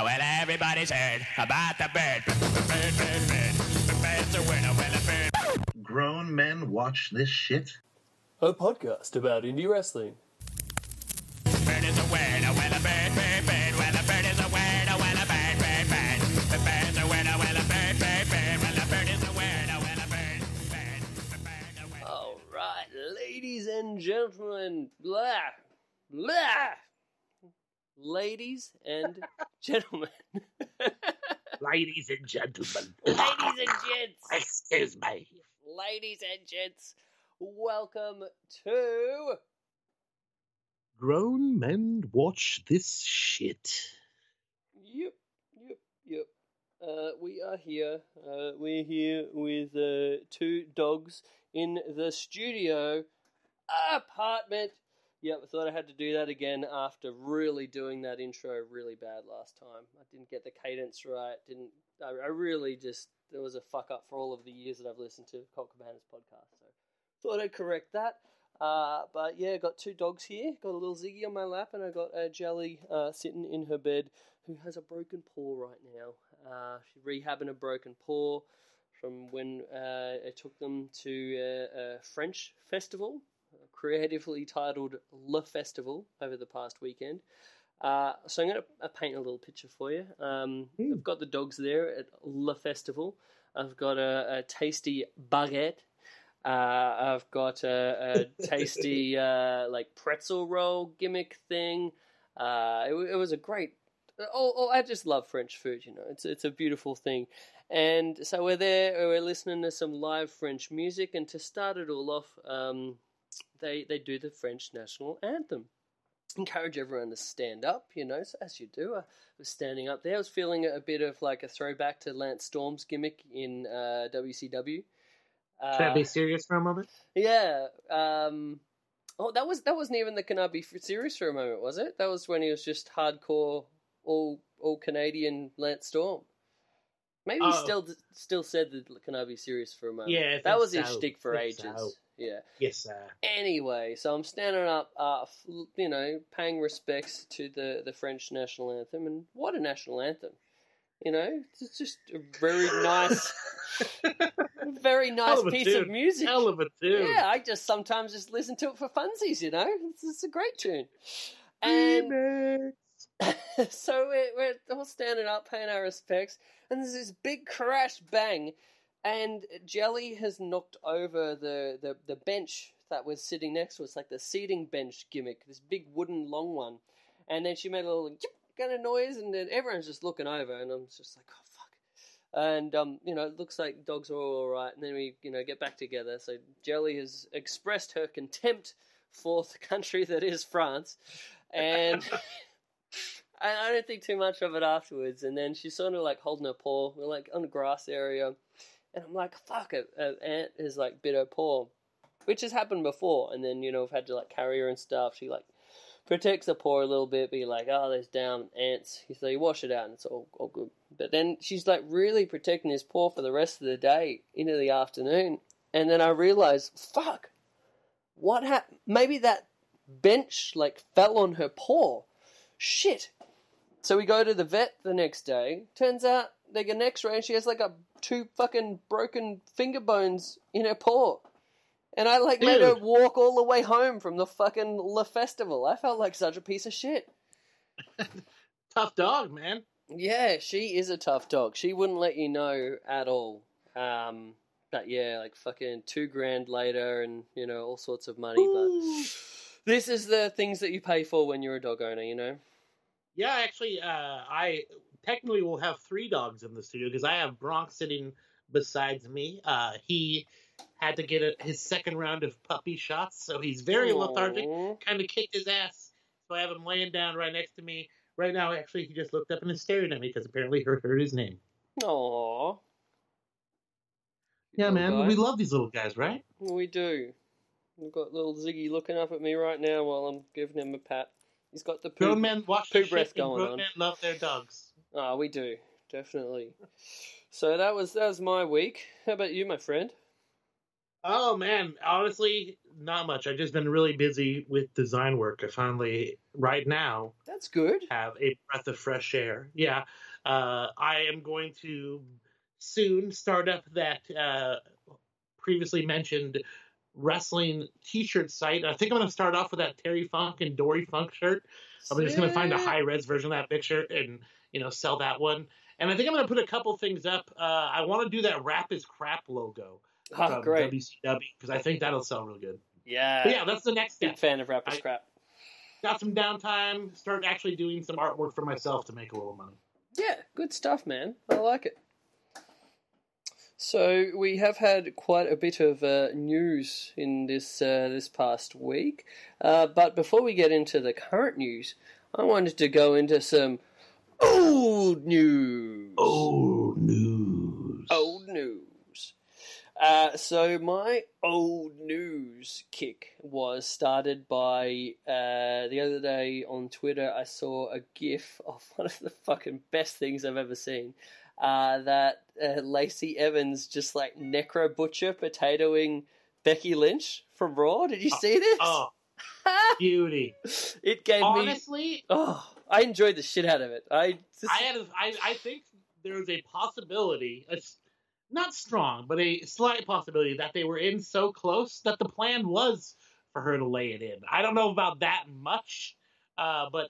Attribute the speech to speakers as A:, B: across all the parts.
A: Oh, well, everybody's heard about the bird. Bird, bird, bird. The bird's a winner, well, a bird.
B: Grown men watch this shit.
C: A podcast about indie wrestling.
A: Bird is a winner, well, a bird, bird, bird. Well, a bird is a winner, well, a bird, bird, bird. The bird's a winner, well, a bird, bird, bird. Well, a bird is a winner, well, a bird, bird. The bird's a winner.
C: All right, ladies and gentlemen, blah, blah. Ladies and gentlemen.
B: Ladies and gentlemen.
C: Ladies and gents.
B: Excuse me.
C: Ladies and gents, welcome to
B: Grown men watch this shit.
C: Yep, yep, yep. Uh, we are here. Uh, we're here with uh, two dogs in the studio apartment. Yep, I thought I had to do that again after really doing that intro really bad last time. I didn't get the cadence right. Didn't I? I really just there was a fuck up for all of the years that I've listened to Colt Cabana's podcast. So thought I'd correct that. Uh, but yeah, got two dogs here. Got a little Ziggy on my lap, and I got a Jelly uh, sitting in her bed who has a broken paw right now. Uh, she's rehabbing a broken paw from when uh, I took them to a, a French festival, creatively titled Le Festival, over the past weekend. Uh, so I'm going to paint a little picture for you. Um, I've got the dogs there at Le Festival. I've got a, a tasty baguette. Uh, I've got a, a tasty uh, like pretzel roll gimmick thing. Uh, it, it was a great. Oh, oh, I just love French food. You know, it's it's a beautiful thing. And so we're there. We're listening to some live French music, and to start it all off, um, they they do the French national anthem encourage everyone to stand up, you know, so as you do. I was standing up there. I was feeling a bit of like a throwback to Lance Storm's gimmick in uh, WCW. Uh,
B: Can I be serious for a moment?
C: yeah. Um, oh, that was that wasn't even the Can I Be serious for a moment, was it? That was when he was just hardcore, all all Canadian Lance Storm. Maybe he
B: Oh.
C: still still said the Can I Be serious for a moment.
B: Yeah,
C: that was his
B: so.
C: shtick for ages.
B: so.
C: Yeah.
B: Yes, sir.
C: Anyway, so I'm standing up, uh, f- you know, paying respects to the, the French national anthem, and what a national anthem! You know, it's just a very nice, very nice
B: of
C: piece of music.
B: Hell of a tune.
C: Yeah, I just sometimes just listen to it for funsies. You know, it's, it's a great tune. And so we're, we're all standing up, paying our respects, and there's this big crash bang, and Jelly has knocked over the, the, the bench that was sitting next to us, like the seating bench gimmick, this big wooden long one. And then she made a little yip kind of noise, and then everyone's just looking over, and I'm just like, oh fuck. And um, you know, it looks like dogs are alright, and then we, you know, get back together. So Jelly has expressed her contempt for the country that is France, and I, I don't think too much of it afterwards. And then she's sort of like holding her paw. We're like on the grass area, and I'm like, "Fuck it!" An ant has like bit her paw, which has happened before. And then you know I've had to like carry her and stuff. She like protects the paw a little bit, be like, "Oh, there's down ants." So you wash it out, and it's all all good. But then she's like really protecting his paw for the rest of the day into the afternoon. And then I realize, fuck, what happened? Maybe that bench like fell on her paw. Shit. So we go to the vet the next day. Turns out they get an X-ray and she has like a two fucking broken finger bones in her paw. And I like made her walk all the way home from the fucking La Festival. I felt like such a piece of shit.
B: Tough dog, man.
C: Yeah, she is a tough dog. She wouldn't let you know at all. Um, but yeah, like fucking two grand later, and you know all sorts of money.
B: Ooh.
C: But this is the things that you pay for when you're a dog owner. You know.
B: Yeah, actually, uh, I technically we'll have three dogs in the studio because I have Bronx sitting besides me. Uh, he had to get a, his second round of puppy shots, so he's very lethargic. Kind of kicked his ass, so I have him laying down right next to me. Right now, actually, he just looked up and is staring at me because apparently he heard his name.
C: Aw.
B: Yeah, man,
C: guy.
B: we love these little guys, right?
C: We do. We've got little Ziggy looking up at me right now while I'm giving him a pat. He's got the
B: Grown
C: poo.
B: men watch
C: poo breath going
B: grown
C: on.
B: men love their dogs.
C: Ah, we do definitely. So that was that was my week. How about you, my friend?
B: Oh man, honestly, not much. I've just been really busy with design work. I finally, right now,
C: That's good.
B: have a breath of fresh air. Yeah, uh, I am going to soon start up that uh, previously mentioned wrestling T-shirt site. I think I'm going to start off with that Terry Funk and Dory Funk shirt. I'm just going to find a high res version of that picture and you know sell that one. And I think I'm going to put a couple things up. Uh, I want to do that rap is crap logo
C: Oh,
B: from
C: great.
B: WCW because I think that'll sell real good.
C: Yeah.
B: But yeah, that's the next
C: Big
B: step.
C: fan of rapper
B: I-
C: scrap.
B: Got some downtime. Start actually doing some artwork for myself to make a little money.
C: Yeah, good stuff, man. I like it. So we have had quite a bit of uh, news in this uh, this past week, uh, but before we get into the current news, I wanted to go into some old news.
B: Oh, news.
C: old news. Uh, so my old news kick was started by uh, the other day on Twitter. I saw a GIF of one of the fucking best things I've ever seen. Uh, that uh, Lacey Evans just like necro butcher potatoing Becky Lynch from Raw. Did you see this?
B: Oh, beauty.
C: it gave me.
B: Honestly,
C: Oh, I enjoyed the shit out of it. I just,
B: I had. A, I, I think there's a possibility. It's not strong, but a slight possibility that they were in so close that the plan was for her to lay it in. I don't know about that much, uh, but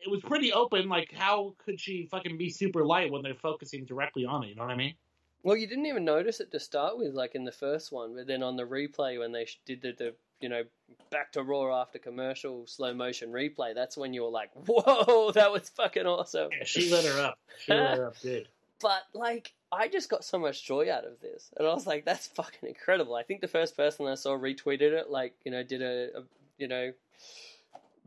B: it was pretty open. Like, how could she fucking be super light when they're focusing directly on it? You know what I mean?
C: Well, you didn't even notice it to start with, like in the first one, but then on the replay when they did the, the you know back to Raw after commercial slow motion replay, that's when you were like, "Whoa, that was fucking awesome!"
B: Yeah, she let her up. She let her up good.
C: But like, I just got so much joy out of this, and I was like, "That's fucking incredible!" I think the first person I saw retweeted it, like you know, did a, a you know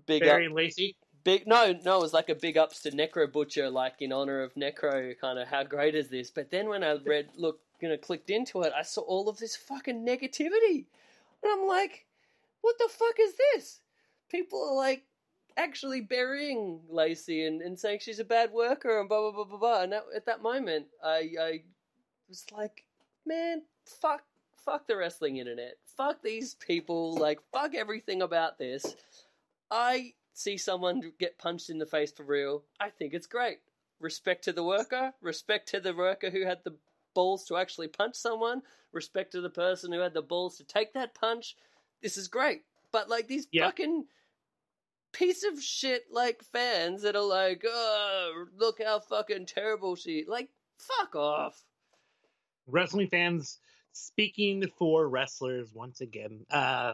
C: big up,
B: Barry and Lacey.
C: big no no it was like a big ups to necro butcher like in honor of necro kind of how great is this but then when i read look you know clicked into it i saw all of this fucking negativity and i'm like what the fuck is this? People are like actually burying lacey and, and saying she's a bad worker and blah blah blah blah blah. And that, at that moment i i was like man fuck fuck the wrestling internet. Fuck these people. Like fuck everything about this. I see someone get punched in the face for real, I think it's great. Respect to the worker, respect to the worker who had the balls to actually punch someone, respect to the person who had the balls to take that punch. This is great. But like these
B: Yeah.
C: fucking piece of shit like fans that are like, oh, look how fucking terrible she like fuck off.
B: wrestling fans speaking for wrestlers once again. Uh,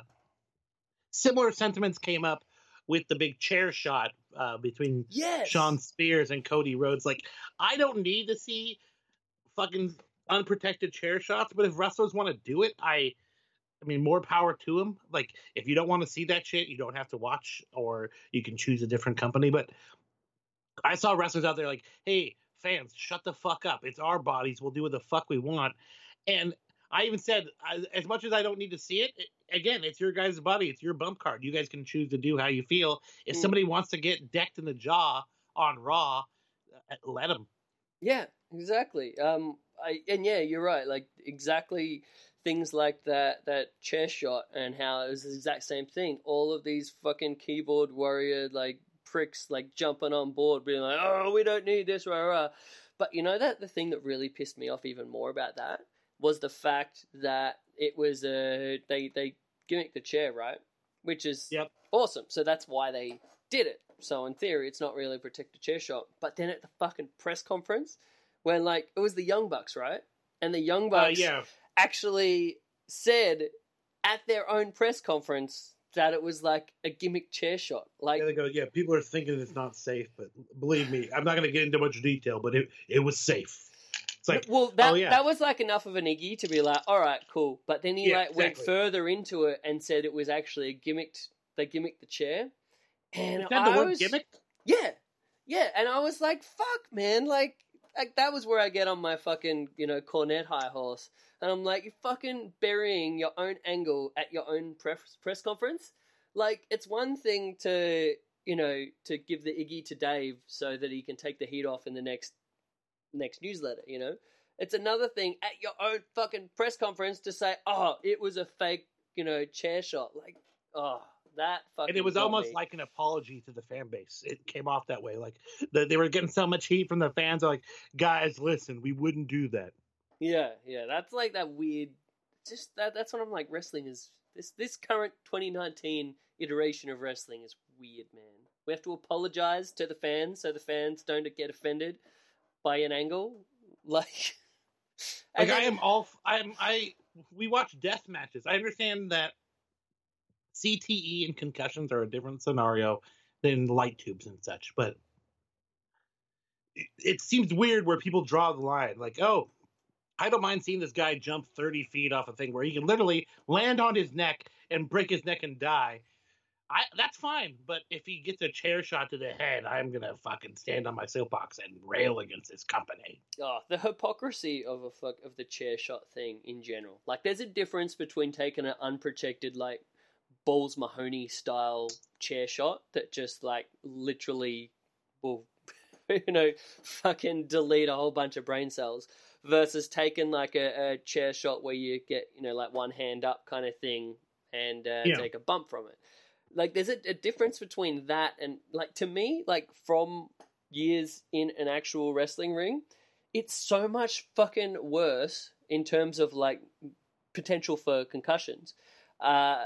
B: similar sentiments came up with the big chair shot uh, between
C: Yes.
B: Shawn Spears and Cody Rhodes. Like, I don't need to see fucking unprotected chair shots, but if wrestlers want to do it, I. I mean, more power to them. Like, if you don't want to see that shit, you don't have to watch, or you can choose a different company. But I saw wrestlers out there like, "Hey, fans, shut the fuck up. It's our bodies. We'll do what the fuck we want." And I even said, as much as I don't need to see it, it- again, it's your guys' body. It's your bump card. You guys can choose to do how you feel. If
C: Mm.
B: somebody wants to get decked in the jaw on Raw, uh, let them.
C: Yeah, exactly. Um, I and yeah, you're right. Like exactly things like that that chair shot and how it was the exact same thing. All of these fucking keyboard warrior like pricks like jumping on board, being like, "Oh, we don't need this," rah rah. But you know that the thing that really pissed me off even more about that was the fact that it was a they they gimmicked the chair right, which is
B: Yep.
C: awesome. So that's why they did it. So in theory, it's not really a protected chair shot. But then at the fucking press conference, when like it was the Young Bucks, right? And the Young
B: Uh,
C: Bucks
B: yeah,
C: actually said at their own press conference that it was like a gimmick chair shot. Like
B: yeah, they go. Yeah, people are thinking it's not safe, but believe me, I'm not going to get into much detail, but it it was safe. It's like,
C: well, that
B: oh, yeah.
C: that was like enough of an iggy to be like, all right, cool. But then he
B: Yeah,
C: like went further into it and said it was actually a gimmicked. They gimmicked the chair, and
B: is that the
C: I
B: word
C: was,
B: gimmick?
C: Yeah, yeah, and I was like, "Fuck, man!" Like, like that was where I get on my fucking you know Cornette high horse, and I'm like, "You're fucking burying your own angle at your own press press conference." Like, it's one thing to you know to give the iggy to Dave so that he can take the heat off in the next next newsletter, you know, It's another thing at your own fucking press conference to say, "Oh, it was a fake, you know, chair shot." Like, oh, that fucking.
B: and it was almost
C: me.
B: like an apology to the fan base. It came off that way, like the, they were getting so much heat from the fans. Like, guys, listen, we wouldn't do that.
C: Yeah, yeah, that's like that weird. Just that. That's what I'm like. Wrestling is this. This current 2019 iteration of wrestling is weird, man. We have to apologize to the fans so the fans don't get offended by an angle. Like,
B: Like
C: and
B: I am all I'm I we watch death matches. I understand that CTE and concussions are a different scenario than light tubes and such, but it, it seems weird where people draw the line. Like, oh, I don't mind seeing this guy jump 30 feet off a thing where he can literally land on his neck and break his neck and die. I, that's fine, but if he gets a chair shot to the head, I'm gonna fucking stand on my soapbox and rail against this company.
C: Oh, the hypocrisy of a fuck of the chair shot thing in general. Like, there's a difference between taking an unprotected, like Balls Mahoney style chair shot that just like literally will, you know, fucking delete a whole bunch of brain cells, versus taking like a, a chair shot where you get you know like one hand up kind of thing and uh,
B: Yeah.
C: take a bump from it. Like, there's a, a difference between that and like to me, like from years in an actual wrestling ring it's so much fucking worse in terms of like potential for concussions. Uh,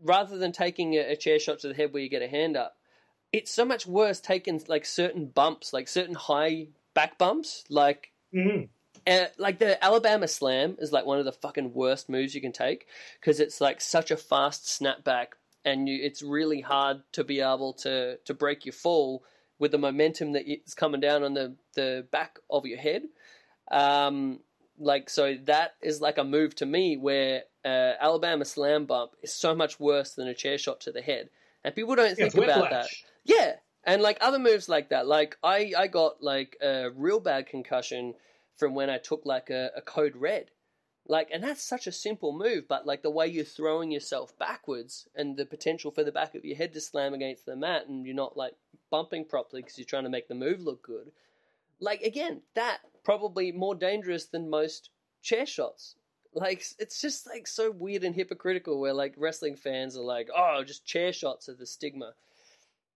C: rather than taking a, a chair shot to the head where you get a hand up, it's so much worse taking like certain bumps, like certain high back bumps, like
B: Mm-hmm.
C: Uh, like the Alabama Slam is like one of the fucking worst moves you can take because it's like such a fast snapback and you, it's really hard to be able to to break your fall with the momentum that is coming down on the the back of your head. Um, like so that is like a move to me where uh, Alabama Slam bump is so much worse than a chair shot to the head, and people don't
B: Yeah,
C: think about that. Yeah, and like other moves like that. Like I, I got like a real bad concussion from when I took like a, a code red. Like, and that's such a simple move, but like the way you're throwing yourself backwards and the potential for the back of your head to slam against the mat and you're not like bumping properly because you're trying to make the move look good. Like, again, that probably more dangerous than most chair shots. Like, it's just like so weird and hypocritical where like wrestling fans are like, oh, just chair shots are the stigma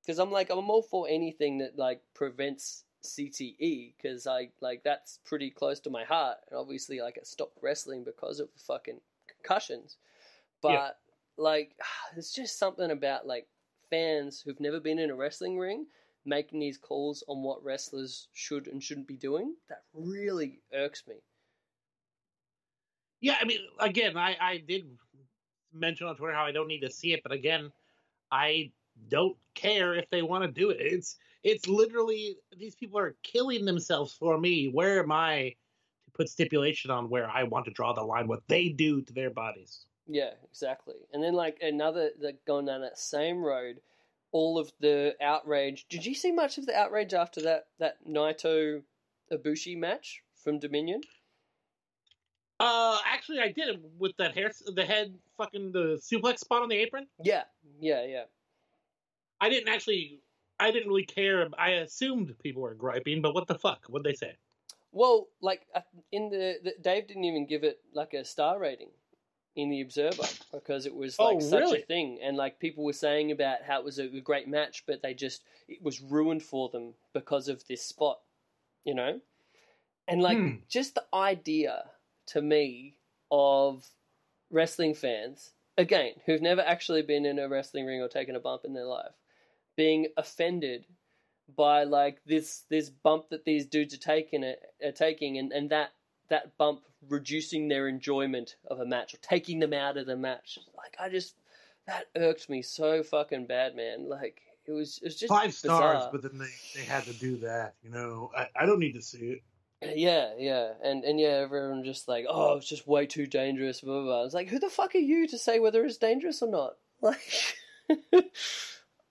C: because I'm like I'm all for anything that like prevents CTE because I like that's pretty close to my heart. And obviously, like I stopped wrestling because of fucking concussions. But
B: Yeah.
C: like, there's just something about like fans who've never been in a wrestling ring making these calls on what wrestlers should and shouldn't be doing that really irks me.
B: Yeah, I mean, again, I, I did mention on Twitter how I don't need to see it, but again, I don't care if they want to do it. It's it's literally these people are killing themselves for me. Where am I to put stipulation on where I want to draw the line? What they do to their bodies?
C: Yeah, exactly. And then like another like going down that same road, all of the outrage. Did you see much of the outrage after that that Naito Ibushi match from Dominion?
B: Uh, actually, I did it with that hair, the head, fucking the suplex spot on the apron.
C: Yeah, yeah, yeah.
B: I didn't actually, I didn't really care. I assumed people were griping, but what the fuck? What'd they say?
C: Well, like uh, in the, the Dave didn't even give it like a star rating in the Observer because it was like
B: Oh,
C: such
B: really?
C: a thing, and like people were saying about how it was a, a great match, but they just it was ruined for them because of this spot, you know, and like
B: Hmm.
C: just the idea to me of wrestling fans again who've never actually been in a wrestling ring or taken a bump in their life being offended by like this this bump that these dudes are taking are taking and, and that that bump reducing their enjoyment of a match or taking them out of the match like i just that irked me so fucking bad man like it was it was just
B: Five stars,
C: bizarre.
B: but then they, they had to do that. You know, I, I don't need to see it.
C: Yeah, yeah, and and yeah, everyone just like, oh, it's just way too dangerous. Blah blah. blah. I was like, who the fuck are you to say whether it's dangerous or not? Like,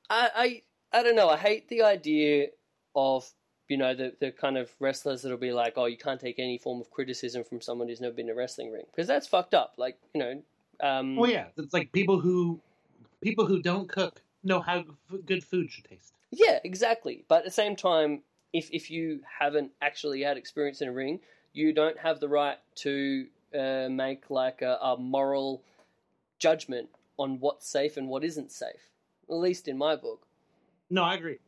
C: I I I don't know. I hate the idea of you know the the kind of wrestlers that'll be like, oh, you can't take any form of criticism from someone who's never been in a wrestling ring because that's fucked up. Like you know, um,
B: Well, yeah, it's like people who people who don't cook know how f- good food should taste.
C: Yeah, exactly. But at the same time, if if you haven't actually had experience in a ring, you don't have the right to uh, make like a, a moral judgment on what's safe and what isn't safe. At least in my book.
B: No, I agree.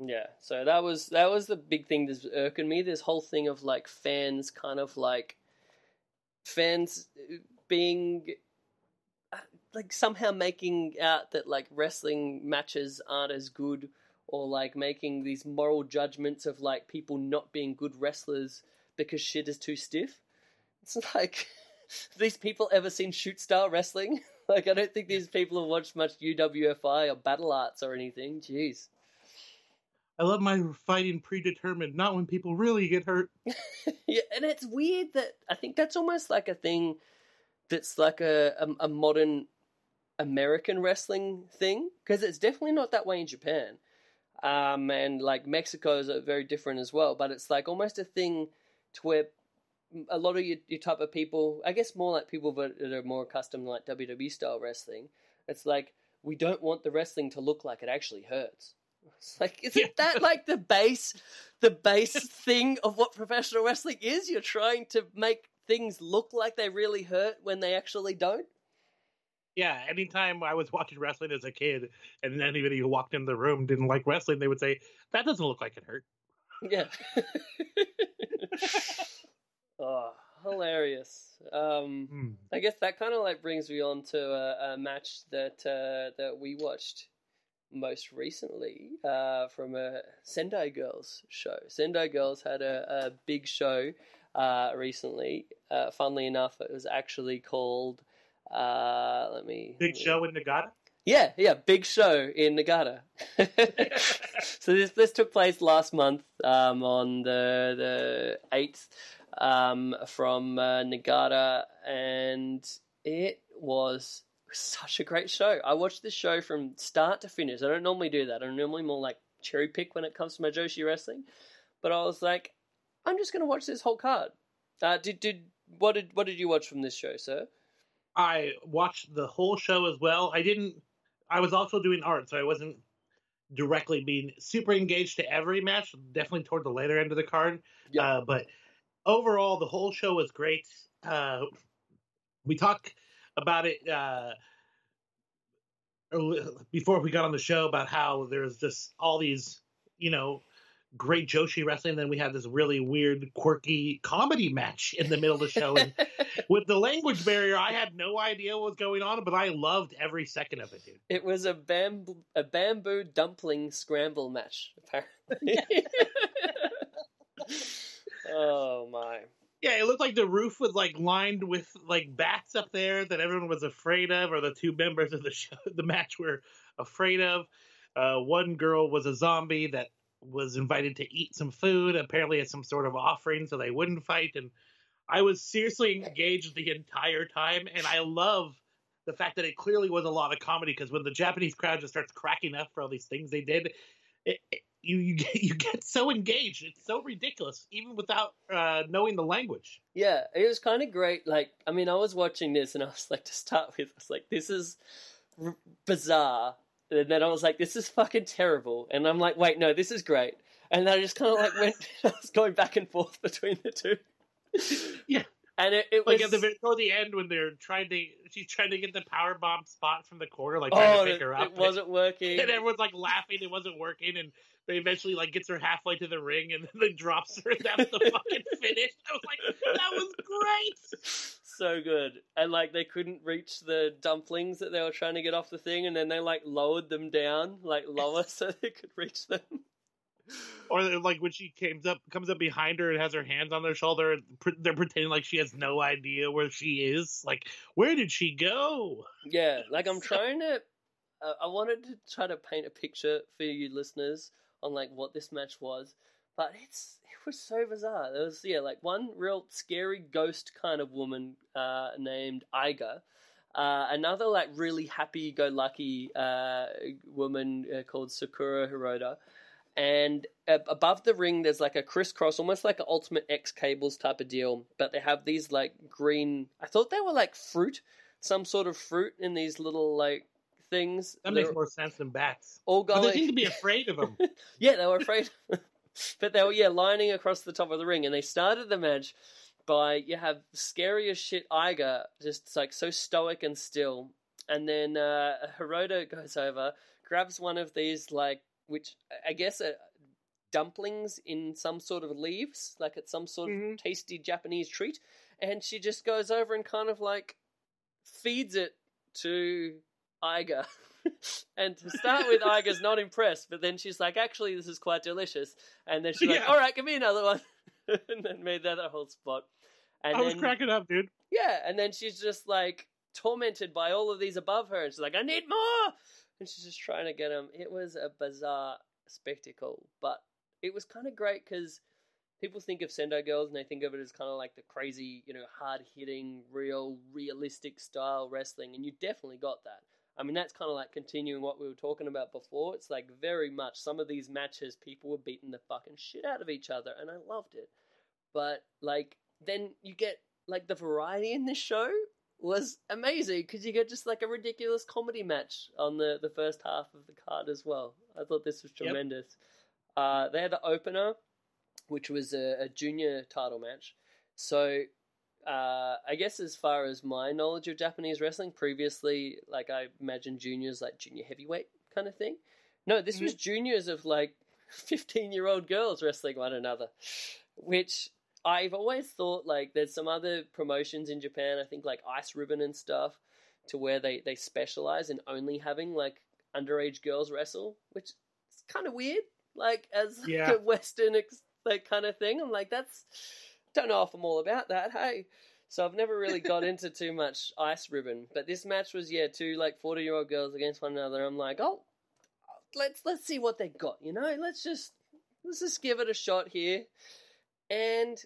C: Yeah, so that was that was the big thing that's irking me. This whole thing of like fans, kind of like fans being like somehow making out that like wrestling matches aren't as good, or like making these moral judgments of like people not being good wrestlers because shit is too stiff. It's like these people ever seen shoot style wrestling? like I don't think these people have watched much UWFI or Battle Arts or anything. Jeez.
B: I love my fighting predetermined, not when people really get hurt.
C: yeah, and it's weird that I think that's almost like a thing that's like a a, a modern American wrestling thing because it's definitely not that way in Japan. Um, and like Mexico is very different as well, but it's like almost a thing to where a lot of your, your type of people, I guess more like people that are more accustomed to like WWE style wrestling, it's like we don't want the wrestling to look like it actually hurts. It's like, isn't
B: Yeah.
C: that like the base, the base thing of what professional wrestling is? You're trying to make things look like they really hurt when they actually don't.
B: Yeah, anytime I was watching wrestling as a kid, and anybody who walked in the room didn't like wrestling, they would say, "That doesn't look like it hurt."
C: Yeah. oh, hilarious. Um,
B: Hmm.
C: I guess that kind of like brings me on to a, a match that uh, that we watched most recently uh, from a Sendai Girls show. Sendai Girls had a, a big show uh, recently. Uh, funnily enough, it was actually called. Uh, let me
B: Big show in Niigata.
C: yeah, yeah, big show in Niigata. so this this took place last month um, on the the eighth um, from uh, Niigata, and it was such a great show. I watched this show from start to finish. I don't normally do that. I'm normally more like cherry pick when it comes to my Joshi wrestling, but I was like, I'm just going to watch this whole card. Uh, did did what did what did you watch from this show, sir?
B: I watched the whole show as well. I didn't. I was also doing art, so I wasn't directly being super engaged to every match. Definitely toward the later end of the card.
C: Yeah.
B: Uh, but overall, the whole show was great. Uh, we talked about it uh, before we got on the show about how there's just all these, you know, great Joshi wrestling. Then we had this really weird, quirky comedy match in the middle of the show. And with the language barrier, I had no idea what was going on, but I loved every second of it, dude.
C: It was a bamboo a bamboo dumpling scramble match, apparently. oh my.
B: Yeah, it looked like the roof was like lined with like bats up there that everyone was afraid of, or the two members of the show, the match were afraid of. Uh, one girl was a zombie that was invited to eat some food, apparently as some sort of offering, so they wouldn't fight. And I was seriously engaged the entire time, and I love the fact that it clearly was a lot of comedy because when the Japanese crowd just starts cracking up for all these things they did, it, you you get you get so engaged. It's so ridiculous, even without uh, knowing the language.
C: Yeah, it was kind of great. Like, I mean, I was watching this and I was like, to start with, I was like, this is r- bizarre. And then I was like, this is fucking terrible. And I'm like, wait, no, this is great. And then I just kind of like went, I was going back and forth between the two.
B: Yeah.
C: And it, it was.
B: Like at the very toward the end when they're trying to, she's trying to get the power bomb spot from the corner, like trying
C: oh,
B: to pick
C: it,
B: her up.
C: it wasn't working.
B: and everyone's like laughing, it wasn't working, and they eventually like gets her halfway to the ring, and then they drops her, and that's the fucking finish. I was like, that was great.
C: so good. And like they couldn't reach the dumplings that they were trying to get off the thing, and then they like lowered them down, like lower, so they could reach them.
B: Or like when she comes up, comes up behind her and has her hands on their shoulder, they're pretending like she has no idea where she is. Like, where did she go?
C: Yeah, like I'm trying to. Uh, I wanted to try to paint a picture for you listeners on like what this match was, but it's it was so bizarre. There was yeah, like one real scary ghost kind of woman uh, named Iga. Uh, another like really happy-go-lucky uh, woman uh, called Sakura Hirota, and above the ring there's like a crisscross, almost like an Ultimate X cables type of deal. But they have these like green. I thought they were like fruit, some sort of fruit in these little like things.
B: That makes more sense than bats.
C: all
B: But they seem to be afraid of them.
C: yeah, they were afraid. but they were yeah lining across the top of the ring, and they started the match by you have scary as shit Iga, just like so stoic and still, and then uh, Hirota goes over, grabs one of these like which I guess are dumplings in some sort of leaves, like it's some sort
B: Mhm.
C: of tasty Japanese treat, and she just goes over and kind of like feeds it to Iga. and to start with, Iga's not impressed, but then she's like, actually, this is quite delicious. And then she's like, all right, give me another one. and then made that a whole spot. And
B: I was
C: then,
B: cracking up, dude.
C: yeah, and then she's just like tormented by all of these above her, and she's like, I need more! And she's just trying to get them. It was a bizarre spectacle, but it was kind of great because people think of Sendai Girls and they think of it as kind of like the crazy, you know, hard hitting, real, realistic style wrestling, and you definitely got that. I mean, that's kind of like continuing what we were talking about before. It's like very much some of these matches, people were beating the fucking shit out of each other, and I loved it. But like, then you get like the variety in this show was amazing because you get just like a ridiculous comedy match on the the first half of the card as well. I thought this was
B: Yep.
C: tremendous. Uh, they had the opener, which was a, a junior title match. So uh, I guess as far as my knowledge of Japanese wrestling, previously, like I imagine juniors like junior heavyweight kind of thing. No, this was juniors of like fifteen year old girls wrestling one another, which I've always thought like there's some other promotions in Japan. I think like Ice Ribbon and stuff, to where they they specialize in only having like underage girls wrestle, which is kind of weird. Like as like, a Western ex- like kind of thing. I'm like that's don't know if I'm all about that. Hey. So I've never really got into too much ice ribbon, but this match was yeah two like forty year old girls against one another. I'm like, oh, let's let's see what they got. You know, let's just let's just give it a shot here. And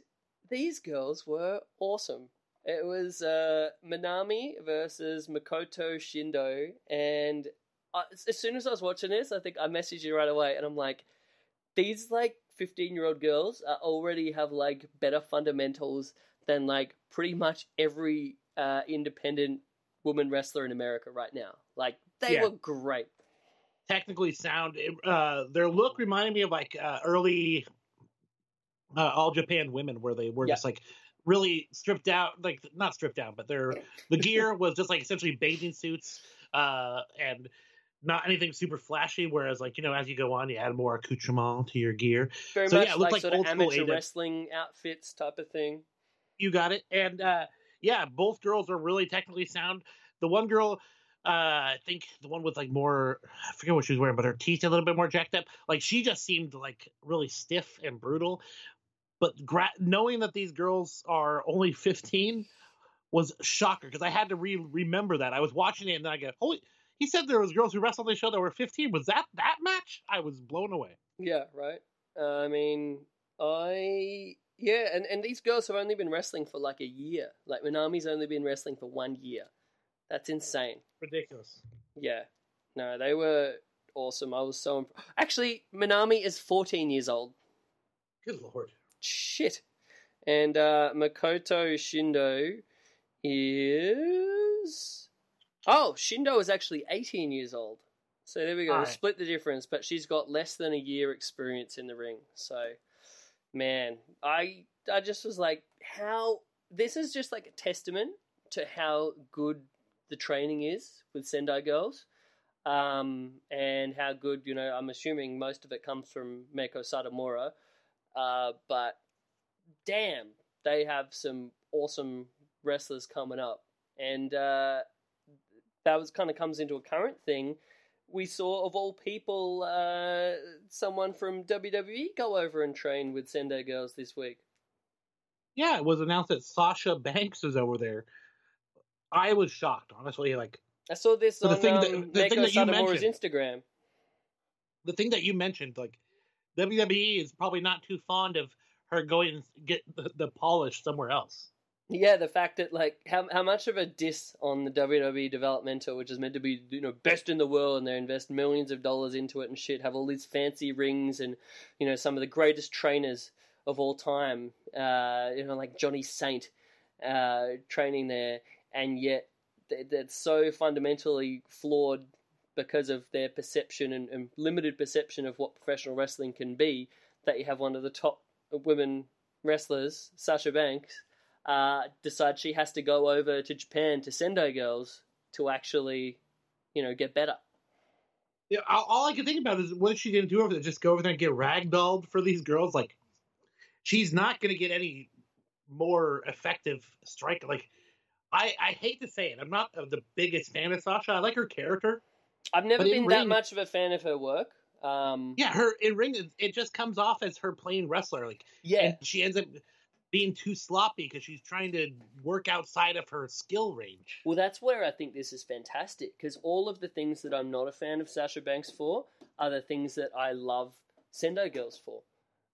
C: these girls were awesome. It was uh, Minami versus Makoto Shindo, and I, as soon as I was watching this, I think I messaged you right away, and I'm like, these like 15 year old girls uh, already have like better fundamentals than like pretty much every uh, independent woman wrestler in America right now. Like they
B: Yeah.
C: were great.
B: Technically sound. Uh, their look reminded me of like uh, early uh, All Japan women, where they were
C: Yeah.
B: just like really stripped out, like not stripped down, but their the gear was just like essentially bathing suits uh, and not anything super flashy. Whereas like you know, as you go on, you add more accoutrement to your gear.
C: Very
B: So,
C: much
B: yeah, it
C: like,
B: looked like
C: sort of
B: old school
C: amateur wrestling outfits type of thing.
B: You got it. And uh yeah, both girls are really technically sound. The one girl, uh I think the one with like more I forget what she was wearing, but her teeth a little bit more jacked up. Like she just seemed like really stiff and brutal. But gra- knowing that these girls are only 15 was shocker because I had to re- remember that. I was watching it and then I go, "Holy, he said there was girls who wrestled on the show that were 15. Was that that match?" I was blown away.
C: Yeah, right. I mean, I yeah, and and these girls have only been wrestling for like a year. Like Minami's only been wrestling for one year. That's insane.
B: Ridiculous.
C: Yeah. No, they were awesome. I was so imp- actually Minami is 14 years old.
B: Good lord.
C: Shit. And uh, Makoto Shindo is oh Shindo is actually 18 years old. So there we go. Split the difference, but she's got less than a year experience in the ring. So, man, I I just was like, how this is just like a testament to how good the training is with Sendai girls, um, and how good you know. I'm assuming most of it comes from Meiko Satomura, uh, but damn, they have some awesome wrestlers coming up, and uh, that was kind of comes into a current thing. We saw, of all people, uh, someone from WWE go over and train with Sendai girls this week.
B: Yeah, it was announced that Sasha Banks is over there. I was shocked, honestly. Like
C: I saw this
B: But the
C: on
B: thing
C: um,
B: that- the thing that you
C: Satomura's
B: mentioned-
C: Instagram.
B: the thing that you mentioned, like WWE is probably not too fond of her going and get the, the polish somewhere else.
C: Yeah, the fact that like how how much of a diss on the WWE developmental, which is meant to be you know best in the world, and they invest millions of dollars into it and shit, have all these fancy rings and you know some of the greatest trainers of all time, uh, you know like Johnny Saint, uh, training there, and yet th- that's so fundamentally flawed because of their perception and, and limited perception of what professional wrestling can be. That you have one of the top women wrestlers, Sasha Banks uh, decides she has to go over to Japan to Sendai Girls to actually, you know, get better.
B: Yeah, all, I can think about is what is she going to do over there? Just go over there and get ragdolled for these girls? Like, she's not going to get any more effective strike. Like, I I hate to say it, I'm not the biggest fan of Sasha. I like her character.
C: I've never been that
B: ring-
C: much of a fan of her work. Um,
B: Yeah, her in ring, it- it just comes off as her playing wrestler. Like,
C: yeah,
B: and she ends up being too sloppy because she's trying to work outside of her skill range.
C: Well, that's where I think this is fantastic because all of the things that I'm not a fan of Sasha Banks for are the things that I love Sendai Girls for.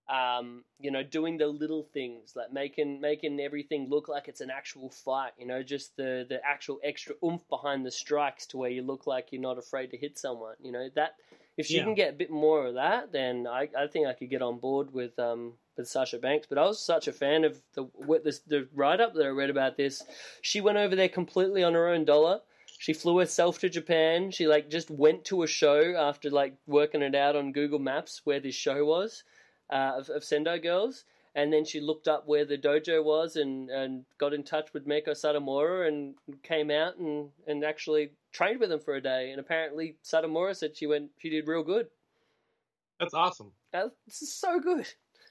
C: Um, you know, doing the little things like making making everything look like it's an actual fight. You know, just the the actual extra oomph behind the strikes to where you look like you're not afraid to hit someone. You know that if she
B: Yeah.
C: can get a bit more of that, then I, I think I could get on board with um with Sasha Banks. But I was such a fan of the the, the write up that I read about this. She went over there completely on her own dollar. She flew herself to Japan. She like just went to a show after like working it out on Google Maps where this show was uh, of, of Sendai Girls. And then she looked up where the dojo was and, and got in touch with Meiko Satomura and came out and, and actually trained with him for a day. And apparently Satomura said she went she did real good.
B: That's awesome.
C: This is so good.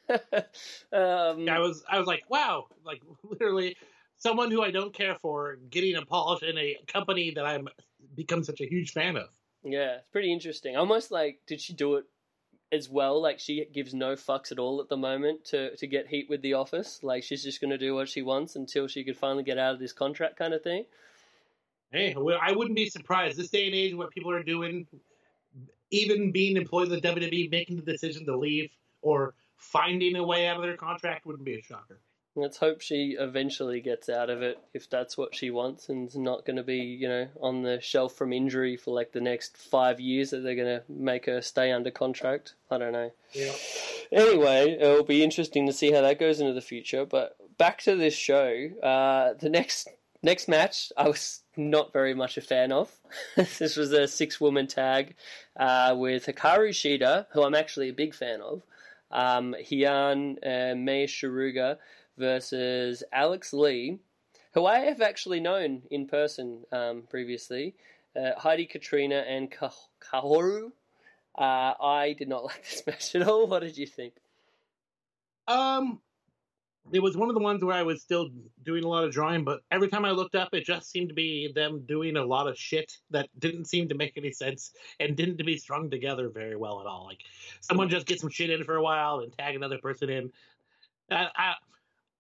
C: um,
B: I was I was like, wow, like literally someone who I don't care for getting a polish in a company that I'm become such a huge fan of.
C: Yeah, it's pretty interesting. Almost like, did she do it as well? Like she gives no fucks at all at the moment to to get heat with the office. Like she's just going to do what she wants until she could finally get out of this contract, kind of thing.
B: Hey, well, I wouldn't be surprised this day and age what people are doing, even being employed with WWE, making the decision to leave or finding a way out of their contract wouldn't be a shocker.
C: Let's hope she eventually gets out of it if that's what she wants and's not going to be, you know, on the shelf from injury for like the next five years that they're going to make her stay under contract. I don't know.
B: Yeah.
C: Anyway, it'll be interesting to see how that goes into the future. But back to this show, uh, the next next match, I was not very much a fan of. this was a six woman tag uh, with Hikaru Shida, who I'm actually a big fan of, um, Heian uh, Mei Suruga versus Alex Lee, who I have actually known in person um, previously, uh, Heidi Katrina and Ka- Kahoru. Uh, I did not like this match at all. What did you think?
B: Um, it was one of the ones where I was still doing a lot of drawing, but every time I looked up, it just seemed to be them doing a lot of shit that didn't seem to make any sense and didn't to be strung together very well at all. Like someone just get some shit in for a while and tag another person in. I, I,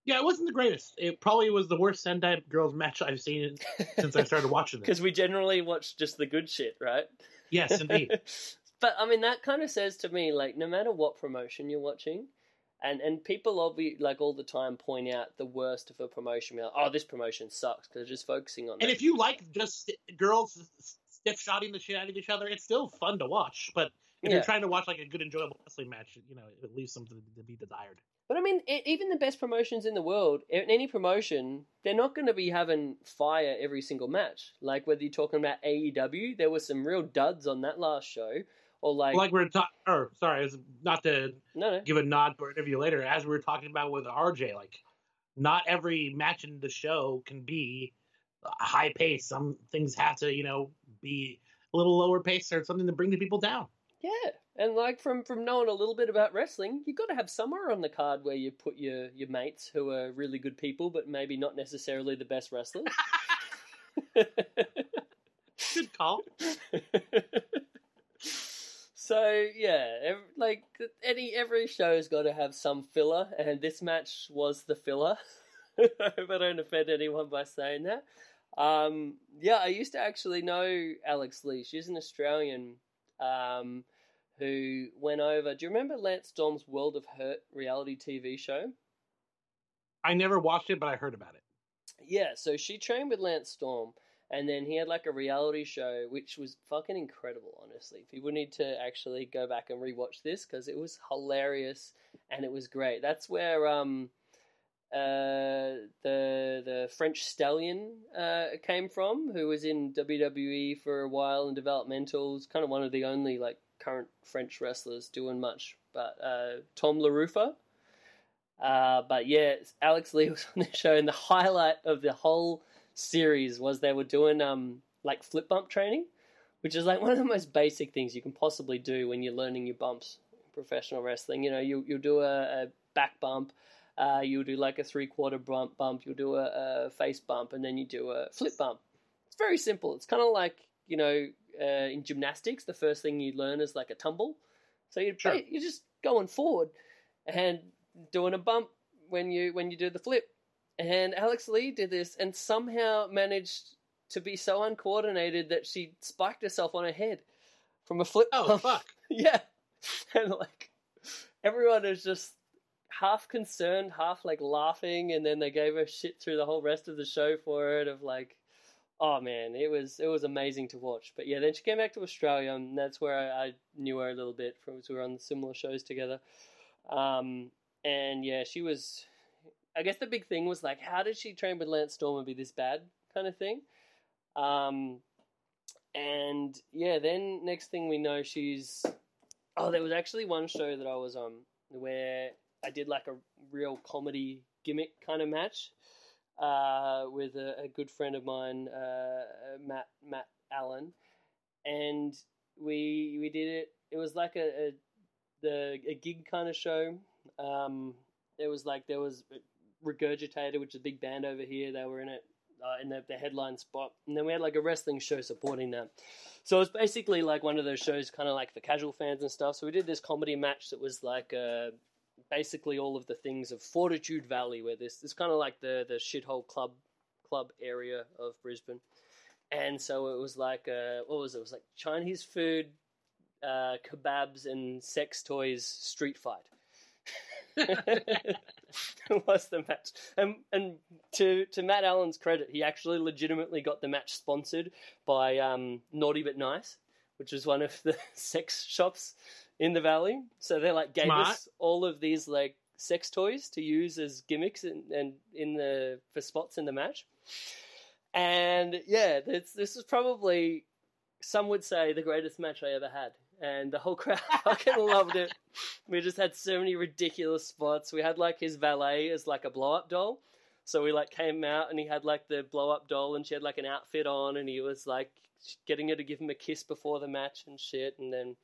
B: yeah, it wasn't the greatest. It probably was the worst Sendai Girls match I've seen since I started watching this.
C: Because we generally watch just the good shit, right?
B: Yes, indeed.
C: but I mean, that kind of says to me, like, no matter what promotion you're watching, and and people obvi- like all the time point out the worst of a promotion. Like, oh, this promotion sucks because they're just focusing on.
B: And
C: that.
B: if you like just st- girls stiff shotting the shit out of each other, it's still fun to watch. But if
C: Yeah.
B: you're trying to watch like a good, enjoyable wrestling match, you know, it leaves something to be desired.
C: But I mean, e- even the best promotions in the world, in any promotion, they're not going to be having fire every single match. Like whether you're talking about AEW, there were some real duds on that last show, or like,
B: Like we we're talking, or sorry, it's not to
C: no, no,
B: give a nod to our interview later, as we were talking about with RJ, like not every match in the show can be high pace. Some things have to, you know, be a little lower pace or something to bring the people down.
C: yeah. And like from from knowing a little bit about wrestling, you've got to have somewhere on the card where you put your your mates who are really good people, but maybe not necessarily the best wrestlers.
B: Good call.
C: so yeah, ev like any every show's got to have some filler, and this match was the filler. I hope I don't offend anyone by saying that. Um, yeah, I used to actually know Alex Lee. She's an Australian um, who went over. Do you remember Lance Storm's World of Hurt reality TV show?
B: I never watched it, but I heard about it.
C: Yeah, so she trained with Lance Storm, and then he had like a reality show, which was fucking incredible, honestly. People need to actually go back and rewatch this because it was hilarious and it was great. That's where um, uh, the the French Stallion uh, came from, who was in WWE for a while in developmentals, kind of one of the only like current French wrestlers doing much. But uh, Tom La Ruffa. Uh, but yeah, Alex Lee was on the show, and the highlight of the whole series was they were doing um like flip bump training, which is like one of the most basic things you can possibly do when you're learning your bumps in professional wrestling. You know, you you'll do a, a back bump, uh, you'll do like a three quarter bump bump, you'll do a, a face bump, and then you do a flip bump. It's very simple. It's kind of like you know uh, in gymnastics, the first thing you learn is like a tumble. So you're
B: Sure.
C: you're just going forward and doing a bump when you when you do the flip. And Alex Lee did this and somehow managed to be so uncoordinated that she spiked herself on her head from a flip
B: Oh fuck!
C: yeah, and like everyone is just half concerned, half like laughing, and then they gave her shit through the whole rest of the show for it. Of like, oh man, it was it was amazing to watch. But yeah, then she came back to Australia, and that's where I, I knew her a little bit from. We were on similar shows together, um, and yeah, she was. I guess the big thing was like, how did she train with Lance Storm and be this bad kind of thing? Um, and yeah, then next thing we know, she's oh, there was actually one show that I was on where I did like a real comedy gimmick kind of match uh, with a, a good friend of mine, uh, Matt Matt Allen, and we we did it. It was like a, a the a gig kind of show. Um, there was like there was Regurgitator, which is a big band over here. They were in it uh, in the, the headline spot, and then we had like a wrestling show supporting that. So it was basically like one of those shows, kind of like for casual fans and stuff. So we did this comedy match that was like uh, basically all of the things of Fortitude Valley, where this this kind of like the the shithole club club area of Brisbane. And so it was like uh, what was it? It was like Chinese food, uh, kebabs, and sex toys street fight. was the match, and and to to Matt Allen's credit, he actually legitimately got the match sponsored by um, Naughty but Nice, which is one of the sex shops in the valley. So they like gave
B: Smart.
C: us all of these like sex toys to use as gimmicks and in, in the for spots in the match. And yeah, this this is probably some would say the greatest match I ever had. And the whole crowd fucking loved it. We just had so many ridiculous spots. We had like his valet as like a blow up doll. So we like came out and he had like the blow up doll and she had like an outfit on and he was like getting her to give him a kiss before the match and shit. And then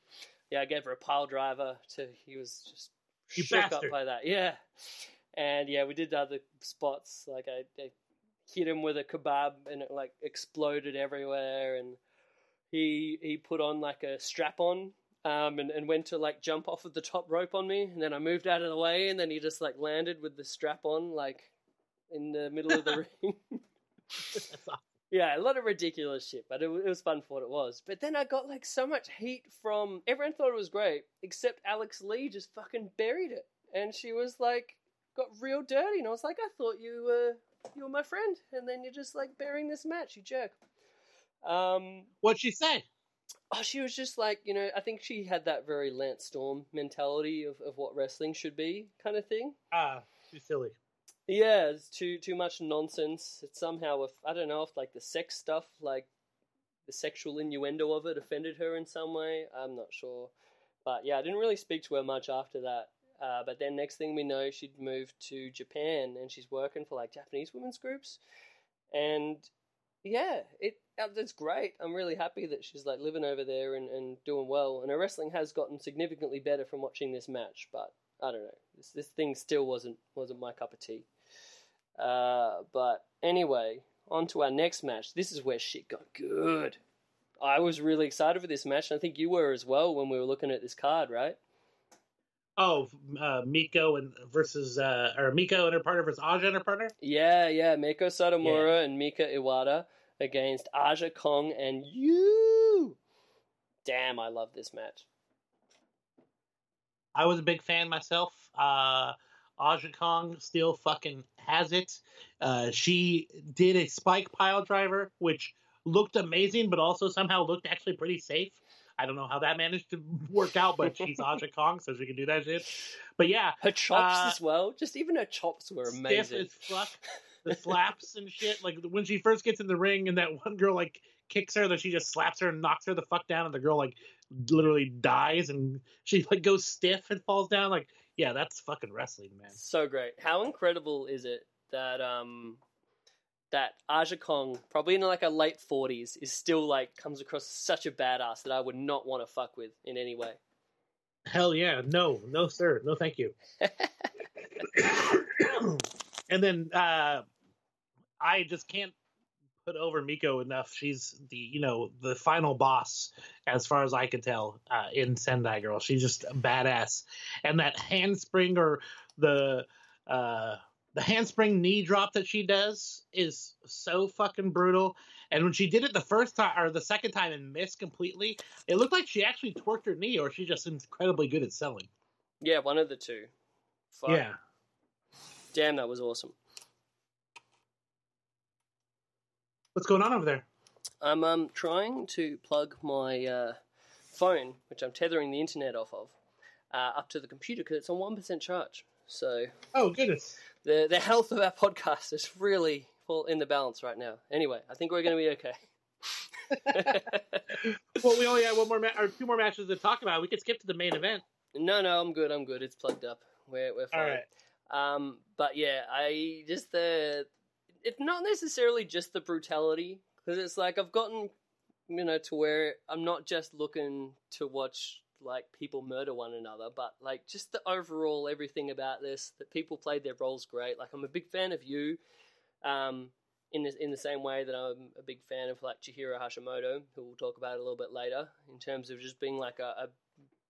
C: yeah, I gave her a pile driver to he was just
B: You
C: shook up by that. Yeah. And yeah, we did the other spots. Like I, I hit him with a kebab and it like exploded everywhere and he he put on like a strap on um, and, and went to like jump off of the top rope on me and then I moved out of the way and then he just like landed with the strap on like in the middle of the ring.
B: Awesome.
C: Yeah, a lot of ridiculous shit, but it, it was fun for what it was. But then I got like so much heat from everyone thought it was great, except Alex Lee just fucking buried it, and she was like got real dirty, and I was like, I thought you were you were my friend, and then you're just like burying this match, you jerk. Um,
B: What she said?
C: oh, she was just like, you know, I think she had that very Lance Storm mentality of, of what wrestling should be, kind of thing.
B: Ah, too silly.
C: Yeah, it's too too much nonsense. It's somehow if I don't know if like the sex stuff, like the sexual innuendo of it, offended her in some way. I'm not sure, but yeah, I didn't really speak to her much after that. Uh, but then next thing we know, she'd moved to Japan and she's working for like Japanese women's groups, and yeah, it uh, that's great. I'm really happy that she's like living over there and, and doing well. And her wrestling has gotten significantly better from watching this match, but I don't know. This this thing still wasn't wasn't my cup of tea. Uh, but anyway, on to our next match. This is where shit got good. I was really excited for this match, and I think you were as well when we were looking at this card, right?
B: Oh, uh, Meiko and versus uh, or Meiko and her partner versus Aja and her partner.
C: Yeah, yeah. Meiko Satomura and Mika Iwata against Aja Kong and Yuu. Damn, I love this match.
B: I was a big fan myself. Uh, Aja Kong still fucking has it. Uh, she did a spike pile driver, which looked amazing, but also somehow looked actually pretty safe. I don't know how that managed to work out, but she's Aja Kong, so she can do that shit. But yeah,
C: Her chops
B: Uh,
C: as well. Just even her chops were amazing.
B: fuck. The slaps and shit. Like when she first gets in the ring, and that one girl like kicks her, then she just slaps her and knocks her the fuck down, and the girl like literally dies, and she like goes stiff and falls down. Like yeah, that's fucking wrestling, man.
C: So great. How incredible is it that um that Aja Kong, probably in like a late forties, is still like comes across such a badass that I would not want to fuck with in any way.
B: Hell yeah, no, no sir, no thank you. and then uh I just can't put over Meiko enough. She's the you know the final boss, as far as I can tell, uh, in Sendai Girl. She's just a badass, and that handspring or the uh, the handspring knee drop that she does is so fucking brutal. And when she did it the first time or the second time and missed completely, it looked like she actually twerked her knee, or she's just incredibly good at selling.
C: Yeah, one of the two. Fuck.
B: Yeah.
C: Damn, that was awesome.
B: What's going on over there?
C: I'm um trying to plug my uh, phone, which I'm tethering the internet off of, uh, up to the computer because it's on one percent charge. So
B: Oh goodness.
C: The the health of our podcast is really full in the balance right now. Anyway, I think we're going to be okay.
B: Well, we only have one more ma- or two more matches to talk about. We could skip to the main event.
C: no, no, I'm good. I'm good. It's plugged up. We're we're fine.
B: All right.
C: Um, but yeah, I just the it's not necessarily just the brutality because it's like I've gotten you know to where I'm not just looking to watch like people murder one another, but like just the overall everything about this that people played their roles great. Like I'm a big fan of you. Um, in the, in the same way that I'm a big fan of like Chihiro Hashimoto, who we'll talk about a little bit later, in terms of just being like a, a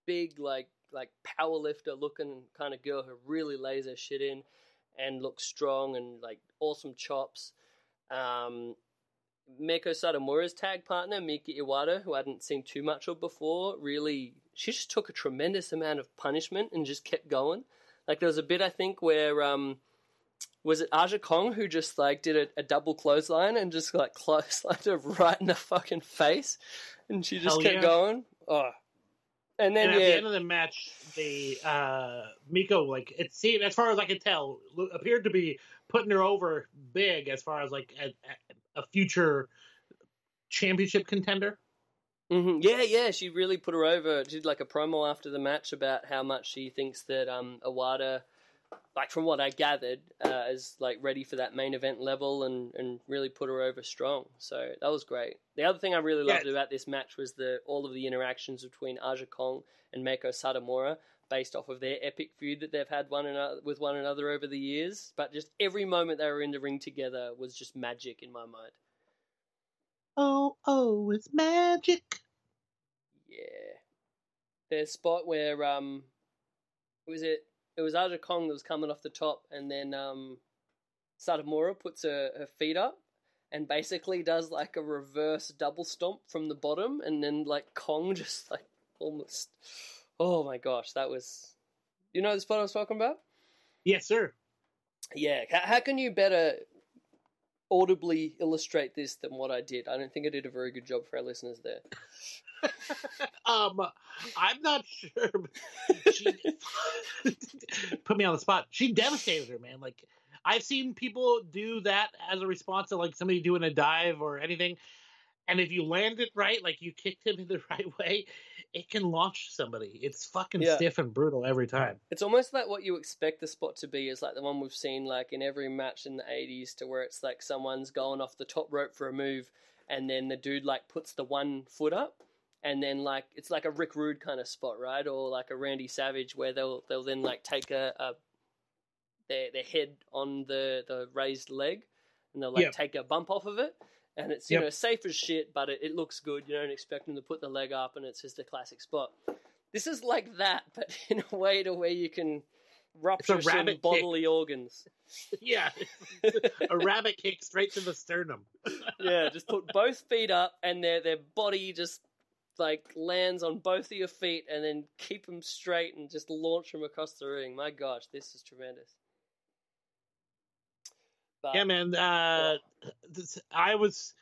C: big like like power lifter looking kind of girl who really lays her shit in and looks strong and like awesome chops. Um, Meiko Satomura's tag partner, Mika Iwata, who I hadn't seen too much of before, really she just took a tremendous amount of punishment and just kept going. Like there was a bit I think where um was it Aja Kong who just like did a, a double clothesline and just like clotheslined her right in the fucking face, and she just
B: Hell
C: kept
B: yeah.
C: going. Oh, and then
B: and at
C: yeah,
B: the end of the match, the uh, Meiko like it seemed, as far as I could tell, appeared to be putting her over big as far as like a, a- a future championship contender.
C: Hmm Yeah, yeah, she really put her over. She did like a promo after the match about how much she thinks that um Iwata, like from what I gathered, uh, is like ready for that main event level and and really put her over strong. So that was great. The other thing I really loved
B: Yeah.
C: about this match was the all of the interactions between Aja Kong and Meiko Satomura. Based off of their epic feud that they've had one another with one another over the years, but just every moment they were in the ring together was just magic in my mind.
B: Oh, oh, it's magic.
C: Yeah. There's a spot where um was it it was Aja Kong that was coming off the top and then um Satomura puts her, her feet up and basically does like a reverse double stomp from the bottom and then like Kong just like almost Oh my gosh, that was you know the spot I was talking about?
B: Yes, sir.
C: Yeah, how, how can you better audibly illustrate this than what I did? I don't think I did a very good job for our listeners there.
B: um, I'm not sure. She put me on the spot. She devastated her, man. Like I've seen people do that as a response to like somebody doing a dive or anything, and if you land it right, like you kicked him in the right way, it can launch somebody. It's fucking
C: Yeah.
B: stiff and brutal every time.
C: It's almost like what you expect the spot to be is like the one we've seen like in every match in the 80s to where it's like someone's going off the top rope for a move and then the dude like puts the one foot up and then like it's like a Rick Rude kind of spot, right? Or like a Randy Savage where they'll they'll then like take a, a their their head on the the raised leg and they'll like
B: Yep.
C: take a bump off of it and it's you
B: Yep.
C: know safe as shit but it, it looks good. You don't expect them to put the leg up and it's just a classic spot. This is like that, but in a way to where you can rupture some
B: rabbit kick.
C: bodily organs.
B: Yeah, a rabbit kick straight to the sternum.
C: yeah, just put both feet up and their their body just like lands on both of your feet and then keep them straight and just launch them across the ring. My gosh, this is tremendous. But,
B: Yeah, man. Uh, this, I was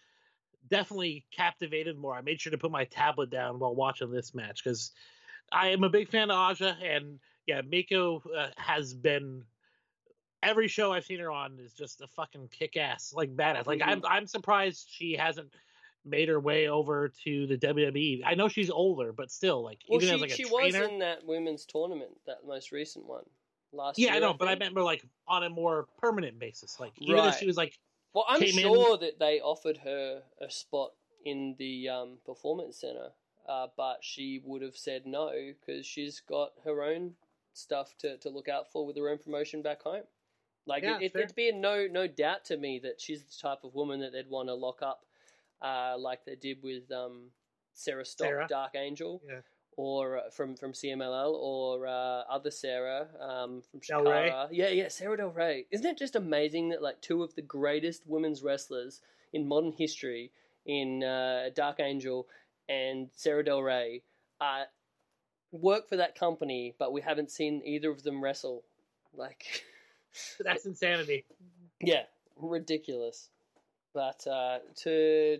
B: definitely captivated more. I made sure to put my tablet down while watching this match because I am a big fan of Aja, and yeah, Meiko uh, has been every show I've seen her on is just a fucking kick ass, like badass. Like I'm, I'm surprised she hasn't made her way over to the WWE. I know she's older, but still, like
C: Well,
B: even
C: she,
B: as like a
C: she
B: trainer.
C: was in that women's tournament, that most recent one last
B: yeah,
C: year.
B: I know, but I
C: think.
B: remember like on a more permanent basis. Like even if she was like,
C: Well, I'm
B: came in-
C: sure that they offered her a spot in the um, performance center, uh, but she would have said no because she's got her own stuff to, to look out for with her own promotion back home. Like
B: Yeah,
C: it, it, it'd be no no doubt to me that she's the type of woman that they'd want to lock up, uh, like they did with um, Sarah Stock,
B: Sarah.
C: Dark Angel,
B: Yeah.
C: Or uh, from from CMLL, or uh, other Sarah um, from
B: Del Rey.
C: Shakara. Yeah, yeah, Sarah Del Rey. Isn't it just amazing that like two of the greatest women's wrestlers in modern history, in uh, Dark Angel and Sarah Del Rey, uh, work for that company, but we haven't seen either of them wrestle. Like,
B: that's insanity.
C: yeah, ridiculous. But uh, to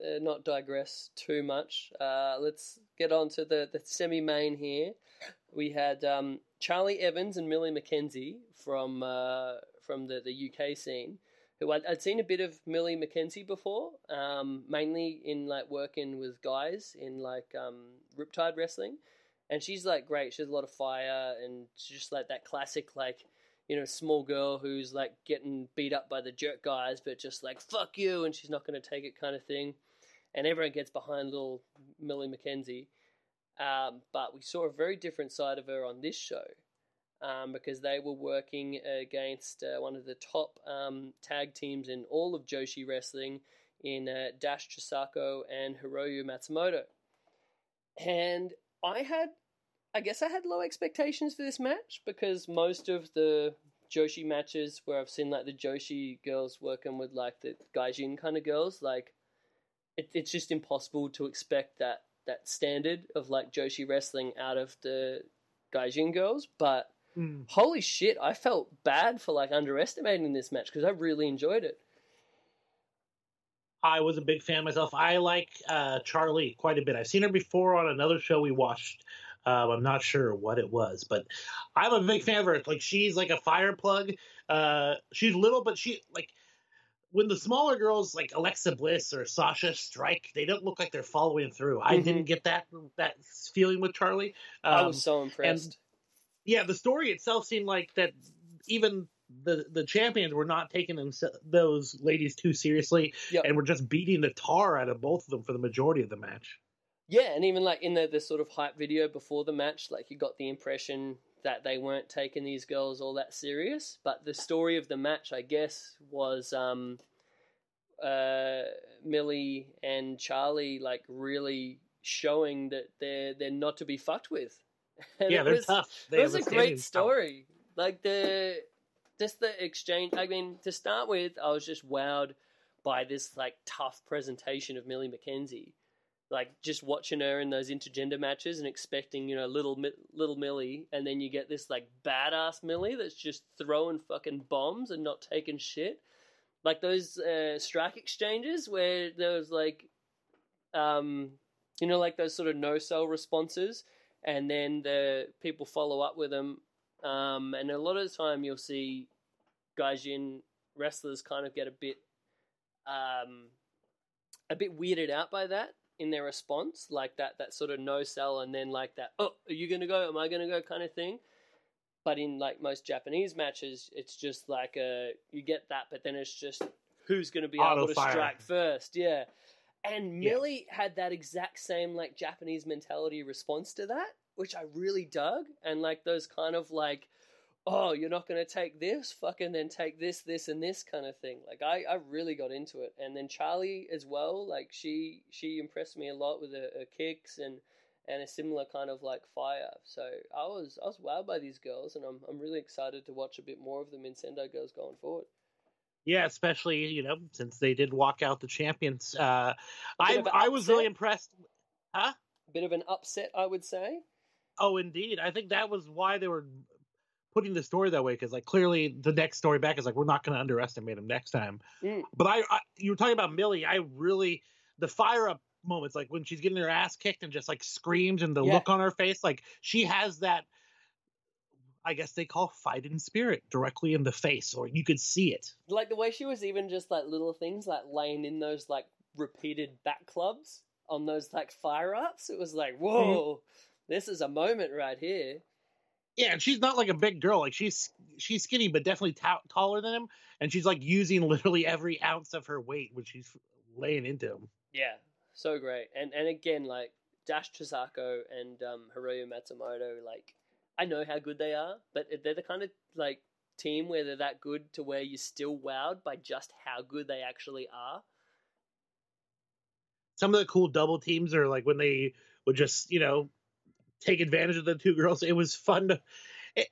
C: uh, not digress too much, uh, let's get on to the, the semi main here. We had um, Charlie Evans and Millie McKenzie from uh, from the, the UK scene, who I'd, I'd seen a bit of Millie McKenzie before, um, mainly in like working with guys in like um, Riptide Wrestling, and she's like great. She has a lot of fire, and she's just like that classic like you know, small girl who's like getting beat up by the jerk guys, but just like fuck you, and she's not going to take it, kind of thing. And everyone gets behind little Millie McKenzie. Um, but we saw a very different side of her on this show um, because they were working against uh, one of the top um, tag teams in all of Joshi wrestling in uh, Dash Chisako and Hiroyo Matsumoto. And I had I guess I had low expectations for this match because most of the Joshi matches where I've seen like the Joshi girls working with like the Gaijin kind of girls, like it, it's just impossible to expect that that standard of like Joshi wrestling out of the Gaijin girls. But
B: Hmm.
C: holy shit, I felt bad for like underestimating this match because I really enjoyed it.
B: I was a big fan myself. I like uh, Charlie quite a bit. I've seen her before on another show we watched. Um, I'm not sure what it was, but I'm a big fan of her. Like she's like a fire plug. Uh, she's little, but she like when the smaller girls like Alexa Bliss or Sasha Strike, they don't look like they're following through. I
C: Mhm.
B: didn't get that that feeling with Charlie. Um,
C: I was so impressed.
B: yeah, the story itself seemed like that even the the champions were not taking them, those ladies too seriously
C: Yep.
B: and were just beating the tar out of both of them for the majority of the match.
C: Yeah, and even like in the, the sort of hype video before the match, like you got the impression that they weren't taking these girls all that serious. But the story of the match, I guess, was um, uh, Millie and Charlie like really showing that they're they're not to be fucked with. And
B: yeah,
C: it
B: they're
C: was,
B: tough. They
C: it was a great story. Like the just the exchange. I mean, to start with, I was just wowed by this like tough presentation of Millie McKenzie. Like just watching her in those intergender matches and expecting you know little little Millie, and then you get this like badass Millie that's just throwing fucking bombs and not taking shit. Like those uh, strike exchanges where there was like, um, you know, like those sort of no sell responses, and then the people follow up with them. Um, and a lot of the time, you'll see gaijin wrestlers kind of get a bit, um, a bit weirded out by that in their response, like that that sort of no sell, and then like that, oh, are you gonna go? Am I gonna go? kind of thing. But in like most Japanese matches, it's just like a you get that, but then it's just who's gonna be able to
B: Auto-fire.
C: strike first, yeah. And
B: Yeah.
C: Millie had that exact same like Japanese mentality response to that, which I really dug. And like those kind of like, oh, you're not going to take this, fucking then take this, this, and this kind of thing. Like I, I really got into it. And then Charlie as well, like she she impressed me a lot with her, her kicks and and a similar kind of like fire. So I was I was wowed by these girls, and I'm I'm really excited to watch a bit more of them in Sendai Girls going forward.
B: Yeah, especially you know since they did walk out the champions. Uh, I I was really impressed. Huh?
C: Bit of an upset, I would say.
B: Oh, indeed. I think that was why they were putting the story that way because like clearly the next story back is like we're not going to underestimate him next time.
C: Mm.
B: But I, I you were talking about Millie. I really the fire up moments like when she's getting her ass kicked and just like screams and the
C: Yeah.
B: look on her face like she has that I guess they call fighting spirit directly in the face or you could see it.
C: like the way she was even just like little things like laying in those like repeated back clubs on those like fire ups. It was like, whoa, this is a moment right here.
B: Yeah, and she's not like a big girl. Like she's she's skinny, but definitely ta- taller than him. And she's like using literally every ounce of her weight when she's laying into him.
C: Yeah, so great. And and again, like Dash Chisako and um, Hiroyo Matsumoto, like I know how good they are, but they're the kind of like team where they're that good to where you're still wowed by just how good they actually are.
B: Some of the cool double teams are like when they would just you know take advantage of the two girls. It was fun to. It,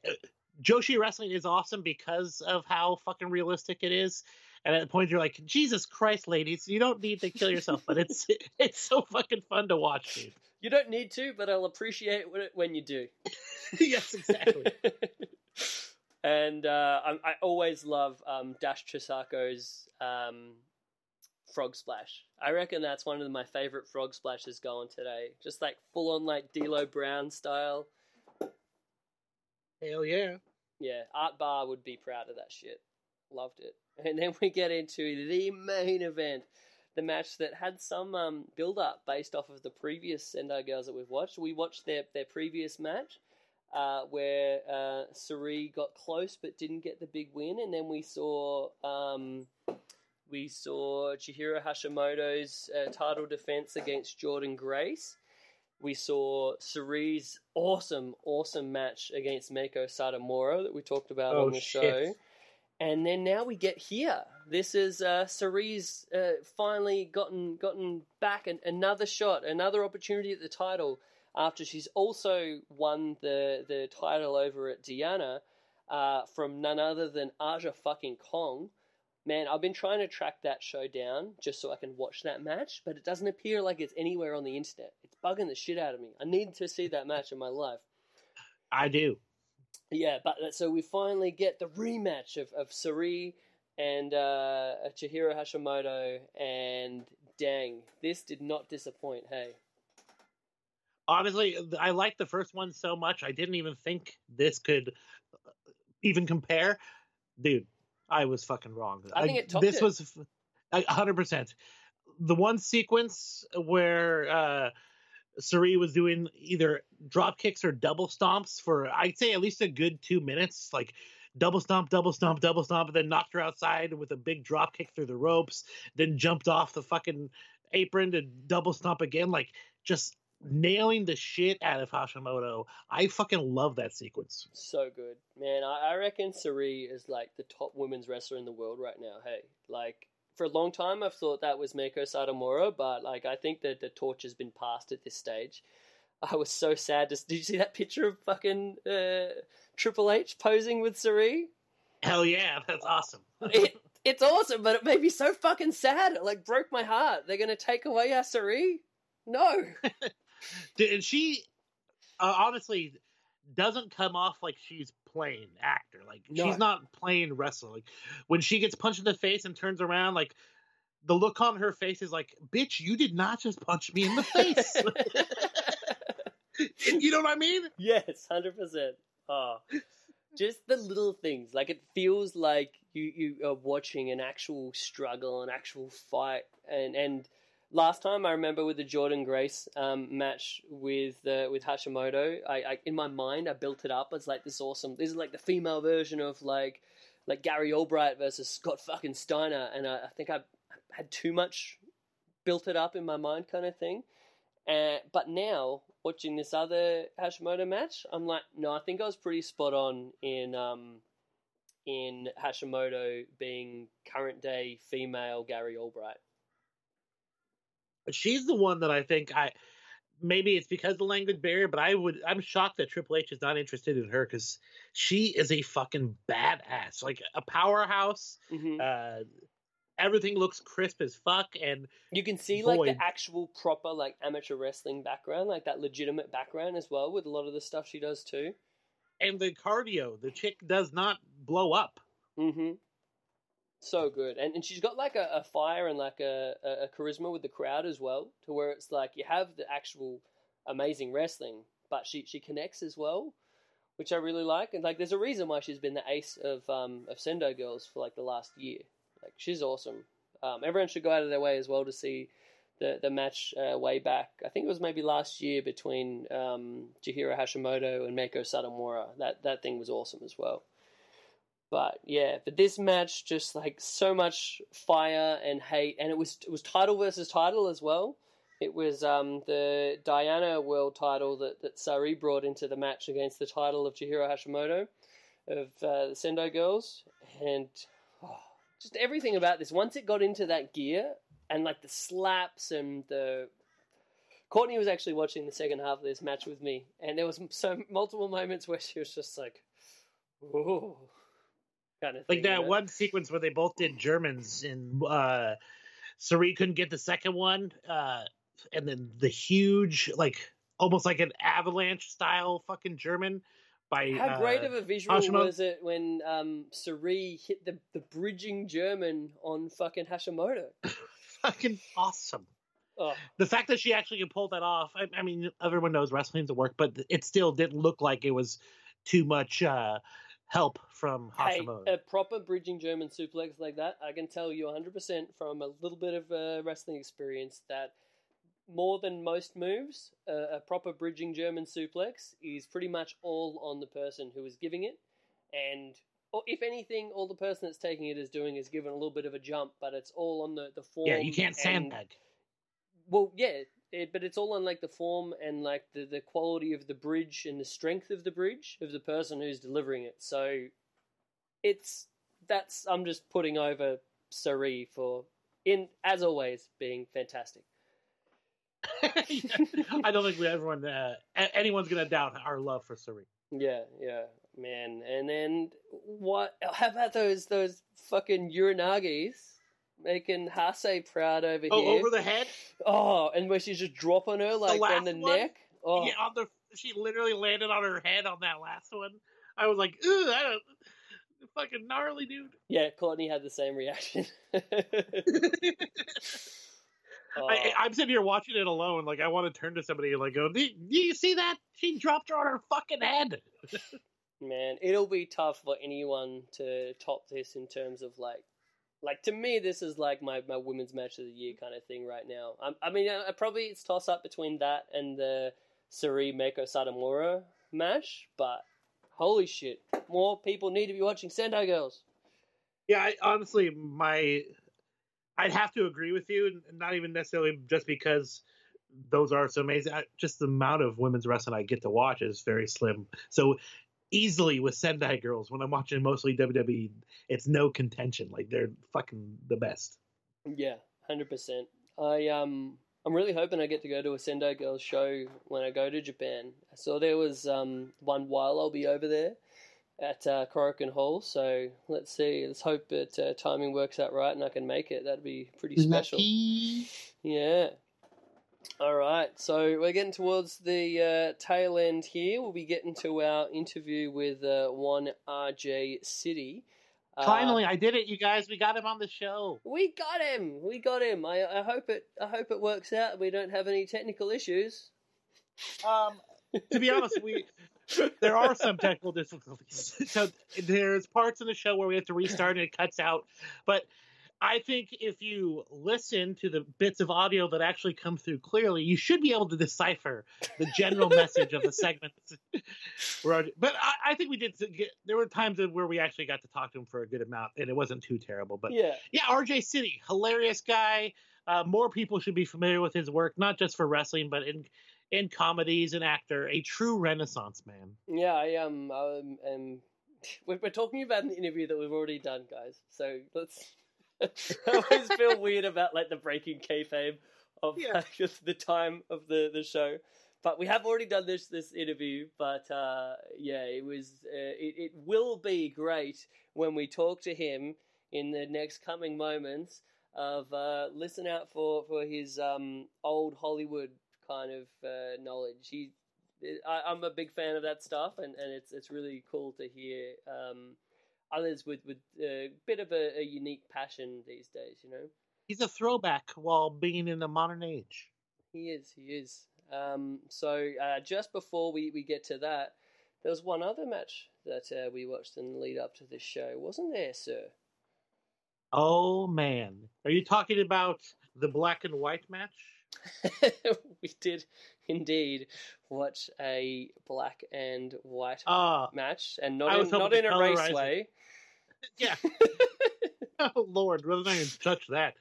B: Joshi wrestling is awesome because of how fucking realistic it is. And at points you're like, Jesus Christ, ladies, you don't need to kill yourself, but it's it's so fucking fun to watch, dude.
C: You don't need to, but I'll appreciate it when you do.
B: yes, exactly.
C: and uh, I, I, always love um, Dash Chisako's um, frog splash. I reckon that's one of my favorite frog splashes going today. Just like full on like D'Lo Brown style.
B: Hell yeah.
C: Yeah, Art Barr would be proud of that shit. Loved it. And then we get into the main event, the match that had some um, build up based off of the previous Sendai girls that we've watched. We watched their, their previous match. Uh, where uh, Sareee got close but didn't get the big win, and then we saw um, we saw Chihiro Hashimoto's uh, title defense against Jordan Grace. We saw Sareee's awesome, awesome match against Meiko Satomura that we talked about
B: Oh,
C: on the
B: shit.
C: show. And then now we get here. This is uh, Sareee's uh, finally gotten gotten back an, another shot, another opportunity at the title after she's also won the the title over at Diana uh, from none other than Aja fucking Kong. Man, I've been trying to track that show down just so I can watch that match, but it doesn't appear like it's anywhere on the internet. It's bugging the shit out of me. I need to see that match in my life.
B: I do.
C: Yeah, but so we finally get the rematch of, of Sareee and uh, Chihiro Hashimoto, and dang, this did not disappoint. Hey,
B: Honestly, I liked the first one so much. I didn't even think this could uh, even compare. Dude, I was fucking wrong.
C: I think it topped
B: this
C: it.
B: was hundred percent. The one sequence where uh Sareee was doing either drop kicks or double stomps for I'd say at least a good two minutes, like double stomp, double stomp, double stomp, and then knocked her outside with a big drop kick through the ropes, then jumped off the fucking apron to double stomp again, like just nailing the shit out of Hashimoto. I fucking love that sequence.
C: so good, man. I, I reckon Sareee is like the top women's wrestler in the world right now. Hey, like for a long time, I've thought that was Meiko Satomura, but like I think that the torch has been passed at this stage. I was so sad. To, did you see that picture of fucking uh, Triple H posing with Sareee?
B: Hell yeah, that's awesome.
C: it, it's awesome, but it made me so fucking sad. It like broke my heart. They're gonna take away our Sareee? No.
B: and she uh, honestly doesn't come off like she's playing actor. Like
C: No.
B: she's not playing wrestler. Like when she gets punched in the face and turns around, like the look on her face is like, "Bitch, you did not just punch me in the face." you know what I mean?
C: yes, hundred percent. Oh, just the little things. Like it feels like you you are watching an actual struggle, an actual fight, and and. Last time I remember with the Jordan Grace um, match with uh, with Hashimoto, I, I in my mind I built it up as like this awesome. This is like the female version of like like Gary Albright versus Scott fucking Steiner, and I, I think I had too much built it up in my mind, kind of thing. Uh, but now watching this other Hashimoto match, I'm like, no, I think I was pretty spot on in um, in Hashimoto being current day female Gary Albright.
B: She's the one that I think I maybe it's because of the language barrier, but I would I'm shocked that Triple H is not interested in her because she is a fucking badass, like a powerhouse.
C: hmm
B: Uh, everything looks crisp as fuck, and
C: You can see like the actual proper like amateur wrestling background, like that legitimate background as well, with a lot of the stuff she does too.
B: and the cardio. The chick does not blow up.
C: Mm-hmm. So good, and and she's got like a, a fire and like a, a charisma with the crowd as well, to where it's like you have the actual amazing wrestling, but she she connects as well, which I really like. And like, there's a reason why she's been the ace of um of Sendai Girls for like the last year. Like, she's awesome. Um, everyone should go out of their way as well to see the the match uh, way back. I think it was maybe last year between um, Chihiro Hashimoto and Meiko Satomura. That that thing was awesome as well. But yeah, but this match just like so much fire and hate, and it was it was title versus title as well. It was um, the Diana World title that, that Sareee brought into the match against the title of Chihiro Hashimoto of uh, the Sendai Girls, and oh, just everything about this. Once it got into that gear, and like the slaps and the Courtney was actually watching the second half of this match with me, and there was so multiple moments where she was just like, "Ooh," kind of
B: Like that
C: you know?
B: one sequence where they both did Germans and uh Sareee couldn't get the second one, uh and then the huge like almost like an avalanche style fucking German by
C: How great
B: uh,
C: of a visual
B: Hashimoto-
C: was it when um, Sareee hit the, the bridging German on fucking Hashimoto?
B: fucking awesome.
C: Oh,
B: The fact that she actually can pull that off, I, I mean, everyone knows wrestling's a work, but it still didn't look like it was too much uh, help from
C: hey,
B: Hashimoto.
C: a proper bridging German suplex like that, I can tell you 100% from a little bit of uh, wrestling experience that more than most moves, uh, a proper bridging German suplex is pretty much all on the person who is giving it. And or if anything, all the person that's taking it is doing is giving a little bit of a jump, but it's all on the, the form.
B: yeah, you can't
C: and-
B: sandbag.
C: Well, yeah, it, but it's all on like the form and like the, the quality of the bridge and the strength of the bridge of the person who's delivering it. So it's that's I'm just putting over Sareee for in as always being fantastic.
B: I don't think we everyone uh, anyone's gonna doubt our love for Sareee.
C: Yeah, yeah, man. And then what? How about those those fucking Uranagis making Hase proud over here.
B: Oh,
C: here?
B: over the head.
C: oh, and where she's just dropping her like on the
B: one?
C: neck. Oh,
B: Yeah, on the she literally landed on her head on that last one. I was like, ooh, that uh, fucking gnarly, dude.
C: Yeah, Courtney had the same reaction. Oh,
B: I, I'm sitting here watching it alone. Like, I want to turn to somebody and like go, do, do you see that? She dropped her on her fucking head.
C: man, it'll be tough for anyone to top this in terms of like, like to me, this is like my, my women's match of the year kind of thing right now. I, I mean, I, probably it's toss up between that and the Sareee Meiko Satomura match, but holy shit, more people need to be watching Sendai Girls.
B: Yeah, I, honestly, my I'd have to agree with you, not even necessarily just because those are so amazing. I, just the amount of women's wrestling I get to watch is very slim. So easily with Sendai Girls, when I'm watching mostly WWE, it's no contention. Like they're fucking the best.
C: Yeah, hundred percent. I um I'm really hoping I get to go to a Sendai Girls show when I go to Japan. I saw there was um one while I'll be over there at uh, Korakuen Hall. So let's see. Let's hope that uh, timing works out right and I can make it. That'd be pretty special.
B: Lucky.
C: Yeah. All right, so we're getting towards the uh, tail end here. We'll be getting to our interview with uh, one RJ City. Uh,
B: Finally, I did it, you guys. We got him on the show.
C: we got him. We got him. I, I hope it. I hope it works out. We don't have any technical issues.
B: Um, to be honest, we there are some technical difficulties. So there's parts in the show where we have to restart and it cuts out. But I think if you listen to the bits of audio that actually come through clearly, you should be able to decipher the general message of the segment. But I, I think we did get. There were times where we actually got to talk to him for a good amount, and it wasn't too terrible. But
C: Yeah.
B: yeah, RJ City, hilarious guy. Uh, more people should be familiar with his work, not just for wrestling, but in in comedies. An actor, a true Renaissance man.
C: Yeah. I am. um, um we're, we're talking about an interview that we've already done, guys. So let's. I always feel weird about like the breaking kayfabe of
B: Yeah.
C: like, just the time of the the show. But we have already done this this interview. But uh, yeah, it was. Uh, it, it will be great when we talk to him in the next coming moments. Of uh, listen out for for his um, old Hollywood kind of uh, knowledge. He, I, I'm a big fan of that stuff, and, and it's it's really cool to hear um, others with with a bit of a, a unique passion these days. You know.
B: He's a throwback while being in the modern age.
C: He is. He is. Um, so uh, just before we, we get to that, there was one other match that uh, we watched in the lead up to this show, wasn't there, sir?
B: Oh man, Are you talking about the black and white match?
C: we did indeed watch a black and white
B: Ah,
C: match, and not in, not in a
B: it.
C: raceway.
B: yeah. oh Lord, let's not even touch that.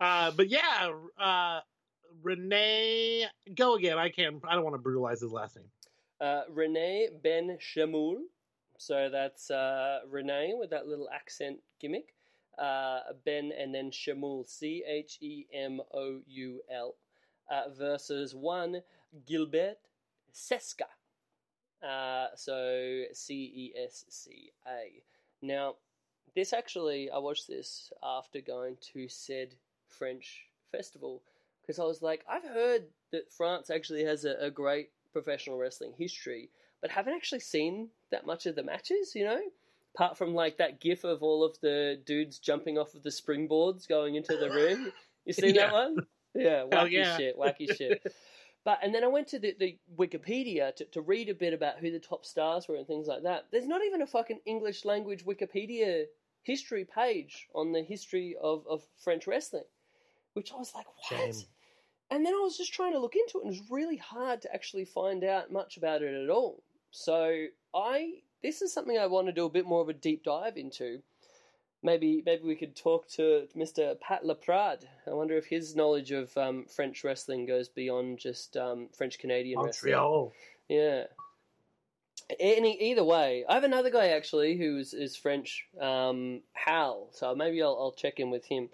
B: Uh, but yeah, uh, Renee, go again. I can't. I don't want to brutalize his last name.
C: Uh, Renee Ben Chemoul. So that's uh, Renee with that little accent gimmick. Uh, ben and then Chemoul, C H E M O U L, uh, versus one Gilbert Cesca. Uh, so C E S C A. Now, this actually, I watched this after going to said French festival because I was like, I've heard that France actually has a, a great professional wrestling history, but haven't actually seen that much of the matches, you know? Apart from like that gif of all of the dudes jumping off of the springboards going into the ring. You seen
B: Yeah.
C: that one? Yeah, wacky
B: yeah.
C: shit, wacky shit. But and then I went to the, the Wikipedia to, to read a bit about who the top stars were and things like that. There's not even a fucking English language Wikipedia history page on the history of, of French wrestling. Which I was like, what?
B: Shame.
C: And then I was just trying to look into it, and it was really hard to actually find out much about it at all. So I, this is something I want to do a bit more of a deep dive into. Maybe, maybe we could talk to Mr. Pat Laprade. I wonder if his knowledge of um, French wrestling goes beyond just um, French Canadian wrestling.
B: Montreal.
C: Yeah. Any either way, I have another guy actually who is, is French, um, Hal. So maybe I'll, I'll check in with him.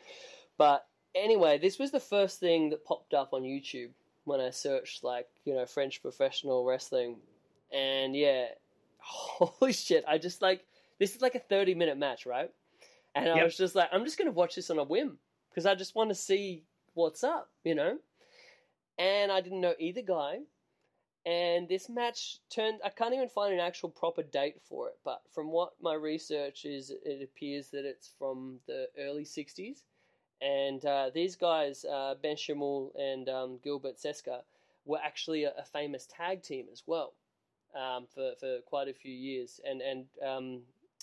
C: But anyway, this was the first thing that popped up on YouTube when I searched like you know French professional wrestling, and yeah, holy shit! I just like this is like a thirty minute match, right? And I
B: Yep.
C: was just like, I'm just gonna watch this on a whim because I just want to see what's up, you know. And I didn't know either guy, and this match turned. I can't even find an actual proper date for it, but from what my research is, it appears that it's from the early '60s. And uh, these guys, uh, Ben Chemoul and um, Gilbert Cesca, were actually a, a famous tag team as well um, for for quite a few years. And and um,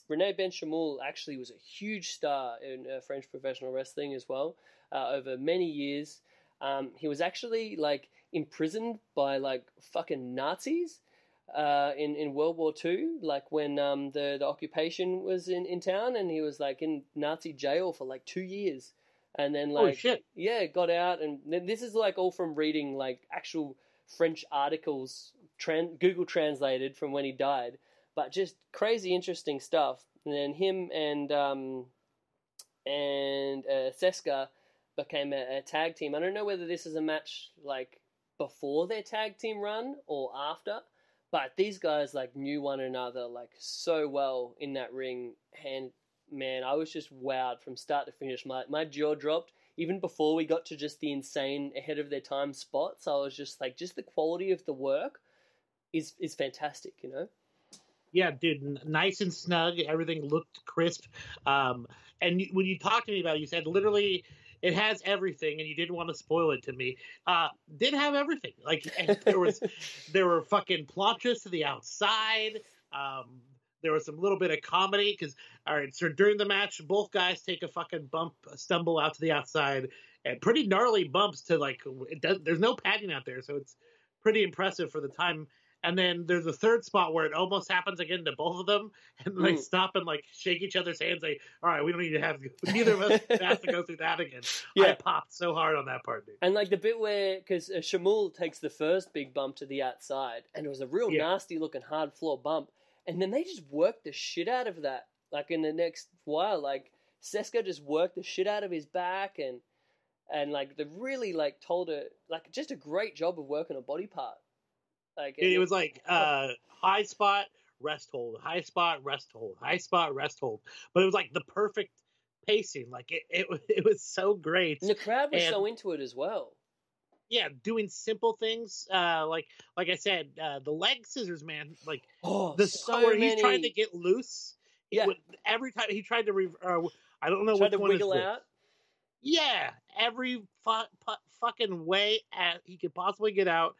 C: Rene Ben Chemoul actually was a huge star in uh, French professional wrestling as well uh, over many years. Um, he was actually like imprisoned by like fucking Nazis uh, in in World War Two, like when um, the the occupation was in, in town, and he was like in Nazi jail for like two years, and then like
B: shit.
C: yeah, got out, and this is like all from reading like actual French articles, tran- Google translated from when he died, but just crazy interesting stuff. And then him and um, and uh, Cesca became a, a tag team. I don't know whether this is a match like before their tag team run or after, but these guys like knew one another like so well in that ring. And man, I was just wowed from start to finish. My my jaw dropped even before we got to just the insane ahead of their time spots. I was just like, just the quality of the work is is fantastic. You know.
B: Yeah, dude, nice and snug. Everything looked crisp. Um, and when you talked to me about it, you said literally it has everything, and you didn't want to spoil it to me. Uh, did have everything. Like there was, there were fucking planches to the outside. Um, there was some little bit of comedy because all right, so during the match, both guys take a fucking bump, stumble out to the outside, and pretty gnarly bumps to like. Does, there's no padding out there, so it's pretty impressive for the time. And then there's a third spot where it almost happens again to both of them, and they
C: Mm.
B: stop and like shake each other's hands. Like, all right, we don't need to have neither of us has to go through that again. I
C: Yeah.
B: popped so hard on that part, dude.
C: And like the bit where, because uh, Chemoul takes the first big bump to the outside, and it was a real
B: Yeah.
C: nasty looking hard floor bump, and then they just worked the shit out of that. Like in the next while, like Cesca just worked the shit out of his back, and and like they really like told her like just a great job of working a body part. Like
B: It, was like uh, high spot, rest hold, high spot, rest hold, high spot, rest hold. But it was like the perfect pacing. Like it, it, was- it was so great.
C: and the crowd was
B: and-
C: so into it as well.
B: Yeah, doing simple things. Uh, like like I said, uh, the leg scissors, man. Like
C: Oh,
B: the
C: so
B: where
C: many.
B: he's trying to get loose.
C: Yeah.
B: would- every time he tried to, re- uh, I don't know
C: tried
B: which
C: to
B: one
C: wiggle
B: is
C: out.
B: Yeah, every fu- fucking way at, he could possibly get out.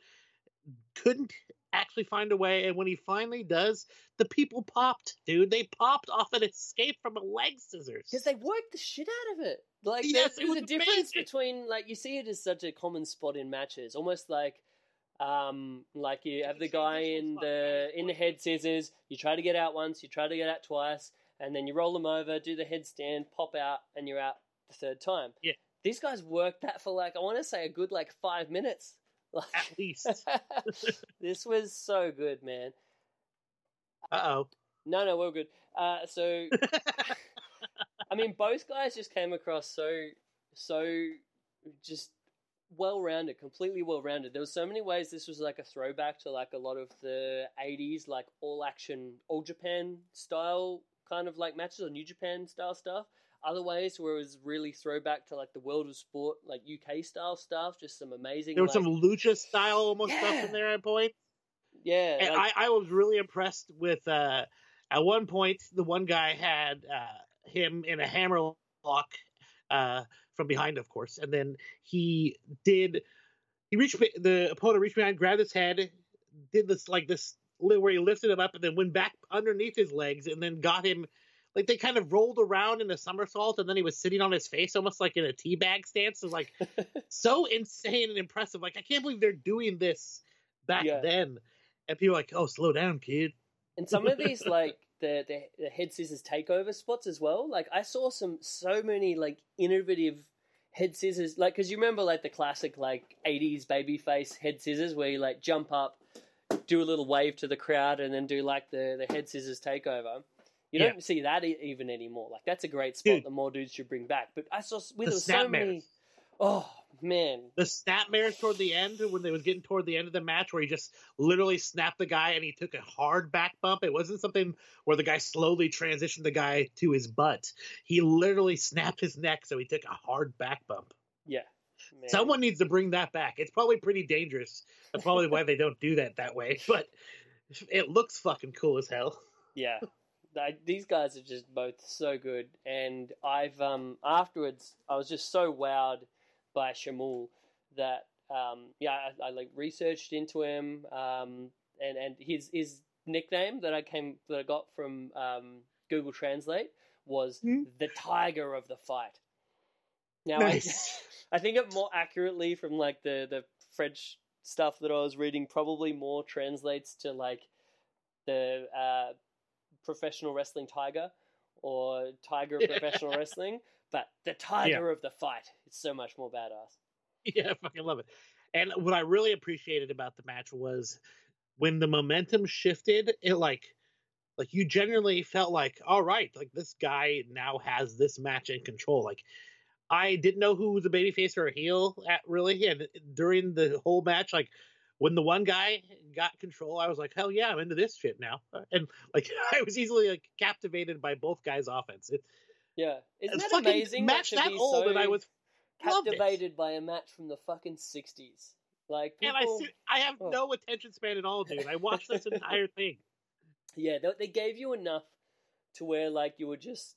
B: Couldn't actually find a way. And when he finally does, the people popped, dude. They popped off an escape from a leg scissors.
C: because they worked the shit out of it. Like
B: Yes,
C: there's, there's a difference
B: amazing.
C: between like you see it as such a common spot in matches, almost like um like you have the guy in the in the head scissors. You try to get out once, you try to get out twice, and then you roll them over, do the headstand, pop out, and you're out the third time.
B: Yeah.
C: these guys worked that for like I want to say a good like five minutes. Like,
B: At least.
C: this was so good, man.
B: Uh oh.
C: No, no, we're good. Uh, so, I mean, both guys just came across so, so, just well rounded, completely well rounded. There was so many ways this was like a throwback to like a lot of the '80s, like all action, all Japan style kind of like matches or New Japan style stuff. Other ways where it was really throwback to like the world of sport, like UK style stuff. Just some amazing.
B: There was
C: like,
B: some lucha style almost stuff in there at points.
C: yeah,
B: And
C: like-
B: I, I was really impressed with uh at one point the one guy had uh him in a hammer lock uh from behind of course and then he did he reached the opponent reached behind grabbed his head did this like this where he lifted him up and then went back underneath his legs and then got him like they kind of rolled around in a somersault and then he was sitting on his face almost like in a teabag stance. It like so insane and impressive. Like I can't believe they're doing this back
C: Yeah.
B: then. And people like, oh, slow down, kid.
C: And some of these like the, the the head scissors takeover spots as well. Like I saw some so many like innovative head scissors. Like because you remember like the classic like '80s babyface head scissors where you like jump up, do a little wave to the crowd, and then do like the the head scissors takeover. You
B: Yeah.
C: don't see that e- even anymore. Like that's a great spot.
B: Dude.
C: The more dudes should bring back. But I saw with
B: The
C: so many. Oh man,
B: The snapmares toward the end, when they was getting toward the end of the match, where he just literally snapped the guy and he took a hard back bump. It wasn't something where the guy slowly transitioned the guy to his butt. He literally snapped his neck, so he took a hard back bump.
C: yeah. Man.
B: Someone needs to bring that back. It's probably pretty dangerous. That's probably why they don't do that that way. But it looks fucking cool as hell.
C: Yeah, They- these guys are just both so good, and I've um afterwards I was just so wowed by Chemoul that um yeah I, I like researched into him um and and his his nickname that I came that I got from um Google Translate was
B: Hmm.
C: the Tiger of the Fight. Now
B: Nice.
C: I, I think it more accurately from like the the French stuff that I was reading probably more translates to like the uh, professional wrestling tiger or tiger of professional wrestling, but the tiger of the fight is so much more badass.
B: yeah, I fucking love it. And what I really appreciated about the match was when the momentum shifted, it like like you genuinely felt like, all right, like this guy now has this match in control. Like I didn't know who was a babyface or a heel at really, and during the whole match, like when the one guy got control, I was like, hell yeah, I'm into this shit now. And like I was easily like captivated by both guys' offense. It,
C: Yeah, isn't
B: it's
C: that amazing?
B: match
C: to
B: that old,
C: so
B: and I was
C: captivated by a match from the fucking sixties. Like
B: And I
C: people,
B: sit, I have
C: Oh.
B: no attention span at all, dude. I watched this entire thing.
C: yeah, they, they gave you enough to where like you were just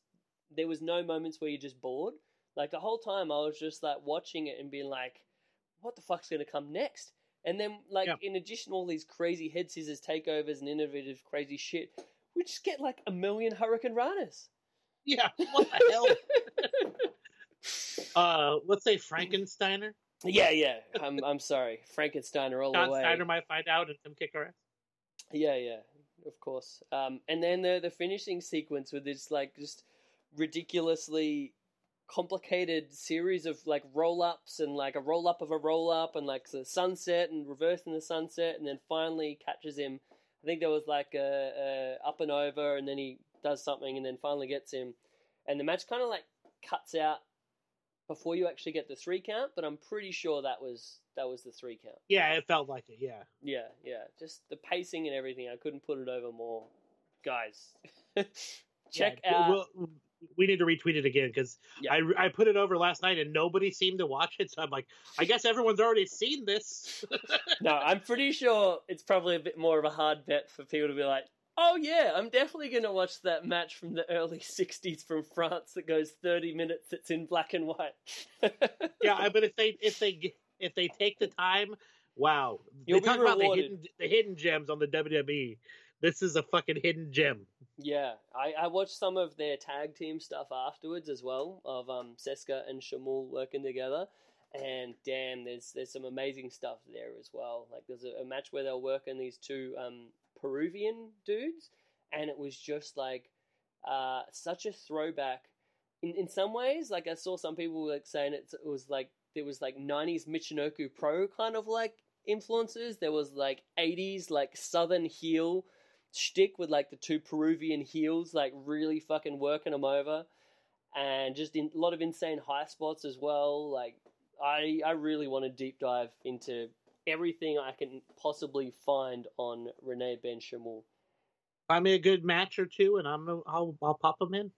C: there was no moments where you're just bored. Like the whole time, I was just like watching it and being like, "What the fuck's going to come next?" And then, like,
B: Yeah.
C: in addition to all these crazy head scissors takeovers and innovative crazy shit, we just get like a million Hurricane Ranas.
B: Yeah, what the hell? Uh, let's say Frankensteiner.
C: yeah, yeah. I'm I'm sorry, Frankensteiner all
B: John
C: the way.
B: Steiner might find out and come kick our ass.
C: Yeah, yeah, of course. Um, and then the the finishing sequence with this like just ridiculously complicated series of like roll ups and like a roll up of a roll up and like the sunset and reversing the sunset and then finally catches him. I think there was like a, a up and over and then he does something and then finally gets him. And the match kind of like cuts out before you actually get the three count, but I'm pretty sure that was that was the three count.
B: Yeah, it felt like it. Yeah.
C: Yeah, yeah. Just the pacing and everything. I couldn't put it over more. Guys, check
B: Yeah,
C: out.
B: we'll- we need to retweet it again because
C: Yeah.
B: I I put it over last night and nobody seemed to watch it. So I'm like, I guess everyone's already seen this.
C: no, I'm pretty sure it's probably a bit more of a hard bet for people to be like, oh, yeah, I'm definitely going to watch that match from the early 60s from France that goes 30 minutes. It's in black and white.
B: yeah, but if they if they if they take the time Wow.
C: You'll
B: they talk about the
C: rewarded.
B: hidden, the hidden gems on the WWE. This is a fucking hidden gem.
C: Yeah, I, I watched some of their tag team stuff afterwards as well of um Cesca and Chemoul working together, and damn, there's there's some amazing stuff there as well. Like there's a, a match where they're working these two um Peruvian dudes, and it was just like uh such a throwback. In in some ways, like I saw some people like saying it, it was like there was like '90s Michinoku Pro kind of like influences. There was like '80s like Southern heel shtick with like the two Peruvian heels, like really fucking working them over, and just in, a lot of insane high spots as well. Like I, I really want to deep dive into everything I can possibly find on Renee Ben Chemoul.
B: Find me a good match or two, and I'm I'll I'll pop them in.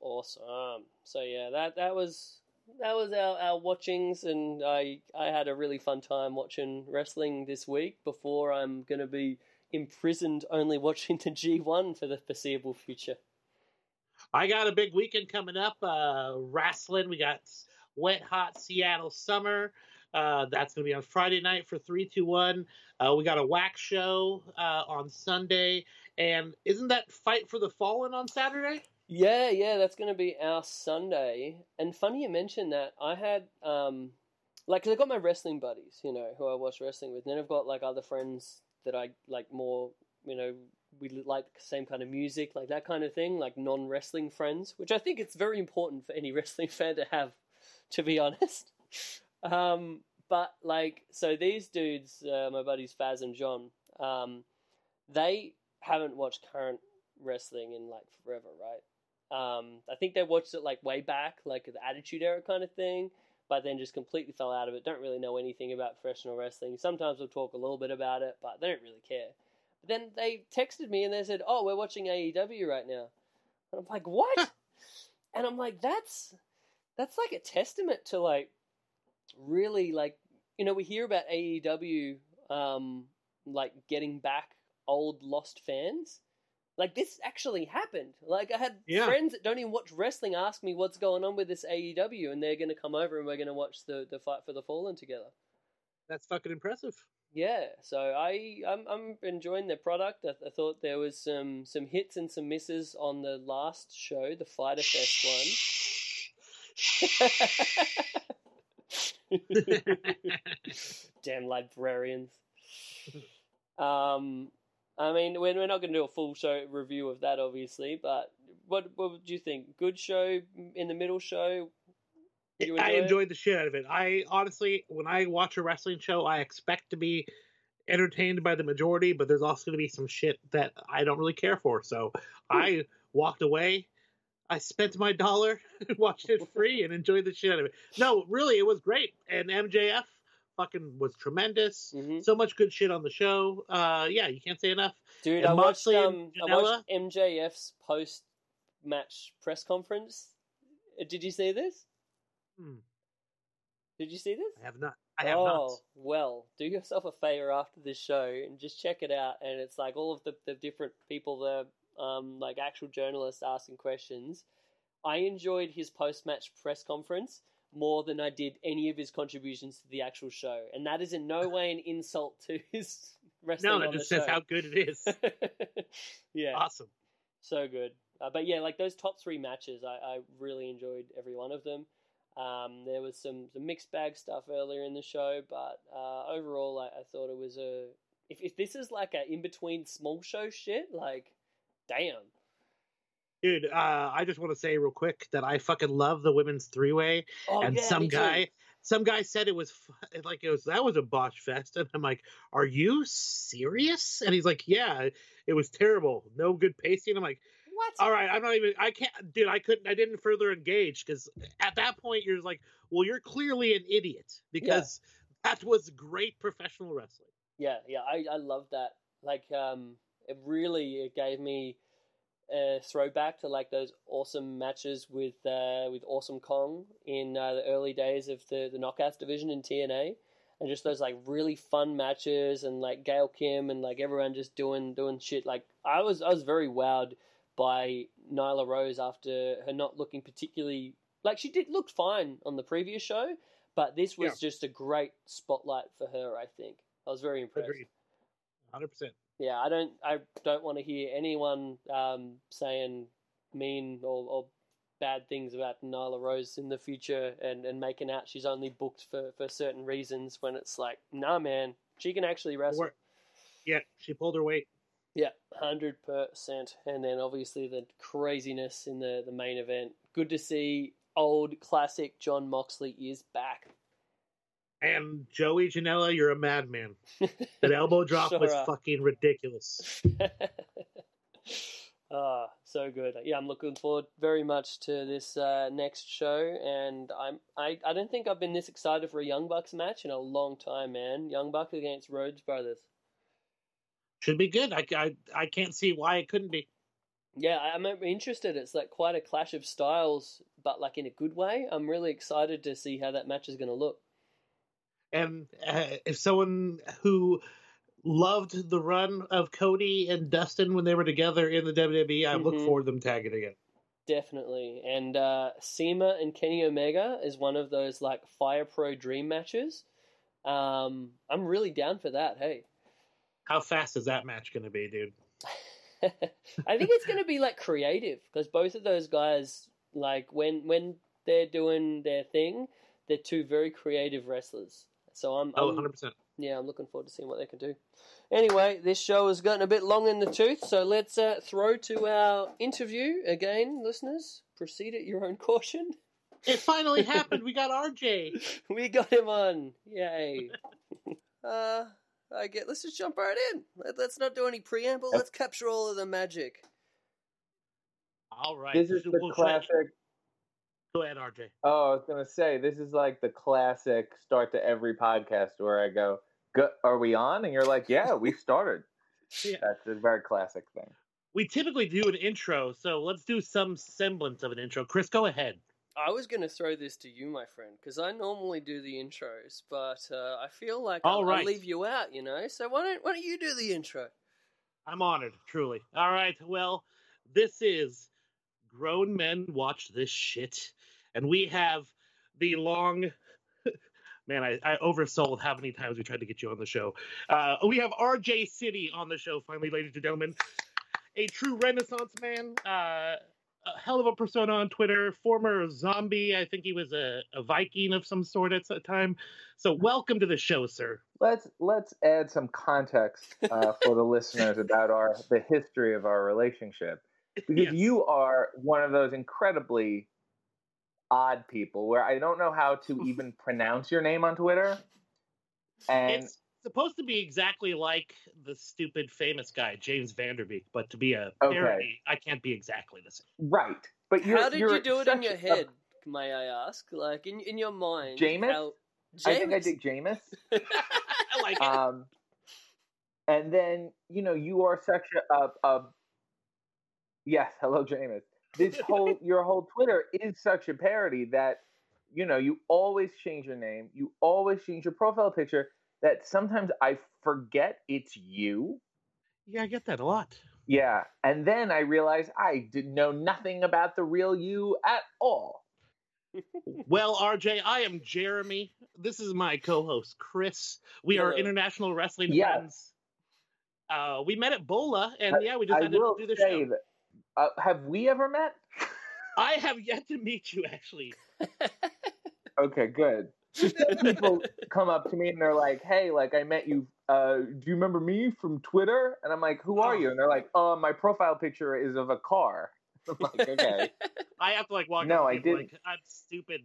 C: Awesome. So yeah, that that was that was our, our watchings, and I I had a really fun time watching wrestling this week. Before I'm gonna be imprisoned only watching the G1 for the foreseeable future.
B: I got a big weekend coming up. Uh, wrestling. We got Wet Hot Seattle Summer. Uh, that's going to be on Friday night for 321. Uh, we got a wax show uh, on Sunday. And isn't that Fight for the Fallen on Saturday?
C: Yeah, yeah, that's going to be our Sunday. And funny you mentioned that. I had, um, like, cause I got my wrestling buddies, you know, who I watch wrestling with. And then I've got, like, other friends that I like more, you know, we like the same kind of music, like that kind of thing, like non wrestling friends, which I think it's very important for any wrestling fan to have, to be honest. Um, but, like, so these dudes, uh, my buddies Faz and John, um, they haven't watched current wrestling in, like, forever, right? Um, I think they watched it like way back, like the Attitude Era kind of thing, but then just completely fell out of it. Don't really know anything about professional wrestling. Sometimes we'll talk a little bit about it, but they don't really care. But then they texted me and they said, "Oh, we're watching AEW right now," and I'm like, "What?" and I'm like, "That's that's like a testament to like really like you know we hear about AEW um, like getting back old lost fans." Like this actually happened. Like I had
B: Yeah.
C: friends that don't even watch wrestling ask me what's going on with this AEW, and they're going to come over and we're going to watch the the fight for the fallen together.
B: That's fucking impressive.
C: Yeah, so I I'm, I'm enjoying their product. I, I thought there was some some hits and some misses on the last show, the Fyter Fest one. Damn librarians. Um, I mean, we're, we're not going to do a full show review of that, obviously. But what what would you think? Good show in the middle show. You
B: I
C: enjoy it?
B: enjoyed the shit out of it. I honestly, when I watch a wrestling show, I expect to be entertained by the majority, but there's also going to be some shit that I don't really care for. So hmm. I walked away. I spent my dollar, watched it free, and enjoyed the shit out of it. No, really, it was great. And MJF fucking was tremendous.
C: Mhm.
B: So much good shit on the show. Uh, yeah, you can't say enough.
C: Dude,
B: And
C: I watched um, I watched MJF's post match press conference. Uh, Did you see this?
B: Hmm.
C: Did you see this?
B: I have not. I have
C: oh,
B: not.
C: well, do yourself a favor after this show and just check it out. And it's like all of the, the different people the um, like actual journalists asking questions. I enjoyed his post match press conference more than I did any of his contributions to the actual show. And that is in no way an insult to his wrestling.
B: No, that just says
C: show.
B: how good it is.
C: yeah,
B: awesome.
C: so good. Uh, but yeah, like those top three matches, I, I really enjoyed every one of them. Um, there was some, some mixed bag stuff earlier in the show, but uh, overall, I, I thought it was a. If, if this is like a in between small show shit, like, damn.
B: Dude, uh, I just want to say real quick that I fucking love the women's three way.
C: Oh,
B: and
C: yeah,
B: some
C: me too.
B: guy, some guy said it was like it was that was a botch fest, and I'm like, are you serious? And he's like, yeah, it was terrible, no good pacing. I'm like,
C: What?
B: all right, I'm not even, I can't, dude, I couldn't, I didn't further engage because at that point you're like, well, you're clearly an idiot because that was great professional wrestling.
C: Yeah, yeah, I, I love that. Like, um, it really it gave me a throwback to like those awesome matches with uh, with Awesome Kong in uh, the early days of the the Knockouts division in TNA, and just those like really fun matches and like Gail Kim and like everyone just doing doing shit. Like I was I was very wowed by Nyla Rose after her not looking particularly like she did looked fine on the previous show, but this was just a great spotlight for her. I think. I was very impressed.
B: Agreed. Hundred percent.
C: Yeah, I don't I don't want to hear anyone um, saying mean or, or bad things about Nyla Rose in the future and, and making out she's only booked for, for certain reasons when it's like, nah man, she can actually wrestle.
B: Or- Yeah, she pulled her weight.
C: Yeah, hundred percent. And then obviously the craziness in the, the main event. Good to see old classic Jon Moxley is back.
B: And Joey Janela, you're a madman. That elbow drop
C: Sure
B: was
C: are.
B: fucking ridiculous.
C: Ah, so good. Yeah, I'm looking forward very much to this uh, next show, and I'm I, I don't think I've been this excited for a Young Bucks match in a long time, man. Young Bucks against Rhodes Brothers.
B: Should be good. I, I, I can't see why it couldn't be.
C: Yeah, I'm interested. It's like quite a clash of styles, but like in a good way. I'm really excited to see how that match is going to look.
B: And uh, if someone who loved the run of Cody and Dustin when they were together in the WWE, I look
C: Mhm.
B: forward to them tagging again.
C: Definitely. And uh, CIMA and Kenny Omega is one of those like Fire Pro dream matches. Um, I'm really down for that. Hey.
B: How fast is that match going to be, dude?
C: I think it's going to be like creative because both of those guys, like when when they're doing their thing, they're two very creative wrestlers. So I'm,
B: Oh,
C: I'm
B: 100%.
C: yeah, I'm looking forward to seeing what they can do. Anyway, this show has gotten a bit long in the tooth, so let's uh, throw to our interview again, listeners. Proceed at your own caution.
B: It finally happened. We got RJ.
C: We got him on. Yay. uh, I get. Let's just jump right in. Let, let's not do any preamble. Let's capture all of the magic.
B: All right.
D: This is the
B: We'll try-
D: classic.
B: Go ahead, RJ.
D: Oh, I was gonna say this is like the classic start to every podcast where I go, "Go- "Are we on?" And you're like, "Yeah, we started."
B: Yeah.
D: That's a very classic thing.
B: We typically do an intro, so let's do some semblance of an intro. Chris, go ahead.
C: I was going to throw this to you, my friend, because I normally do the intros, but uh, I feel like
B: All
C: I'll, I'll leave you out, you know. So why don't why don't you do the intro?
B: I'm honored, truly. All right, well, this is Grown Men Watch This Shit. And we have the long. Man, I, I oversold how many times we tried to get you on the show. Uh, we have RJ City on the show, finally, ladies and gentlemen. A true Renaissance man. Uh, a hell of a persona on Twitter. Former zombie. I think he was a, a Viking of some sort at the time. So, welcome to the show, sir.
D: Let's let's add some context uh, for the listeners about our the history of our relationship because
B: Yes.
D: you are one of those incredibly odd people where I don't know how to even pronounce your name on Twitter. And
B: it's supposed to be exactly like the stupid famous guy James Vanderbeek, but to be a
D: Okay.
B: parody, I can't be exactly the same.
D: right, but you're,
C: How did
D: you're
C: you do it in
D: such
C: your
D: a-
C: head? May I ask? Like in in your mind,
D: Jameis?
C: how-
D: I think I did Jameis.
B: I like it.
D: um, and then you know you are such a, a, a yes, hello, Jameis. This whole your whole Twitter is such a parody that you know you always change your name, you always change your profile picture. That sometimes I forget it's you.
B: yeah, I get that a lot.
D: Yeah, and then I realize I didn't know nothing about the real you at all.
B: Well, RJ, I am Jeremy. This is my co-host Chris. We are international wrestling
D: Yes.
B: friends. Uh, we met at Bola, and yeah, we
D: I
B: decided to do the show.
D: that. Uh, have we ever met?
B: I have yet to meet you, actually.
D: Okay, good. people come up to me and they're like, "Hey, like I met you. Uh, do you remember me from Twitter?" And I'm like, "Who are you?" And they're like, "Oh, my profile picture is of a car." I'm like, "Okay."
B: I have to like walk.
D: No, I
B: people
D: didn't.
B: Like, I'm stupid,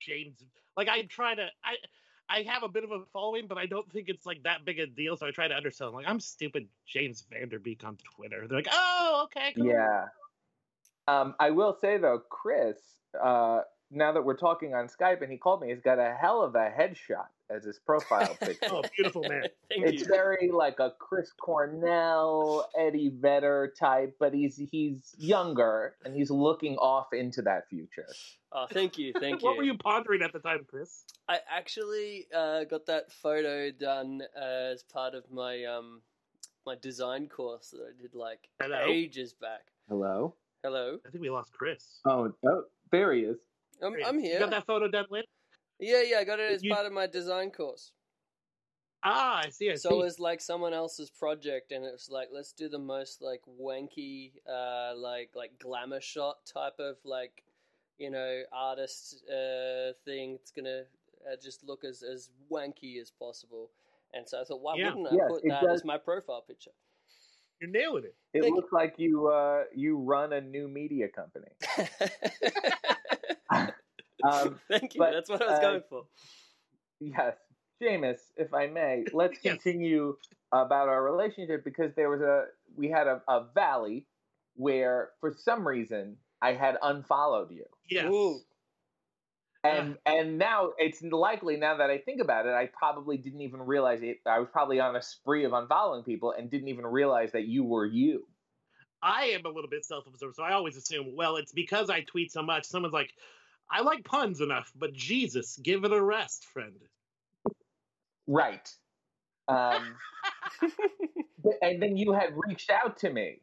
B: James. Like I try to. I I have a bit of a following, but I don't think it's like that big a deal. So I try to understand. Like I'm stupid, James Vanderbeek on Twitter. They're like, oh, okay, cool.
D: yeah. Um, I will say though, Chris. Uh, now that we're talking on Skype and he called me, he's got a hell of a headshot as his profile picture.
B: Oh, beautiful man.
C: Thank
D: it's
C: you.
D: very like a Chris Cornell, Eddie Vedder type, but he's he's younger and he's looking off into that future.
C: Oh, thank you, thank you.
B: what were you pondering at the time, Chris?
C: I actually uh, got that photo done as part of my um my design course that I did like
B: Hello?
C: ages back.
D: Hello.
C: Hello,
B: I think we lost Chris.
D: Oh, oh, there he is.
C: I'm I'm
B: You
C: here.
B: got that photo done, Lynn?
C: Yeah, yeah, I got it as
B: You-
C: part of my design course.
B: Ah, I see. I
C: So
B: see.
C: it was like someone else's project, and it was like, let's do the most like wanky, uh, like like glamour shot type of like, you know, artist uh, thing. It's gonna uh, just look as as wanky as possible. And so I thought, why
B: Yeah.
C: wouldn't I
D: Yes,
C: put that
D: does.
C: as my profile picture?
B: You're nailing it.
D: It
C: Thank
D: looks like you uh, you run a new media company. Um,
C: Thank you.
D: but,
C: That's what I was
D: uh,
C: going for.
D: yes, Seamus, if I may, let's
B: Yes.
D: continue about our relationship because there was a we had a, a valley where for some reason I had unfollowed you.
B: Yes.
C: Ooh.
D: And and now it's likely now that I think about it, I probably didn't even realize it. I was probably on a spree of unfollowing people and didn't even realize that you were you.
B: I am a little bit self-absorbed, so I always assume, well, it's because I tweet so much. Someone's like, I like puns enough, but Jesus, give it a rest, friend.
D: Right. Um, and then you had reached out to me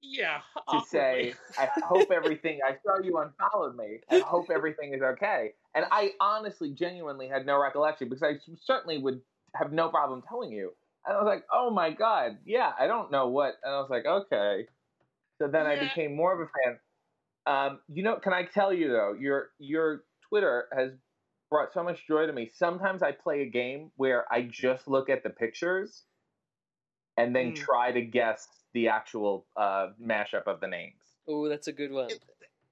B: Yeah.
D: to
B: awkwardly.
D: say, I hope everything, I saw you unfollowed me. I hope everything is okay. And I honestly, genuinely had no recollection because I certainly would have no problem telling you. And I was like, oh my God, yeah, I don't know what. And I was like, okay. So then I became more of a fan. Um, you know, can I tell you though, your your Twitter has brought so much joy to me. Sometimes I play a game where I just look at the pictures and then
B: Mm.
D: try to guess the actual uh, mashup of the names.
C: Oh, that's a good one.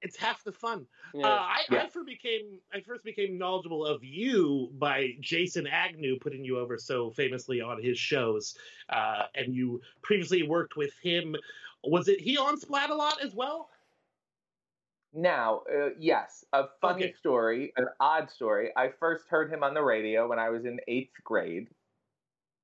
B: It's half the fun.
C: Yeah.
B: Uh, I,
D: Yeah.
B: I first became I first became knowledgeable of you by Jason Agnew putting you over so famously on his shows, uh, and you previously worked with him. Was it he on Splatalot as well?
D: Now, uh, yes, a funny
B: Okay.
D: story, an odd story. I first heard him on the radio when I was in eighth grade,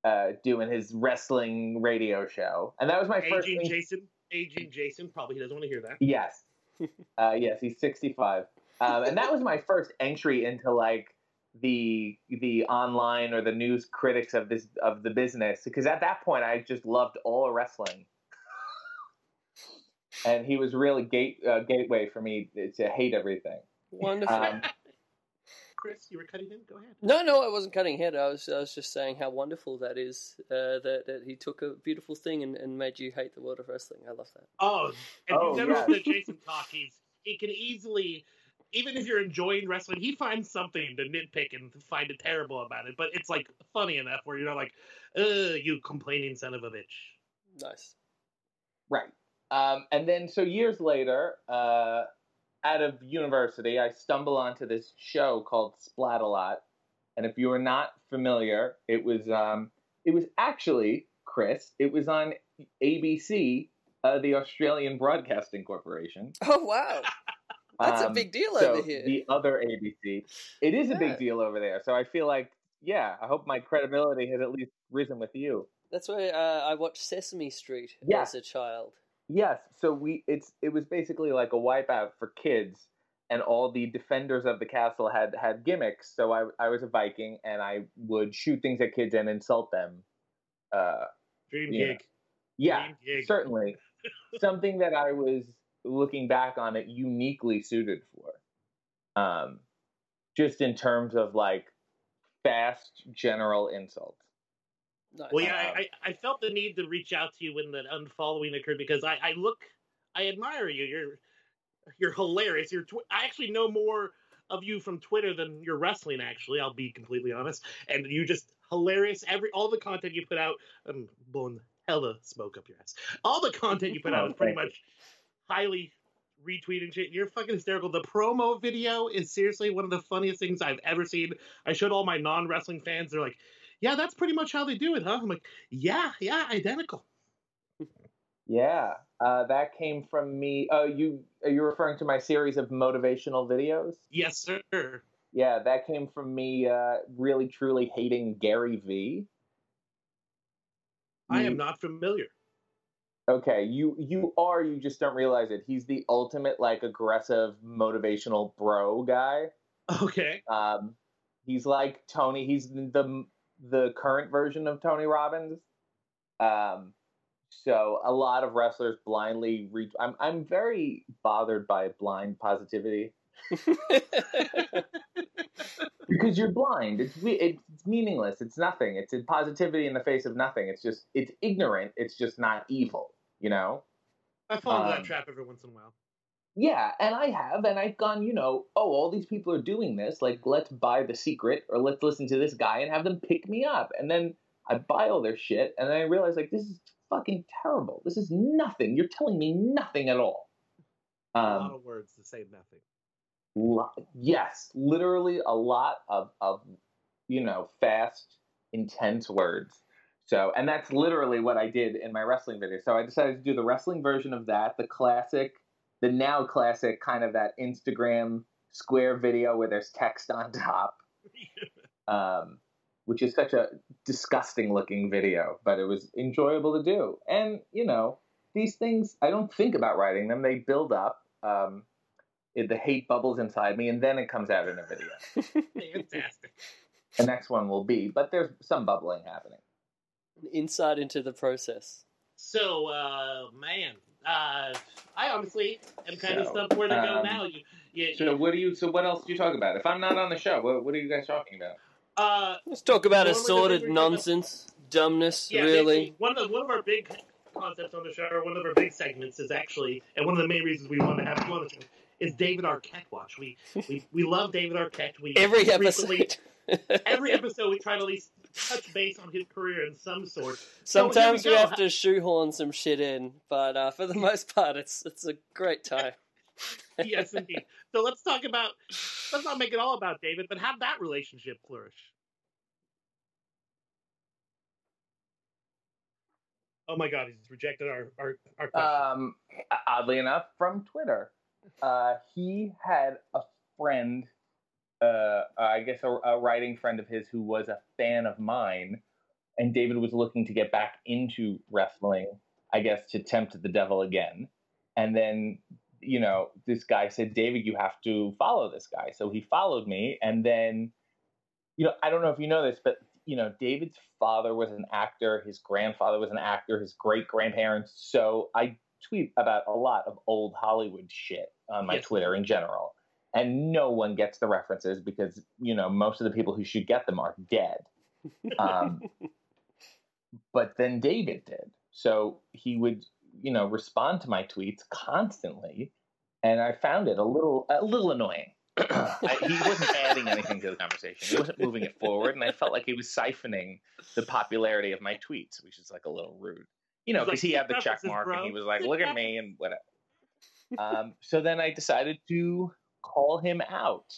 D: uh, doing his wrestling radio show, and that was my first.
B: Aging
D: in-
B: Jason, aging Jason. Probably he doesn't want to hear that.
D: Yes, uh, yes, he's sixty-five, um, and that was my first entry into like the the online or the news critics of this of the business because at that point I just loved all wrestling. And he was really gate uh, gateway for me to hate everything.
C: Wonderful.
D: Um,
B: Chris, you were cutting in. Go ahead.
C: No, no, I wasn't cutting head. I was, I was just saying how wonderful that is. Uh, that that he took a beautiful thing and, and made you hate the world of wrestling. I love that.
B: Oh, if
D: Oh,
B: you've never
D: yes.
B: listened to Jason talk, he's he can easily, even if you're enjoying wrestling, he finds something to nitpick and find it terrible about it. But it's like funny enough where you're not like, "Ugh, you complaining son of a bitch."
C: Nice.
D: Right. Um, and then, so years later, uh, out of university, I stumble onto this show called Splatalot. And if you are not familiar, it was um, it was actually Chris. It was on ABC, uh, the Australian Broadcasting Corporation.
C: Oh wow, that's a
D: Um,
C: big deal
D: so
C: over here.
D: The other ABC. It is a big deal over there. So I feel like, yeah, I hope my credibility has at least risen with you.
C: That's why uh, I watched Sesame Street
D: Yeah.
C: as a child.
D: Yes, so we it's it was basically like a wipeout for kids, and all the defenders of the castle had had gimmicks. So I I was a Viking, and I would shoot things at kids and insult them. Uh,
B: Dream gig.
D: yeah,
B: Dream gig.
D: certainly something that I was looking back on it uniquely suited for. Um, just in terms of like fast general insult.
C: Nice.
B: Well, yeah,
D: Um,
B: I, I I felt the need to reach out to you when that unfollowing occurred because I, I look, I admire you. You're you're hilarious. You're tw- I actually know more of you from Twitter than your wrestling. Actually, I'll be completely honest. And you just hilarious. Every all the content you put out, I'm blowing hella smoke up your ass. All the content you put out is pretty much highly retweeted shit. You're fucking hysterical. The promo video is seriously one of the funniest things I've ever seen. I showed all my non wrestling fans. They're like, "Yeah, that's pretty much how they do it, huh?" I'm like, "Yeah, yeah, identical."
D: Yeah, uh, that came from me. Oh, you are you referring to my series of motivational videos?
B: Yes, sir.
D: Yeah, that came from me uh, really truly hating Gary V.
B: I
D: You-
B: am not familiar.
D: Okay, you you are you just don't realize it. He's the ultimate like aggressive motivational bro guy.
B: Okay.
D: Um, he's like Tony. He's the the current version of Tony Robbins. Um, so a lot of wrestlers blindly reach. I'm I'm very bothered by blind positivity because because you're blind. It's we- it's meaningless. It's nothing. It's positivity in the face of nothing. It's just it's ignorant. It's just not evil. You know.
B: I fall into
D: Um,
B: that trap every once in a while.
D: Yeah, and I have, and I've gone, you know, oh, all these people are doing this. Like, let's buy the secret, or let's listen to this guy and have them pick me up. And then I buy all their shit, and then I realize, like, this is fucking terrible. This is nothing. You're telling me nothing at all.
B: a lot
D: Um,
B: of words to say nothing.
D: lo- yes, literally a lot of, of, you know, fast, intense words. So, and that's literally what I did in my wrestling video. So I decided to do the wrestling version of that, the classic, the now classic kind of that Instagram square video where there's text on top, um, which is such a disgusting looking video, but it was enjoyable to do. And, you know, these things, I don't think about writing them, they build up. Um, it, the hate bubbles inside me, and then it comes out in a video.
B: Fantastic.
D: The next one will be, but there's some bubbling happening.
C: Insight into the process.
B: So, uh, man, uh, I honestly am kind of
D: So,
B: stumped where to go
D: um,
B: now. You, you,
D: So what do you? So what else do you talk about? If I'm not on the show, what, what are you guys talking about?
B: uh,
C: Let's talk about assorted
B: things about-
C: nonsense, dumbness,
B: yeah,
C: really.
B: one of the, one of our big concepts on the show, or one of our big segments, is actually, and one of the main reasons we want to have you on the show is David Arquette watch. We we, we love David Arquette. We
C: Every
B: frequently-
C: episode.
B: every episode we try to at least touch base on his career in some sort.
C: Sometimes
B: So
C: we
B: we
C: have to shoehorn some shit in, but uh, for the most part, it's it's a great time.
B: yes, indeed. So let's talk about. Let's not make it all about David, but how that relationship flourish. Oh my God, he's rejected our our, our question.
D: Um, oddly enough, from Twitter, uh, he had a friend, uh, I guess a, a writing friend of his who was a fan of mine, and David was looking to get back into wrestling. I guess to tempt the devil again, and then you know this guy said, "David, you have to follow this guy." So he followed me, and then you know I don't know if you know this, but you know, David's father was an actor, his grandfather was an actor, his great grandparents. So I tweet about a lot of old Hollywood shit on my
B: Yes.
D: Twitter in general. And no one gets the references because, you know, most of the people who should get them are dead. Um, but then David did. So he would, you know, respond to my tweets constantly. And I found it a little, a little annoying. I, he wasn't adding anything to the conversation. He wasn't moving it forward, and I felt like he was siphoning the popularity of my tweets, which is like a little rude. You know,
B: He's like,
D: because he had the
B: "Keep
D: check mark,
B: bro.
D: and he was like, "Look at me," and whatever. Um, so then I decided to call him out,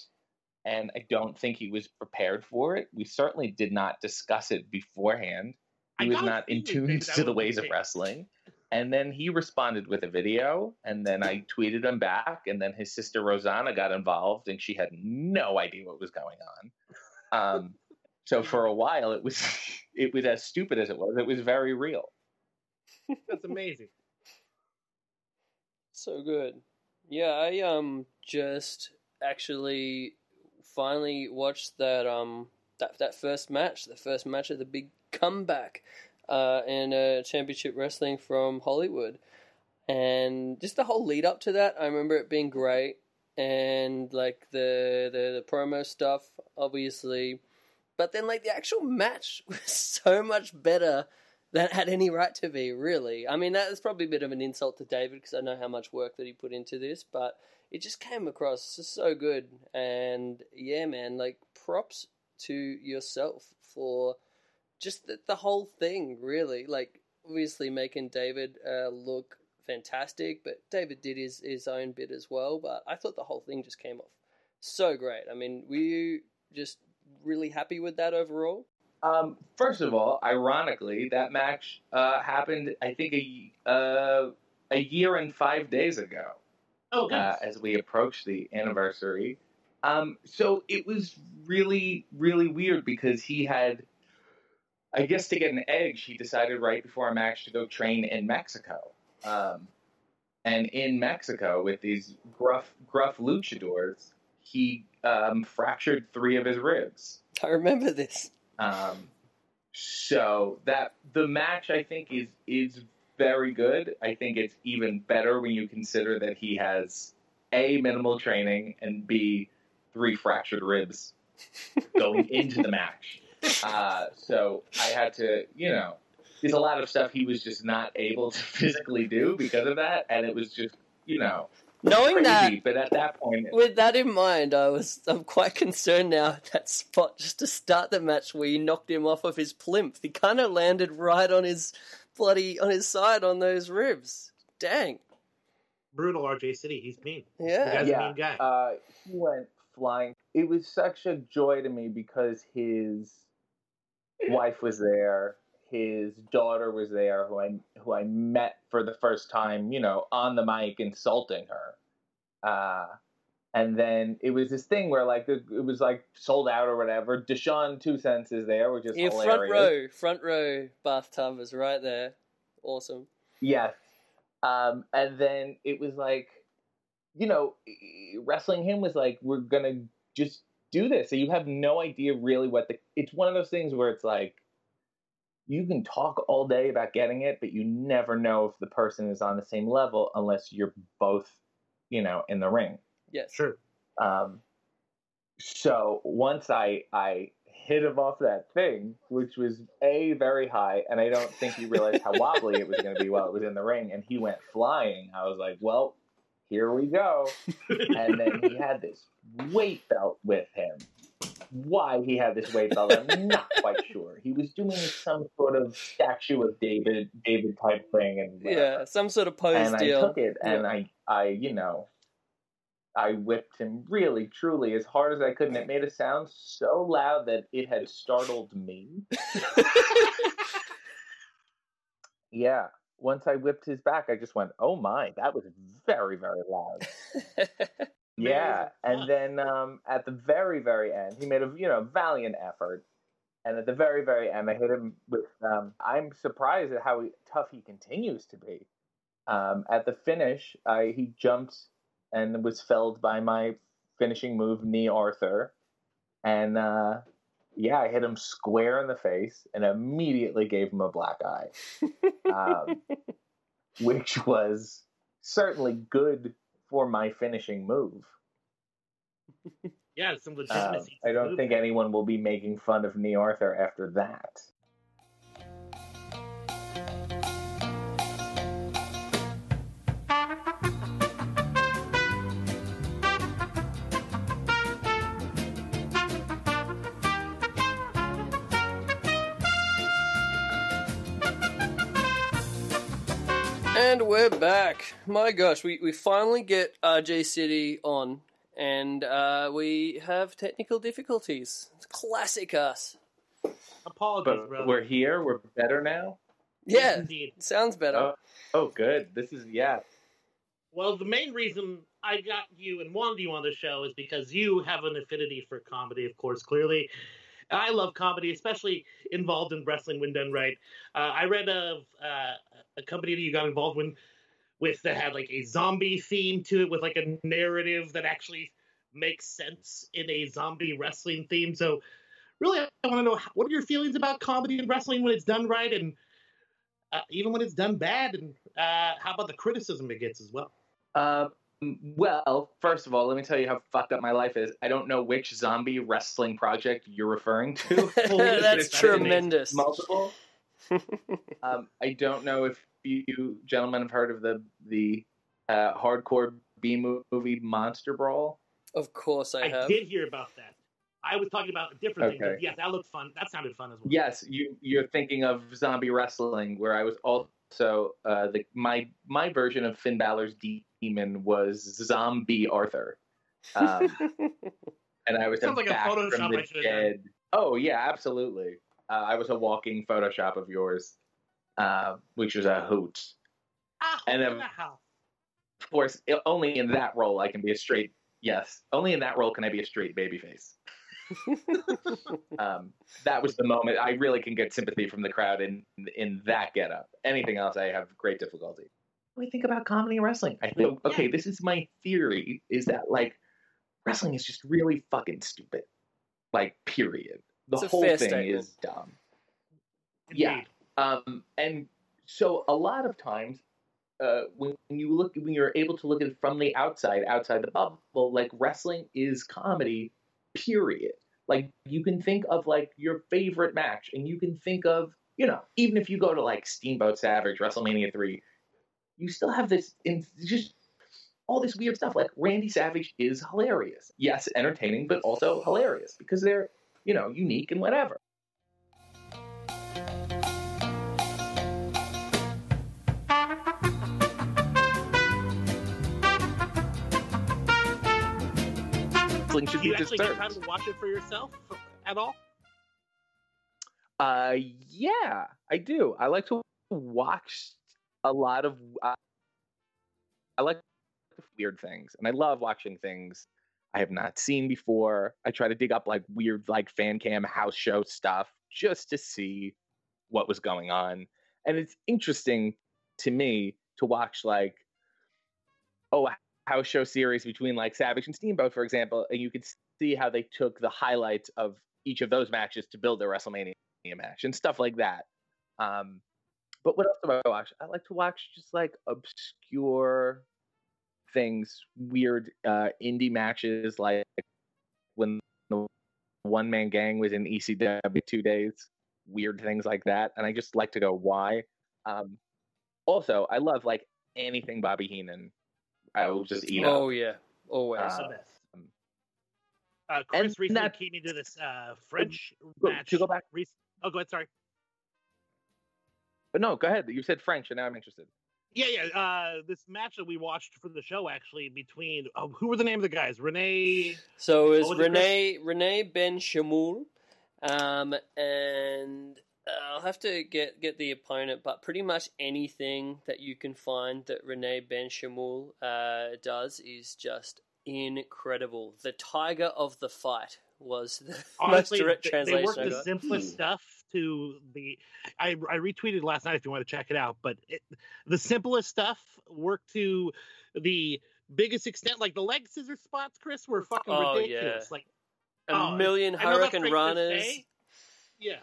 D: and I don't think he was prepared for it. We certainly did not discuss it beforehand.
B: I
D: He was not in
B: feeling
D: tune to the ways of wrestling. And then he responded with a video, and then I tweeted him back, and then his sister Rosanna got involved, and she had no idea what was going on. Um, so for a while, it was it was as stupid as it was. It was very real.
B: That's amazing.
C: So good. Yeah, I um just actually finally watched that um that that first match, the first match of the big comeback uh in uh, championship wrestling from Hollywood. And just the whole lead up to that, I remember it being great and like the the, the promo stuff obviously but then like the actual match was so much better than it had any right to be, really. I mean, that is probably a bit of an insult to David because I know how much work that he put into this, but it just came across so good. And yeah, man, like props to yourself for just the, the whole thing, really. Like, obviously making David uh, look fantastic, but David did his, his own bit as well. But I thought the whole thing just came off so great. I mean, were you just really happy with that overall?
D: Um, first of all, ironically, that match uh, happened, I think, a uh, a year and five days ago.
B: Oh,
D: uh, as we approach the anniversary. Um, so it was really, really weird because he had, I guess, to get an edge, he decided right before a match to go train in Mexico. Um, and in Mexico, with these gruff, gruff luchadors, he um, fractured three of his ribs.
C: I remember this.
D: Um, so that the match I think is is very good. I think it's even better when you consider that he has a minimal training and b three fractured ribs going into the match. Uh, so I had to, you know, there's a lot of stuff he was just not able to physically do because of that, and it was just, you know,
C: Knowing
D: crazy.
C: that,
D: But at that point,
C: with that in mind, I was I'm quite concerned now at that spot just to start the match where you knocked him off of his plinth. He kind of landed right on his bloody on his side on those ribs. Dang.
B: Brutal RJ City. He's mean.
C: Yeah.
B: The guy's a
D: yeah,
B: mean guy.
D: uh, he went flying. It was such a joy to me because his wife was there, his daughter was there, who I who I met for the first time, you know, on the mic, insulting her. Uh, and then it was this thing where like it, was like sold out or whatever. Deshaun Two Cents is there, which is
C: Yeah,
D: hilarious.
C: front row, front row bathtub is right there. Awesome.
D: Yes. Um, and then it was like, you know, wrestling him was like, we're gonna just do this. So you have no idea really what the. It's one of those things where it's like, you can talk all day about getting it, but you never know if the person is on the same level unless you're both, you know, in the ring.
C: Yes.
B: Sure.
D: Um, so once I I hit him off that thing, which was a very high, and I don't think he realized how wobbly it was going to be while it was in the ring, and he went flying. I was like, well, here we go. And then he had this weight belt with him. Why he had this weight belt, I'm not quite sure. He was doing some sort of statue of David, David type thing, and whatever
C: Yeah, some sort of pose
D: and I took it and I I you know I whipped him really truly as hard as I could and it made a sound so loud that it had startled me. Yeah. Once I whipped his back, I just went, "Oh my, that was very very loud." Yeah, and then um, at the very very end, he made a you know valiant effort, and at the very very end, I hit him with. Um, I'm surprised at how tough he continues to be. Um, at the finish, I, he jumped and was felled by my finishing move, knee Arthur, and uh, yeah, I hit him square in the face and immediately gave him a black eye, um, which was certainly good for my finishing move.
B: Yeah, some
D: Um,
B: legitimacy.
D: I don't think anyone will be making fun of Knee Arthur after that.
C: And we're back. My gosh, we, we finally get RJ City on, and uh, we have technical difficulties. It's classic us.
B: Apologies,
D: But
B: brother.
D: we're here. We're better now.
C: Yeah,
B: Indeed.
C: sounds better.
D: Oh, oh, good. This is yeah.
B: Well, the main reason I got you and wanted you on the show is because you have an affinity for comedy, of course, clearly. I love comedy, especially involved in wrestling when done right. Uh, I read of uh, a company that you got involved with, with that had like a zombie theme to it, with like a narrative that actually makes sense in a zombie wrestling theme. So, really, I want to know what are your feelings about comedy and wrestling when it's done right, and uh, even when it's done bad, and uh, how about the criticism it gets as well?
D: Um, well, first of all, let me tell you how fucked up my life is. I don't know which zombie wrestling project you're referring to.
C: That's tremendous.
D: Multiple. um, I don't know if you gentlemen have heard of the the uh, hardcore B movie Monster Brawl.
C: Of course I
B: I
C: have.
B: did hear about that. I was talking about a different thing.
D: Okay.
B: But yes, that looked fun. That sounded fun as well.
D: Yes, you you're thinking of zombie wrestling, where I was also uh, the my my version of Finn Balor's demon was Zombie Arthur, um, and I was
B: Sounds like a
D: back
B: Photoshop
D: from the
B: I should've
D: dead. Oh yeah, absolutely. Uh, I was a walking Photoshop of yours, uh, which was a hoot.
B: Ah,
D: And,
B: in the house.
D: Of course, i- only in that role I can be a straight. Yes, only in that role can I be a straight babyface. um, that was the moment I really can get sympathy from the crowd in in that getup. Anything else, I have great difficulty. What do you think about comedy and wrestling? I think okay, this is my theory: is that like wrestling is just really fucking stupid. Like, period. The
C: It's
D: whole thing
C: statement.
D: is dumb. yeah. Um, and so a lot of times, uh, when you look, when you're able to look at it from the outside, outside the bubble, like wrestling is comedy, period. Like you can think of like your favorite match, and you can think of you know even if you go to like Steamboat Savage WrestleMania three, you still have this in just all this weird stuff. Like Randy Savage is hilarious, yes, entertaining, but also hilarious because they're you know unique and whatever. Should
B: Do you actually get time to watch it for yourself at all?
D: Uh, yeah, I do. I like to watch a lot of. I like weird things, and I love watching things I have not seen before. I try to dig up like weird, like fan cam house show stuff just to see what was going on, and it's interesting to me to watch like, oh, house show series between like Savage and Steamboat, for example, and you could see how they took the highlights of each of those matches to build their WrestleMania match and stuff like that. Um, but what else do I watch? I like to watch just like obscure things, weird uh, indie matches, like when the one man gang was in ECW two days, weird things like that. And I just like to go, why? Um, also, I love like anything Bobby Heenan. I will just eat
C: Oh
D: up.
C: yeah, always.
B: That's
D: Uh,
B: the best.
D: um,
B: Uh, Chris
D: and
B: recently
D: that-
B: came into this uh, French
D: Go-
B: match.
D: to go back-
B: rec- oh, go ahead. Sorry.
D: But no, go ahead. You said French, and now I'm interested.
B: Yeah, yeah. Uh, this match that we watched for the show actually between oh, who were the name of the guys? Renee.
C: So it was
B: What was it,
C: Renee Renee Ben Chemoul, um, and uh, I'll have to get get the opponent, but pretty much anything that you can find that Renee Ben Chemoul uh, does is just incredible. The Tiger of the Fight was the
B: Honestly,
C: most direct
B: they, they
C: translation.
B: worked
C: I
B: the simplest stuff to the. I I retweeted last night if you want to check it out, but it, the simplest stuff worked to the biggest extent. Like the leg scissor spots, Chris, were fucking
C: Oh,
B: ridiculous.
C: yeah.
B: Like
C: A
B: Oh,
C: million
B: I know that's
C: Hurricane
B: great
C: Runners.
B: Yeah,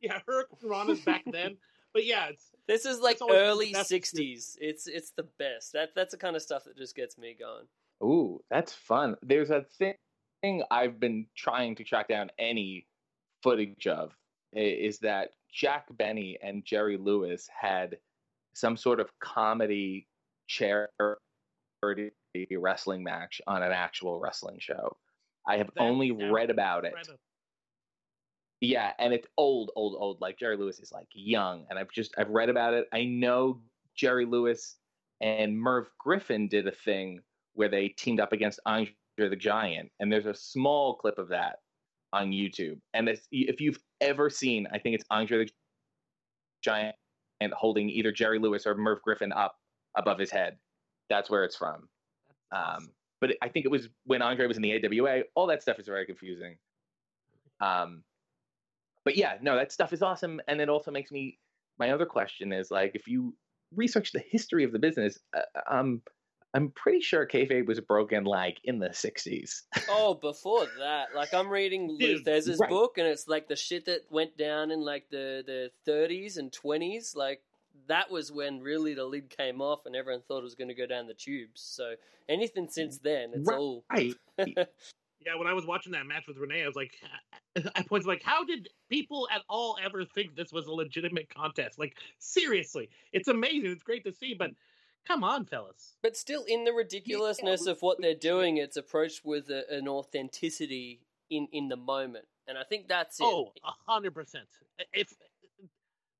B: yeah, Hurricane Rana's back then, but yeah, it's
C: This is like
B: It's always the
C: early '60s. It's it's the best. That that's the kind of stuff that just gets me going.
D: Ooh, that's fun. There's a thing I've been trying to track down any footage of i- is that Jack Benny and Jerry Lewis had some sort of comedy charity wrestling match on an actual wrestling show. I have
B: That
D: only
B: sounds
D: read about it. Yeah, and it's old, old, old. Like Jerry Lewis is like young, and I've just I've read about it. I know Jerry Lewis and Merv Griffin did a thing where they teamed up against Andre the Giant, and there's a small clip of that on YouTube. And if you've ever seen, I think it's Andre the Giant and holding either Jerry Lewis or Merv Griffin up above his head. That's where it's from. Um, but I think it was when Andre was in the AWA. All that stuff is very confusing. Um, but yeah, no, that stuff is awesome, and it also makes me. My other question is like, if you research the history of the business, uh, um, I'm pretty sure kayfabe was broken like in the '60s.
C: Oh, before that, like I'm reading Lou
B: Dude,
C: Thesz's
D: right.
C: book, and it's like the shit that went down in like the the 30s and 20s. Like that was when really the lid came off, and everyone thought it was going to go down the tubes. So anything since then, it's
D: Right.
C: all
D: Right.
B: Yeah, when I was watching that match with Renee, I was like, I pointed like, how did people at all ever think this was a legitimate contest? Like, seriously, it's amazing. It's great to see, but come on, fellas.
C: But still, in the ridiculousness of what they're doing, it's approached with a, an authenticity in in the moment, and I think that's it.
B: Oh, a hundred percent. If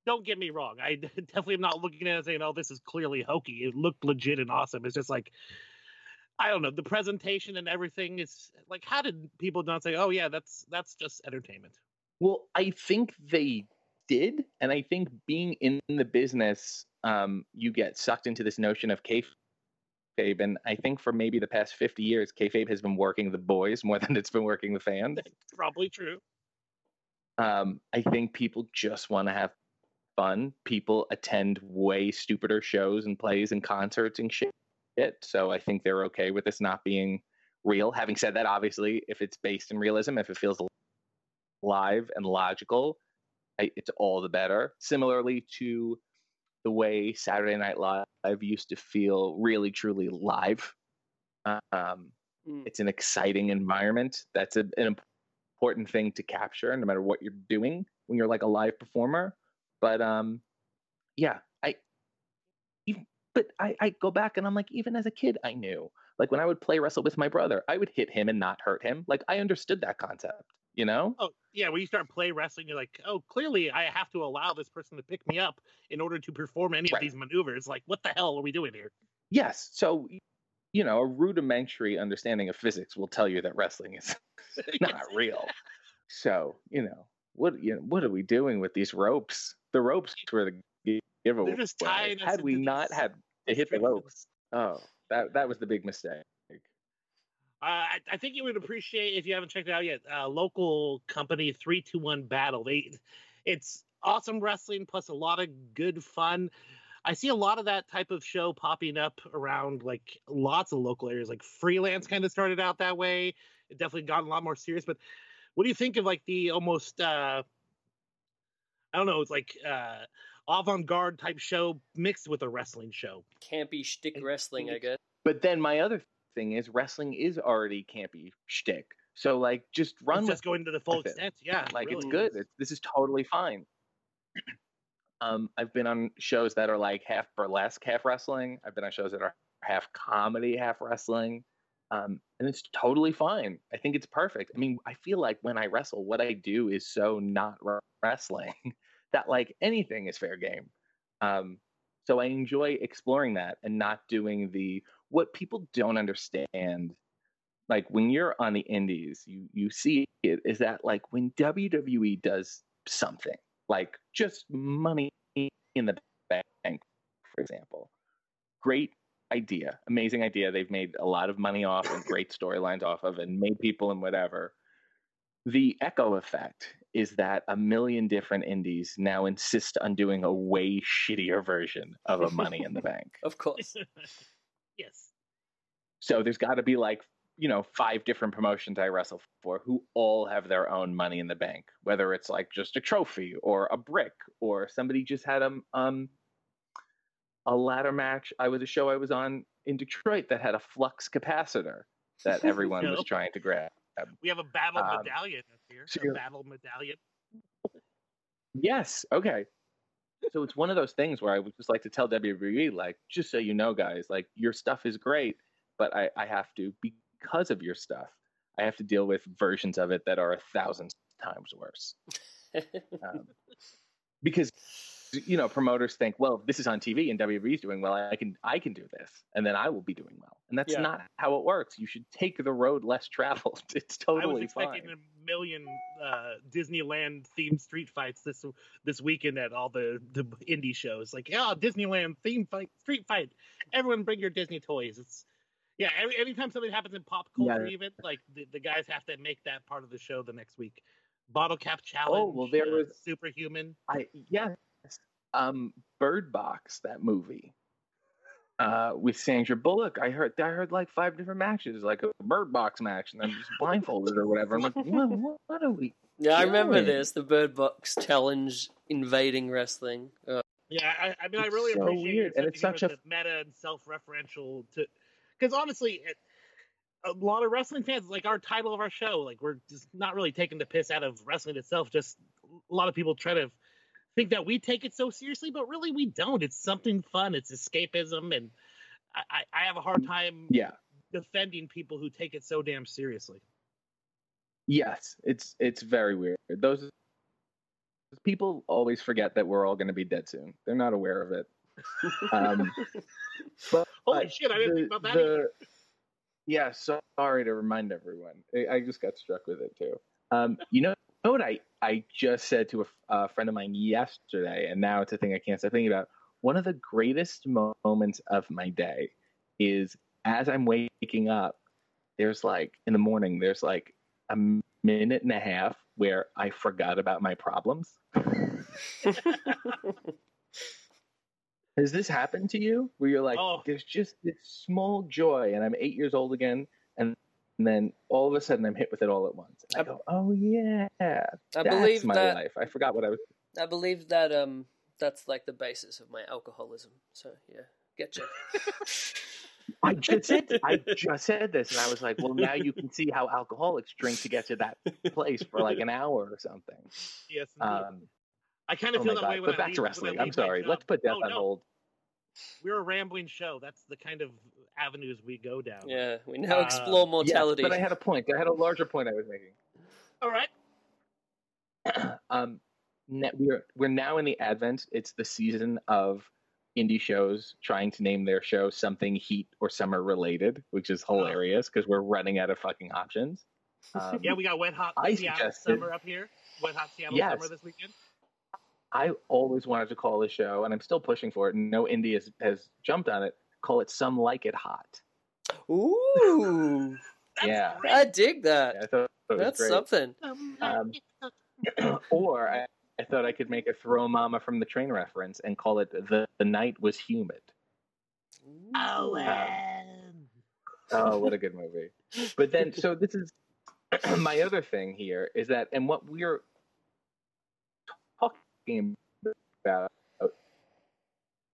B: don't get me wrong, I definitely am not looking at it saying, "Oh, this is clearly hokey." It looked legit and awesome. It's just like, I don't know, the presentation and everything is like, how did people not say, "Oh, yeah, that's that's just entertainment"?
D: Well, I think they did, and I think being in the business, um, you get sucked into this notion of kayfabe, and I think for maybe the past fifty years, kayfabe has been working the boys more than it's been working the fans.
B: Probably true.
D: Um, I think people just want to have fun. People attend way stupider shows and plays and concerts and shit. So I think they're okay with this not being real. Having said that, obviously, if it's based in realism, if it feels live and logical, I, it's all the better. Similarly to the way Saturday Night Live used to feel really, truly live. Um,
C: Mm.
D: it's an exciting environment. That's a, an important thing to capture, no matter what you're doing when you're like a live performer. But um, yeah, I. Even, but I, I go back and I'm like, even as a kid, I knew. Like when I would play wrestle with my brother, I would hit him and not hurt him. Like I understood that concept, you know?
B: Oh yeah, when you start play wrestling, you're like, oh, clearly I have to allow this person to pick me up in order to perform any
D: Right.
B: of these maneuvers. Like, what the hell are we doing here?
D: Yes. So, you know, a rudimentary understanding of physics will tell you that wrestling is not real. So, you know, what you know, what are we doing with these ropes? The ropes were the giveaway.
B: They're just tying us
D: Had we not had to hit the ropes, oh, that that was the big mistake.
B: Uh, I, I think you would appreciate if you haven't checked it out yet. Uh, local company three two one battle. They, it's awesome wrestling plus a lot of good fun. I see a lot of that type of show popping up around like lots of local areas. Like freelance kind of started out that way. It definitely got a lot more serious. But what do you think of like the almost uh, I don't know, it's like uh, avant-garde type show mixed with a wrestling show.
C: Campy shtick wrestling, I guess.
D: But then my other thing is wrestling is already campy shtick. So like just run
B: It's just going to the full
D: it.
B: extent. Yeah,
D: like it's
B: really
D: good. It's, this is totally fine. um, I've been on shows that are like half burlesque, half wrestling. I've been on shows that are half comedy, half wrestling, um, and it's totally fine. I think it's perfect. I mean, I feel like when I wrestle, what I do is so not re- wrestling that like anything is fair game. Um, so I enjoy exploring that and not doing the what people don't understand like when you're on the indies you you see it is that like when WWE does something like just money in the bank for example great idea amazing idea. They've made a lot of money off and great storylines off of and made people and whatever. The echo effect is that a million different indies now insist on doing a way shittier version of a money in the bank.
C: Of course.
B: yes.
D: so there's got to be like, you know, five different promotions I wrestle for who all have their own money in the bank, whether it's like just a trophy or a brick or somebody just had a um a ladder match. I was a show I was on in Detroit that had a flux capacitor that everyone was trying to grab.
B: We have a battle
D: Um,
B: medallion up here.
D: so
B: A battle medallion.
D: Yes. Okay. So it's one of those things where I would just like to tell WWE, like, just so you know, guys, like your stuff is great, but I, I have to because of your stuff, I have to deal with versions of it that are a thousand times worse. Um, because you know promoters think, well, if this is on TV and WWE's doing well, I can I can do this, and then I will be doing well, and that's
C: Yeah.
D: not how it works. You should take the road less traveled. It's totally
B: I was expecting
D: fine.
B: a million uh, Disneyland themed street fights this this weekend at all the the indie shows. Like, yeah, Disneyland theme fight, street fight. Everyone bring your Disney toys. It's yeah. Every, anytime something happens in pop culture,
D: Yeah.
B: even like the, the guys have to make that part of the show the next week. Bottle cap challenge.
D: Oh, well, there
B: uh,
D: was-
B: superhuman.
D: I yes, um, Bird Box, that movie, uh, with Sandra Bullock. I heard I heard like five different matches, like a Bird Box match, and I'm just blindfolded or whatever. I'm like, what, what, what are we?
C: yeah, I remember this the Bird Box Challenge invading wrestling. Uh,
B: Yeah, I, I mean, I
D: It's
B: really
D: so
B: appreciate
D: weird, and it's such a-
B: meta and self-referential to, because honestly, it, a lot of wrestling fans like our title of our show, like we're just not really taking the piss out of wrestling itself. Just a lot of people try to think that we take it so seriously, but really we don't. It's something fun. It's escapism, and I, I, have a hard time
D: Yeah,
B: defending people who take it so damn seriously.
D: yes, it's it's very weird. Those people always forget that we're all going to be dead soon. They're not aware of it. Um, but
B: Holy shit! I didn't
D: the-
B: think about that.
D: the-
B: either.
D: Yeah, so sorry to remind everyone. I- I just got struck with it too. Um, you know, know what I, I just said to a friend of mine yesterday, and now it's a thing I can't stop thinking about. One of the greatest mo- moments of my day is as I'm waking up. There's like in the morning. There's like a minute and a half where I forgot about my problems. Has this happened to you? Where you're like,
B: Oh.
D: there's just this small joy, and I'm eight years old again, and, and then all of a sudden I'm hit with it all at once. I
C: I-
D: go, oh yeah,
C: I
D: that's
C: believe
D: my
C: that
D: life. I forgot what I was.
C: I believe that um that's like the basis of my alcoholism. So yeah, getcha.
D: I just said I just said this, and I was like, well, now you can see how alcoholics drink to get to that place for like an hour or something.
B: Yes.
D: Um,
B: I kind of
D: oh
B: feel
D: my
B: that way when
D: But
B: I
D: back
B: leave,
D: to wrestling. I'm sorry. Let's put death
B: Oh,
D: on
B: no.
D: hold.
B: We're a rambling show. That's the kind of avenues we go down.
C: Yeah, we now
B: Uh,
C: explore
D: Yes,
C: mortality.
D: but I had a point. I had a larger point I was making.
B: All right.
D: um, we're we're now in the advent. It's the season of indie shows trying to name their show something heat or summer related, which is hilarious because we're running out of fucking options. Um,
B: Yeah, we got wet hot
D: I
B: Seattle
D: suggested-
B: summer up here. Wet hot Seattle
D: Yes.
B: summer this weekend.
D: I always wanted to call the show, and I'm still pushing for it. And no indie has, has jumped on it. Call it "Some Like It Hot."
C: Ooh,
B: That's
D: Yeah.
B: great.
C: I dig that.
D: Yeah, I thought it was
C: That's
D: great.
C: something.
D: Um, or I, I thought I could make a "Throw Mama from the Train" reference and call it "The, the Night Was Humid."
B: Oh,
D: Um, Oh, what a good movie. But then, so this is my other thing here is that, and what we're talking about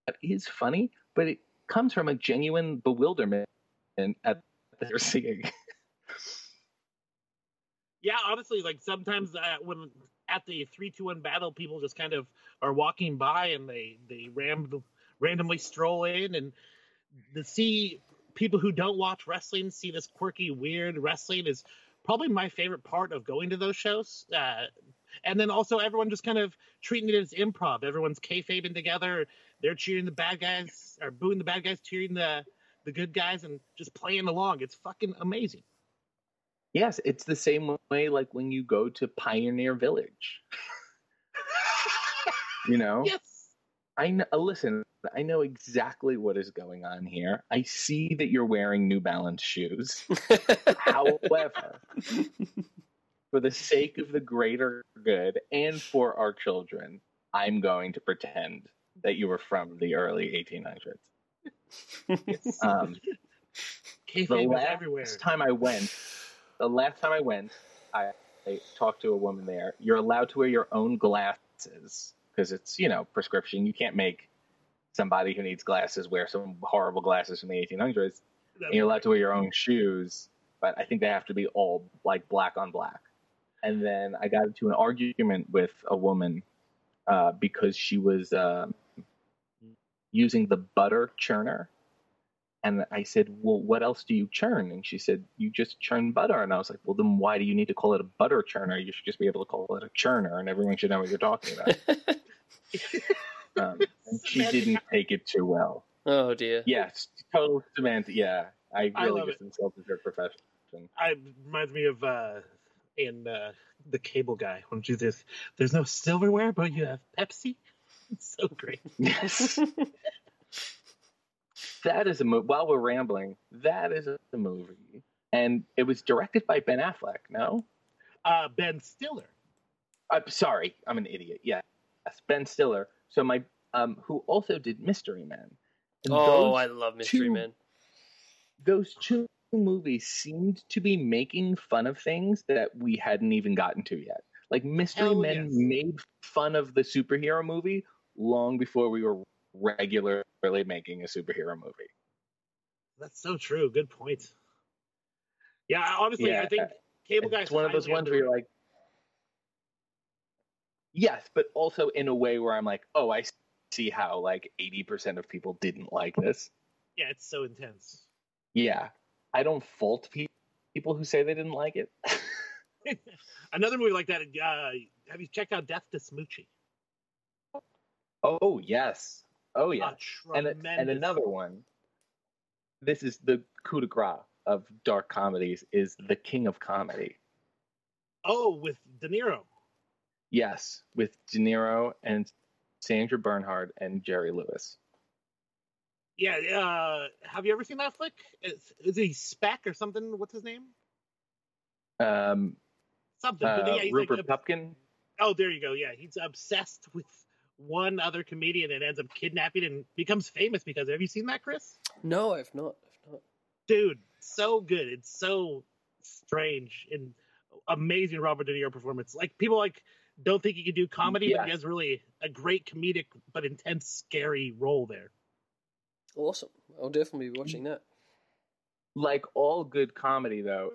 D: that is funny, but it comes from a genuine bewilderment at they're seeing.
B: Yeah, honestly, like sometimes uh, when at the three two one battle, people just kind of are walking by and they they ram- randomly stroll in, and to see people who don't watch wrestling see this quirky, weird wrestling is probably my favorite part of going to those shows. Uh, and then also everyone just kind of treating it as improv. Everyone's kayfabing together. They're cheering the bad guys, or booing the bad guys, cheering the the good guys, and just playing along. It's fucking amazing.
D: Yes, it's the same way like when you go to Pioneer Village. You know?
B: Yes.
D: I know, uh, listen, I know exactly what is going on here. I see that you're wearing New Balance shoes. However, for the sake of the greater good and for our children, I'm going to pretend that you were from the early 1800s. Um, the last
B: everywhere.
D: time I went, the last time I went, I, I talked to a woman there. You're allowed to wear your own glasses because it's you know prescription. You can't make somebody who needs glasses wear some horrible glasses from the 1800s. And you're allowed to wear your own shoes, but I think they have to be all like black on black. And then I got into an argument with a woman uh, because she was uh, using the butter churner. And I said, Well, what else do you churn? And she said, You just churn butter. And I was like, Well, then why do you need to call it a butter churner? You should just be able to call it a churner, and everyone should know what you're talking about. Um, and she didn't take it too well.
C: oh dear.
D: Yes, total semantic. Yeah, I
B: I
D: really
B: love
D: just insulted her profession.
B: I reminds me of uh in uh the cable guy when you this there's no silverware but you have Pepsi. It's so great.
D: Yes, that is a movie. While we're rambling, that is a movie, and it was directed by Ben Affleck. No,
B: Uh Ben Stiller.
D: I'm sorry, I'm an idiot. Yeah, Yes, Ben Stiller. So my um, who also did Mystery Men. And
C: Oh, I love Mystery
D: two-
C: Men.
D: those two movies seemed to be making fun of things that we hadn't even gotten to yet. Like Mystery
B: Hell
D: Men
B: yes.
D: made fun of the superhero movie long before we were regularly making a superhero movie.
B: That's so true. Good point. Yeah, honestly,
D: Yeah,
B: I think Cable Guy.
D: It's one of those ones where you're like, yes, but also in a way where I'm like, oh, I see how like 80% of people didn't like this.
B: Yeah, it's so intense.
D: Yeah, I don't fault pe- people who say they didn't like it.
B: Another movie like that. Uh, have you checked out Death to Smoochy?
D: oh yes, oh yeah. And, a- and another one. This is the coup de grace of dark comedies. Is the king of comedy?
B: Oh, with De Niro.
D: Yes, with De Niro and Sandra Bernhard and Jerry Lewis.
B: Yeah. Uh, have you ever seen that flick? Is, is he Speck or something? What's his name?
D: Um,
B: Something.
D: uh,
B: but yeah, he's
D: Rupert
B: obs-
D: Pupkin.
B: Oh, there you go. Yeah, he's obsessed with one other comedian and ends up kidnapping and becomes famous because. Have you seen that, Chris?
C: No, I've not. I've not.
B: Dude, so good. It's so strange and amazing Robert De Niro performance. Like people like don't think he can do comedy, but he has really a great comedic but intense, scary role there.
C: Awesome. I'll definitely be watching that.
D: like all good comedy though,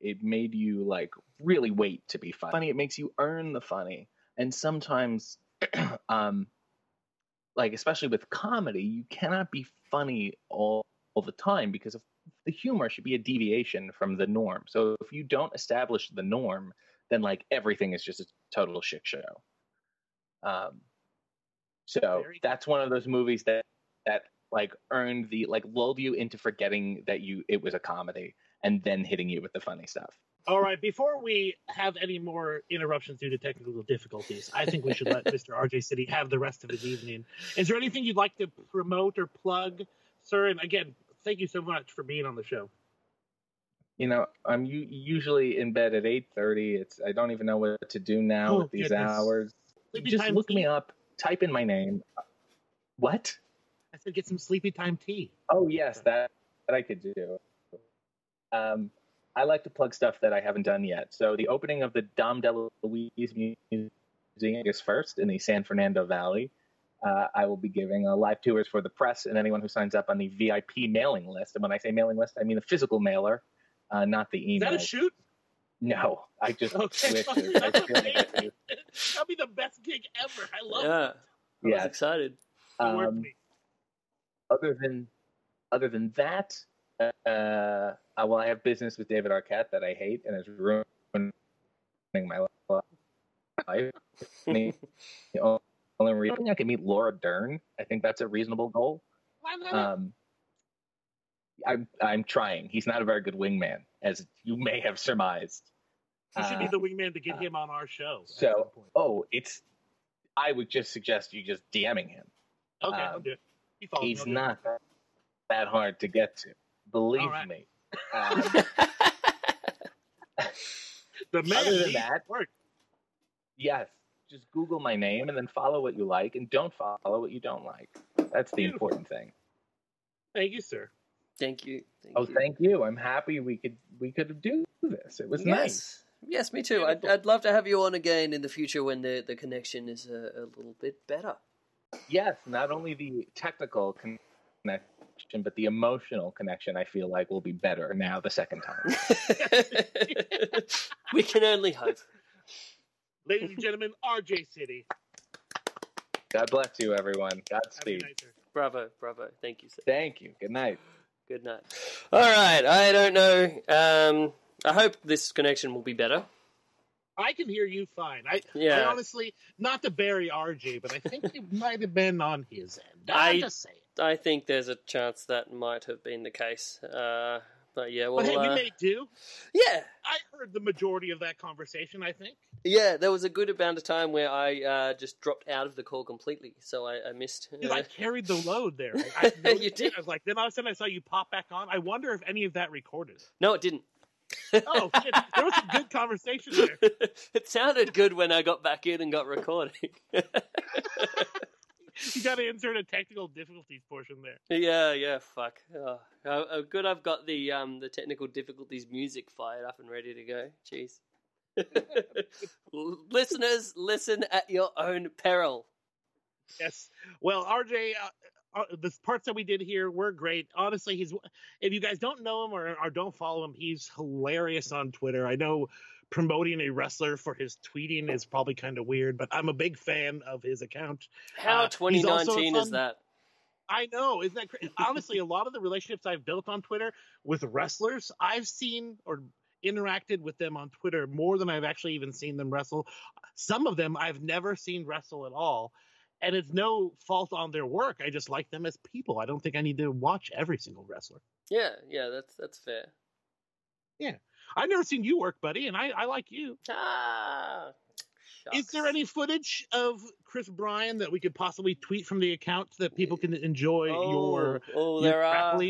D: it made you like really wait to be funny. It makes you earn the funny. And sometimes um like especially with comedy, you cannot be funny all, all the time because of the humor should be a deviation from the norm. So if you don't establish the norm, then like everything is just a total shit show. Um, so that's one of those movies that that like earned the like lulled you into forgetting that you it was a comedy and then hitting you with the funny stuff.
B: All right, before we have any more interruptions due to technical difficulties, I think we should let Mr. RJ City have the rest of his evening. Is there anything you'd like to promote or plug, sir? And again, thank you so much for being on the show.
D: You know, I'm u- usually in bed at eight thirty. It's I don't even know what to do now
B: Oh,
D: with these
B: goodness.
D: hours.
B: Sleepy
D: Just look
B: tea?
D: me up, type in my name. What?
B: I said get some sleepy time tea.
D: Oh yes, that that I could do. Um, I like to plug stuff that I haven't done yet. So the opening of the Dom de DeLuise Museum is first in the San Fernando Valley. Uh, I will be giving uh, live tours for the press and anyone who signs up on the VIP mailing list. And when I say mailing list, I mean the physical mailer, uh, not the
B: Is
D: email.
B: that a shoot?
D: No, I just
B: Okay.
D: switched it. I
B: That's
D: feel like I do.
B: That'd be the best gig ever. I love
C: Yeah,
B: it.
C: I was
D: Yes.
C: excited.
D: Um,
B: me.
D: Other than other than that, uh, uh, well, I have business with David Arquette that I hate and is ruining my life. The only reason I can meet Laura Dern, I think that's a reasonable goal. Um, I'm I'm trying. He's not a very good wingman, as you may have surmised.
B: you should be
D: uh,
B: the wingman to get him on our show. at
D: so-
B: some point.
D: Oh, it's. I would just suggest you just DMing him.
B: okay,
D: um,
B: I'll do it. He follows
D: He's
B: I'll do
D: not that hard to get to. Believe
B: All right.
D: me. Um,
B: The man
D: Other than that-
B: work.
D: yes, just Google my name and then follow what you like, and don't follow what you don't like. That's the
B: Beautiful.
D: important thing.
B: Thank you, sir.
C: Thank you. Thank
D: Oh,
C: you.
D: thank you. I'm happy we could we could do this. It was nice.
C: Yes. Yes, me too. I'd, I'd love to have you on again in the future when the, the connection is a, a little bit better.
D: Yes, not only the technical connection, but the emotional connection. I feel like will be better now the second time.
C: we can only hope.
B: Ladies and gentlemen, RJ City.
D: God bless you, everyone.
B: Have a good
D: Godspeed.
B: night.
C: Bravo, bravo. Thank you, sir.
D: Thank you. Good night.
C: Good night. All right. I don't know. Um, I hope this connection will be better.
B: I can hear you fine. I, I honestly, not to bury RJ, but I think it might have been on his end.
C: I-
B: I'm just saying.
C: I think there's a chance that might have been the case. Uh, but yeah, well,
B: But hey, we
C: uh,
B: may do.
C: yeah,
B: I heard the majority of that conversation, I think.
C: yeah. There was a good amount of time where I uh, just dropped out of the call completely, so I, I missed.
B: Dude,
C: uh,
B: I carried the load there. I, I
C: You
B: it.
C: did.
B: I was like, then all of a sudden I saw you pop back on. I wonder if any of that recorded.
C: no, it didn't.
B: Oh, shit. there was some good conversation there.
C: it sounded good when I got back in and got recording.
B: You got to insert a technical difficulties portion there.
C: yeah, yeah. Fuck. Oh, oh, good. I've got the um the technical difficulties music fired up and ready to go. Jeez. Listeners, listen at your own peril.
B: Yes. Well, RJ, uh, uh, the parts that we did here were great. Honestly, he's if you guys don't know him or, or don't follow him, he's hilarious on Twitter. I know promoting a wrestler for his tweeting is probably kind of weird, but I'm a big fan of his account.
C: How
B: Uh, he's also a
C: 2019 is that?
B: I know, isn't that crazy? Honestly, a lot of the relationships I've built on Twitter with wrestlers, I've seen or interacted with them on Twitter more than I've actually even seen them wrestle. Some of them I've never seen wrestle at all. And it's no fault on their work. I just like them as people. I don't think I need to watch every single wrestler.
C: Yeah, yeah. That's that's fair.
B: Yeah, I've never seen you work, buddy, and I, I like you.
C: Ah.
B: Is there any footage of Chris Bryan that we could possibly tweet from the account that people can enjoy
C: Oh,
B: your,
C: oh,
B: your
C: there are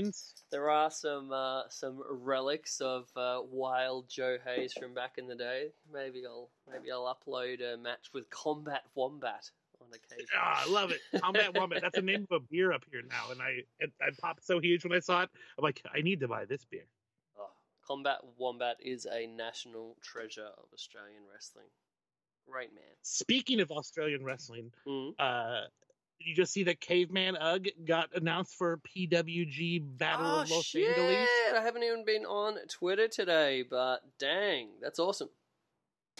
C: there are some uh, some relics of uh, wild Joe Hayes from back in the day. Maybe I'll maybe I'll upload a match with Combat Wombat on occasion.
B: Ah, I love it. Combat Wombat. That's the name of a beer up here now, and I it, I popped so huge when I saw it. I'm like, I need to buy this beer.
C: Oh, Combat Wombat is a national treasure of Australian wrestling. Great man.
B: Speaking of Australian wrestling,
C: Mm.
B: uh, Did you just see that Caveman Ugg got announced for PWG Battle
C: oh
B: of Los
C: shit!
B: Angeles?
C: I haven't even been on Twitter today, but dang, that's awesome.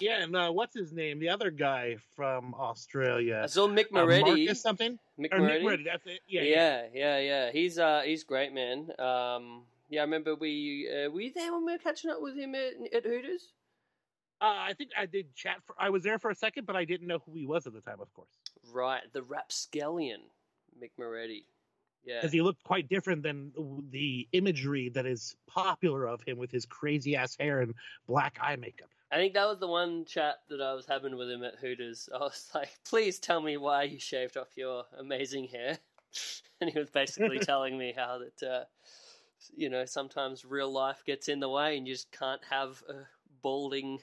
B: Yeah, and uh, what's his name? The other guy from Australia.
C: So Mick
B: Uh,
C: Moretti.
B: Marcus something?
C: Mick
B: Or
C: Moretti.
B: Moretti, that's it. Yeah,
C: Yeah, yeah, yeah. He's uh he's great, man. Um, yeah, I remember we uh, were you there when we were catching up with him at, at Hooters?
B: Uh, I think I did chat for. I was there for a second, but I didn't know who he was at the time, of course,
C: Right, the rapscallion, Mick Moretti. Yeah,
B: because he looked quite different than the imagery that is popular of him with his crazy ass hair and black eye makeup.
C: I think that was the one chat that I was having with him at Hooters. I was like, "Please tell me why you shaved off your amazing hair," and he was basically telling me how that uh, you know sometimes real life gets in the way and you just can't have a balding,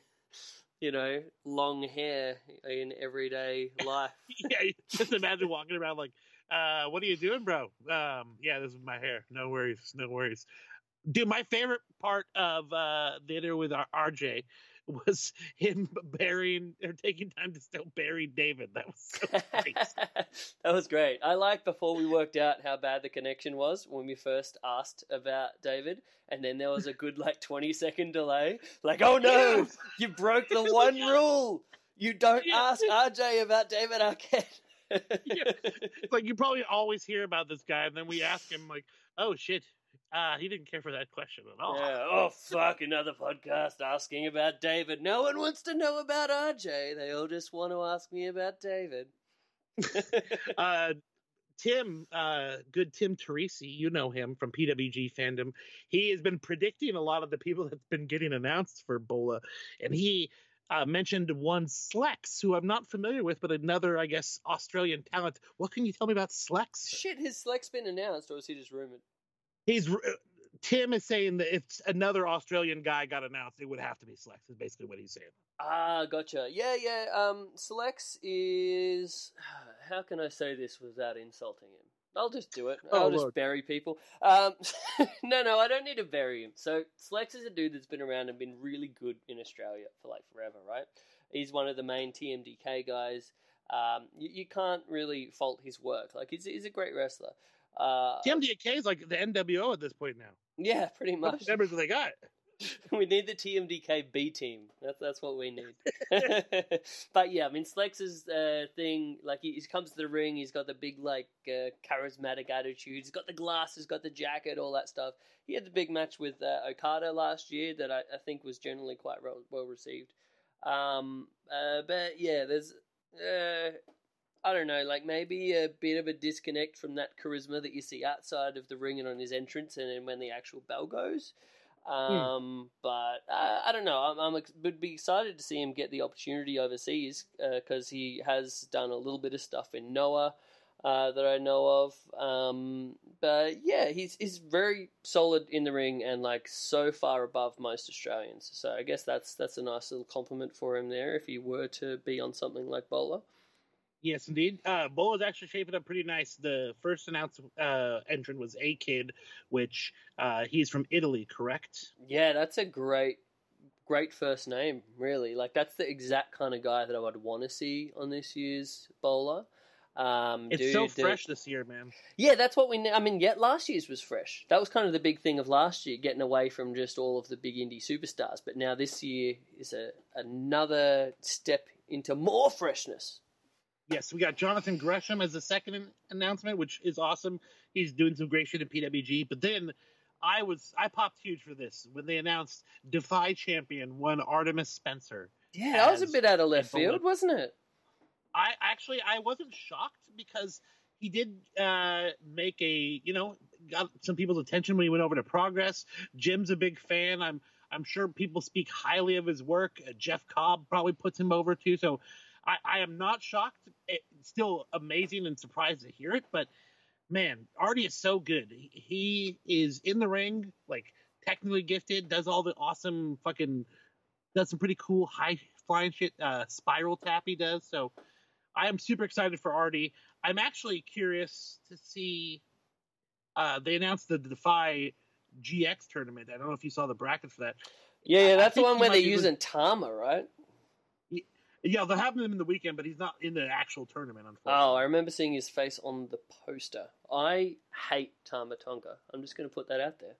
C: you know, long hair in everyday life.
B: yeah, just imagine walking around like, uh, "What are you doing, bro?" Um, yeah, this is my hair. No worries, no worries. Dude, my favorite part of uh, the interview with our RJ was him burying or taking time to still bury David. That was so great.
C: that was great. I like before we worked out how bad the connection was when we first asked about David, and then there was a good like twenty second delay. Like, oh no,
B: Yes.
C: you broke the one rule. You don't
B: Yeah.
C: ask RJ about David Arquette.
B: Yeah. It's like you probably always hear about this guy, and then we ask him like, "Oh shit, uh, he didn't care for that question at all."
C: Yeah. Oh fuck! Another podcast asking about David. No one wants to know about RJ. They all just want to ask me about David.
B: uh, Tim, uh, good Tim Teresi, you know him from PWG fandom. He has been predicting a lot of the people that's been getting announced for Bola, and he uh, mentioned one Slex, who I'm not familiar with, but another, I guess, Australian talent. What can you tell me about Slex?
C: Shit, has Slex been announced, or is he just rumored?
B: He's Tim is saying that if another Australian guy got announced, it would have to be Slex. Is basically what he's saying.
C: Ah, gotcha. Yeah, yeah. Um, Slex is. How can I say this without insulting him? I'll just do it.
B: Oh,
C: I'll just
B: Lord.
C: bury people. Um, no, no, I don't need to bury him. So Slex is a dude that's been around and been really good in Australia for like forever, right? He's one of the main TMDK guys. Um, you, you can't really fault his work. Like he's, he's a great wrestler. Uh,
B: TMDK is like the NWO at this point now.
C: yeah, pretty much.
B: many members do they got?
C: we need the TMDK B team. That's that's what we need. but yeah, I mean, Slex's uh, thing, like he, he comes to the ring, he's got the big like uh, charismatic attitude. He's got the glasses, got the jacket, all that stuff. He had the big match with uh, Okada last year that I, I think was generally quite well, well received. Um, uh, but yeah, there's. Uh, I don't know, like maybe a bit of a disconnect from that charisma that you see outside of the ring and on his entrance, and then when the actual bell goes. Um, but uh, I don't know. I'm, I'm ex- would be excited to see him get the opportunity overseas because he has done a little bit of stuff in Noah uh, that I know of. Um, but yeah, he's he's very solid in the ring and like so far above most Australians. So I guess that's that's a nice little compliment for him there if he were to be on something like BOLA.
B: Yes, indeed. Uh, Bull is actually shaping up pretty nice. The first announced uh, entrant was A Kid, which uh, he's from Italy, correct?
C: Yeah, that's a great, great first name. Really, like that's the exact kind of guy that I would want to see on this year's BOLA. Um,
B: It's
C: dude
B: so fresh this year, man.
C: Yeah, that's what we. I mean, yet last year's was fresh. That was kind of the big thing of last year, getting away from just all of the big indie superstars. But now this year is a another step into more freshness.
B: Yes, we got Jonathan Gresham as the second announcement, which is awesome. He's doing some great shit in PWG. But then I was I popped huge for this when they announced Defy champion one Artemis Spencer.
C: Yeah, that was a bit out of left field, wasn't it?
B: I actually I wasn't shocked because he did uh, make a you know got some people's attention when he went over to Progress. Jim's a big fan. I'm I'm sure people speak highly of his work. Uh, Jeff Cobb probably puts him over too. So I, I am not shocked. It's still amazing and surprised to hear it, but man, Artie is so good. He, he is in the ring, like technically gifted, does all the awesome fucking, does some pretty cool high flying shit. Uh, spiral tap he does. So I am super excited for Artie. I'm actually curious to see. Uh, they announced the Defy GX tournament. I don't know if you saw the bracket for that.
C: Yeah, yeah, that's the one where they're using Tama, right?
B: Yeah, they'll have him in the weekend, but he's not in the actual tournament. Unfortunately.
C: Oh, I remember seeing his face on the poster. I hate Tama Tonga. I'm just going to put that out there.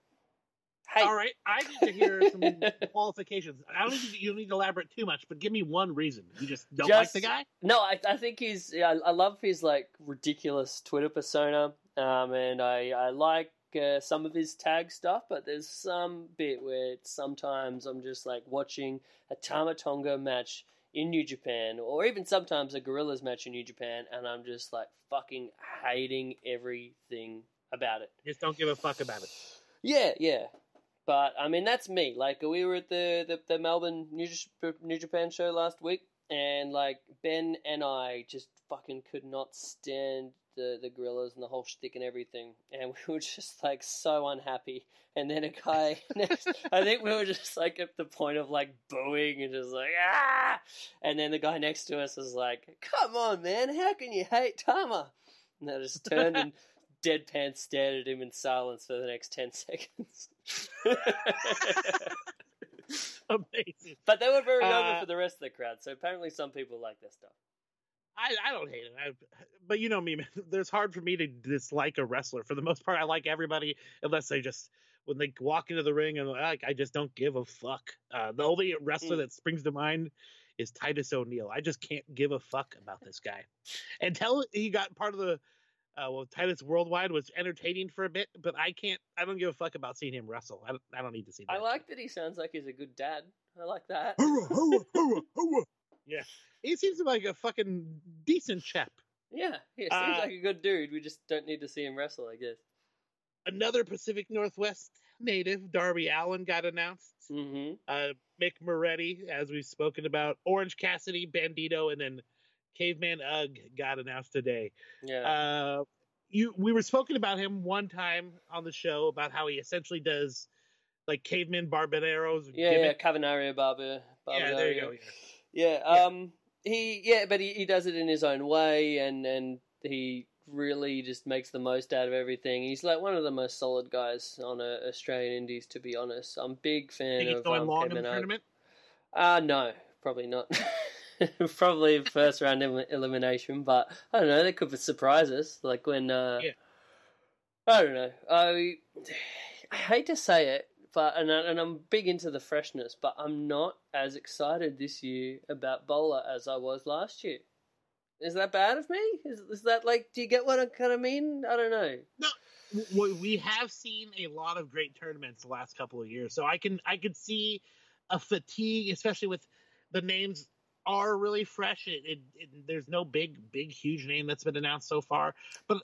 C: Hate.
B: All right, I need to hear some qualifications. I don't need to, you don't need to elaborate too much, but give me one reason. You just don't like the guy?
C: No, I, I think he's. Yeah, I, I love his like ridiculous Twitter persona, um, and I I like uh, some of his tag stuff. But there's some bit where sometimes I'm just like watching a Tama Tonga match in New Japan, or even sometimes a Guerrillas match in New Japan, and I'm just like fucking hating everything about it.
B: Just don't give a fuck about it.
C: Yeah, yeah. But I mean, that's me. Like we were at the the, the Melbourne New, J- New Japan show last week, and like Ben and I just fucking could not stand the the guerrillas and the whole shtick and everything, and we were just like so unhappy. And then a guy next, I think we were just like at the point of like booing and just like ah. And then the guy next to us was like, "Come on, man, how can you hate Tama?" And I just turned and deadpan stared at him in silence for the next 10 seconds.
B: Amazing.
C: but they were very over
B: Uh,
C: for the rest of the crowd, so apparently some people like their stuff.
B: I, I don't hate it. I, but you know me, man. It's hard for me to dislike a wrestler. For the most part, I like everybody unless they just when they walk into the ring and like I just don't give a fuck. Uh, the only wrestler
C: Mm.
B: that springs to mind is Titus O'Neil. I just can't give a fuck about this guy. Until he got part of the uh, well, Titus Worldwide was entertaining for a bit, but I can't. I don't give a fuck about seeing him wrestle. I don't, I don't need to see that.
C: I like that he sounds like he's a good dad. I like that.
B: Yeah, he seems like a fucking decent chap.
C: Yeah, he seems
B: Uh,
C: like a good dude. We just don't need to see him wrestle, I guess.
B: another Pacific Northwest native, Darby Allin, got announced.
C: Mm-hmm.
B: Uh, Mick Moretti, as we've spoken about, Orange Cassidy, Bandito, and then Caveman Ugg got announced today.
C: Yeah.
B: Uh, you, we were spoken about him one time on the show about how he essentially does like Caveman Barbanero's
C: yeah, yeah. Cavanario Barber.
B: Yeah, there you go.
C: Yeah,
B: Yeah.
C: um, he yeah, but he, he does it in his own way, and and he really just makes the most out of everything. He's like one of the most solid guys on uh, Australian Indies, to be honest. I'm a big fan
B: Think
C: of
B: going
C: um,
B: long in the tournament.
C: Uh no, probably not. probably first round elimination, but I don't know. They could surprise us, like when. Uh,
B: Yeah.
C: I don't know. I I hate to say it, but and, I, and I'm big into the freshness, but I'm not as excited this year about BOLA as I was last year. Is that bad of me? Is, is that like? Do you get what I kind of mean? I don't know.
B: w- we have seen a lot of great tournaments the last couple of years, so I can I could see a fatigue, especially with the names are really fresh. It, it, it there's no big big huge name that's been announced so far, but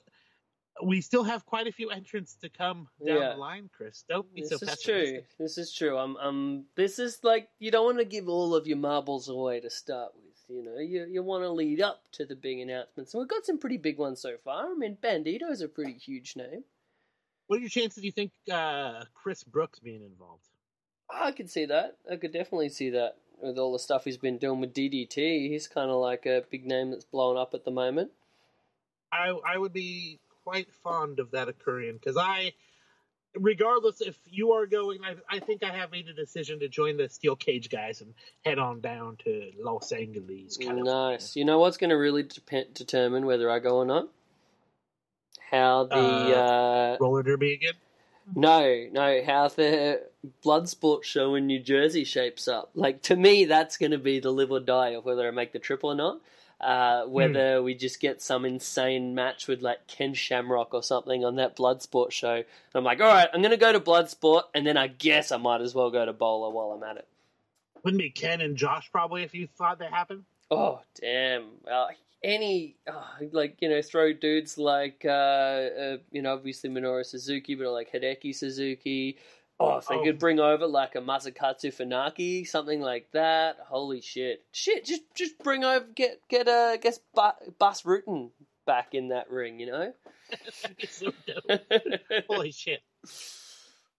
B: we still have quite a few entrants to come down
C: Yeah.
B: the line. Chris, don't be
C: This
B: so
C: is
B: pessimistic.
C: true. This is true. I'm. I'm. This is like you don't want to give all of your marbles away to start with. You know, you you want to lead up to the big announcements, and we've got some pretty big ones so far. I mean, Bandito's a pretty huge name.
B: What are your chances? You think uh, Chris Brooks being involved?
C: I could see that. I could definitely see that with all the stuff he's been doing with DDT. He's kind of like a big name that's blowing up at the moment.
B: I I would be quite fond of that occurring because I, regardless if you are going, I, I think I have made a decision to join the Steel Cage guys and head on down to Los Angeles. California.
C: Nice. You know what's going to really dep- determine whether I go or not? How the uh,
B: roller derby again.
C: No, no, how the Bloodsport show in New Jersey shapes up. Like, to me, that's going to be the live or die of whether I make the trip or not. Uh, whether we just get some insane match with, like, Ken Shamrock or something on that Bloodsport show. And I'm like, all right, I'm going to go to Bloodsport, and then I guess I might as well go to BOLA while I'm at it.
B: Wouldn't be Ken and Josh probably if you thought that happened.
C: Oh, damn. Uh, any, oh, like, you know, throw dudes like, uh, uh, you know, obviously Minoru Suzuki, but like Hideki Suzuki. Oh, if they
B: Oh.
C: could bring over like a Masakatsu Funaki, something like that. Holy shit. Shit, just just bring over, get, get, uh, guess Bu- Bas Rutten back in that ring, you know?
B: That'd be so dope. Holy shit!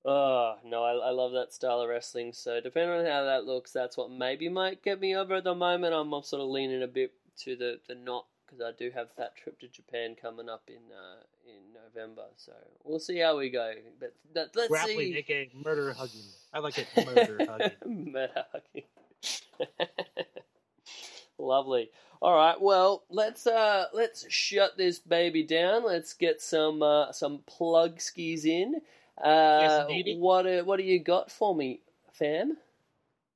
C: Oh no, I, I love that style of wrestling. So depending on how that looks, that's what maybe might get me over. At the moment, I'm, I'm sort of leaning a bit to the the not because I do have that trip to Japan coming up in uh, in November. So we'll see how we go. But that, let's
B: Grappling,
C: see.
B: aka murder hugging. I like it. Murder hugging.
C: Murder hugging. Lovely. All right. Well, let's uh let's shut this baby down. Let's get some uh, some plug skis in. Uh,
B: indeedy.
C: what uh, what do you got for me, fam?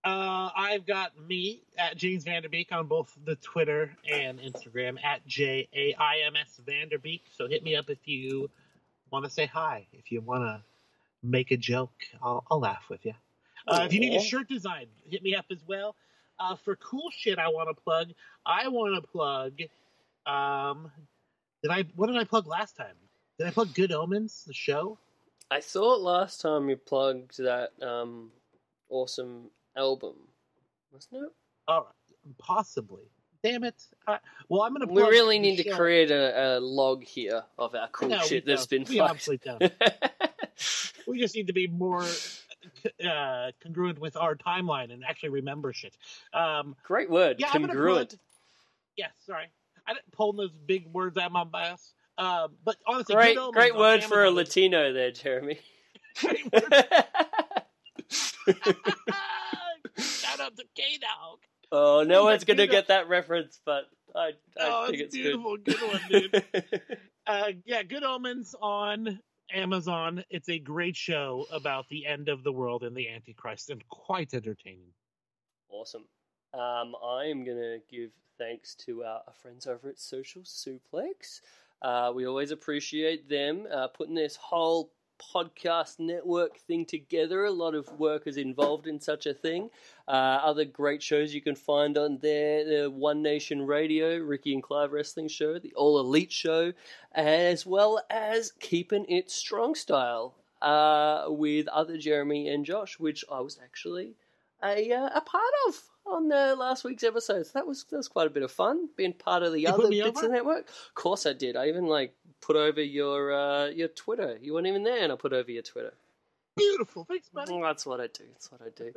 B: Uh, I've got me at James Vanderbeek on both the Twitter and Instagram at J A I M S Vanderbeek. So hit me up if you want to say hi. If you want to make a joke, I'll, I'll laugh with you. Uh, if you need a shirt design, hit me up as well. Uh, for cool shit, I want to plug. I want to plug. Um, did I? What did I plug last time? Did I plug Good Omens, the show?
C: I thought last time you plugged that um awesome album, wasn't it?
B: All right, possibly. Damn it. Uh, well, I'm gonna.
C: We really need to
B: show.
C: create a, a log here of our cool
B: No,
C: shit that's been
B: We
C: fucked.
B: obviously don't. We just need to be more uh, congruent with our timeline and actually remember shit. Um,
C: Great word,
B: yeah,
C: congruent.
B: plug- yeah, sorry, I didn't pull those big words out of my ass. Um, but honestly,
C: Great, great word for a Latino there, Jeremy.
B: Great word. Shout out to K Dog.
C: oh, no one's gonna get that reference, but I, I
B: Oh,
C: think
B: it's
C: it's
B: beautiful.
C: good.
B: Good one, dude. uh, yeah, Good Omens on Amazon. It's a great show about the end of the world and the Antichrist, and quite entertaining.
C: Awesome. Um, I am going to give thanks to our, our friends over at Social Suplex. Uh, we always appreciate them uh, putting this whole podcast network thing together. A lot of work is involved in such a thing. Uh, other great shows you can find on there the One Nation Radio, Ricky and Clive Wrestling Show, the All Elite Show, as well as Keeping It Strong Style uh, with other Jeremy and Josh, which I was actually a, uh, a part of on uh, last week's episode. So that was that was quite a bit of fun being part of the
B: You
C: other bits
B: over?
C: of the network. Of course I did. I even like put over your uh, your Twitter. You weren't even there, and I put over your Twitter.
B: Beautiful. Thanks, buddy.
C: Well, that's what I do. That's what I do.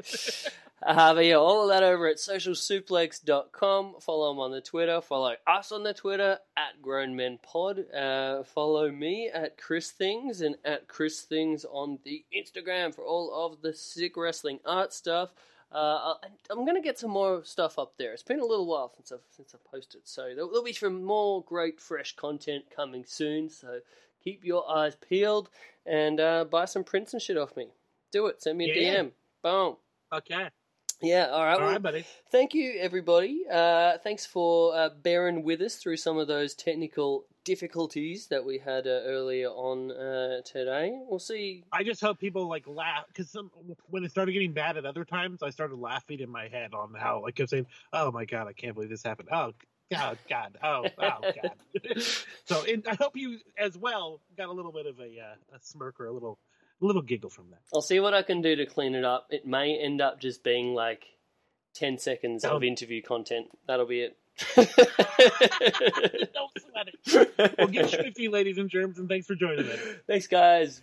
C: uh, but yeah, all of that over at socialsuplex.com. Follow them on the Twitter. Follow us on the Twitter at Grown Men Pod. Uh, follow me at Chris Things and at Chris Things on the Instagram for all of the sick wrestling art stuff. Uh, I'm going to get some more stuff up there. It's been a little while since I've since I posted, so there'll, there'll be some more great fresh content coming soon. So keep your eyes peeled and uh, buy some prints and shit off me. Do it. Send me a
B: Yeah.
C: DM. Boom.
B: Okay.
C: Yeah. All right.
B: All
C: well,
B: buddy.
C: Thank you, everybody. Uh, thanks for uh, bearing with us through some of those technical difficulties that we had uh, earlier on uh, today. We'll see.
B: I just hope people like laugh because when it started getting bad at other times, I started laughing in my head on how like kept saying, "Oh my god, I can't believe this happened." Oh. God, God, oh, oh, God. so, it, I hope you as well got a little bit of a, uh, a smirk or a little, a little giggle from that.
C: I'll see what I can do to clean it up. It may end up just being like 10 seconds of interview content. That'll be it.
B: Don't sweat it. Well, get shifty, ladies and germs, and thanks for joining us.
C: Thanks, guys.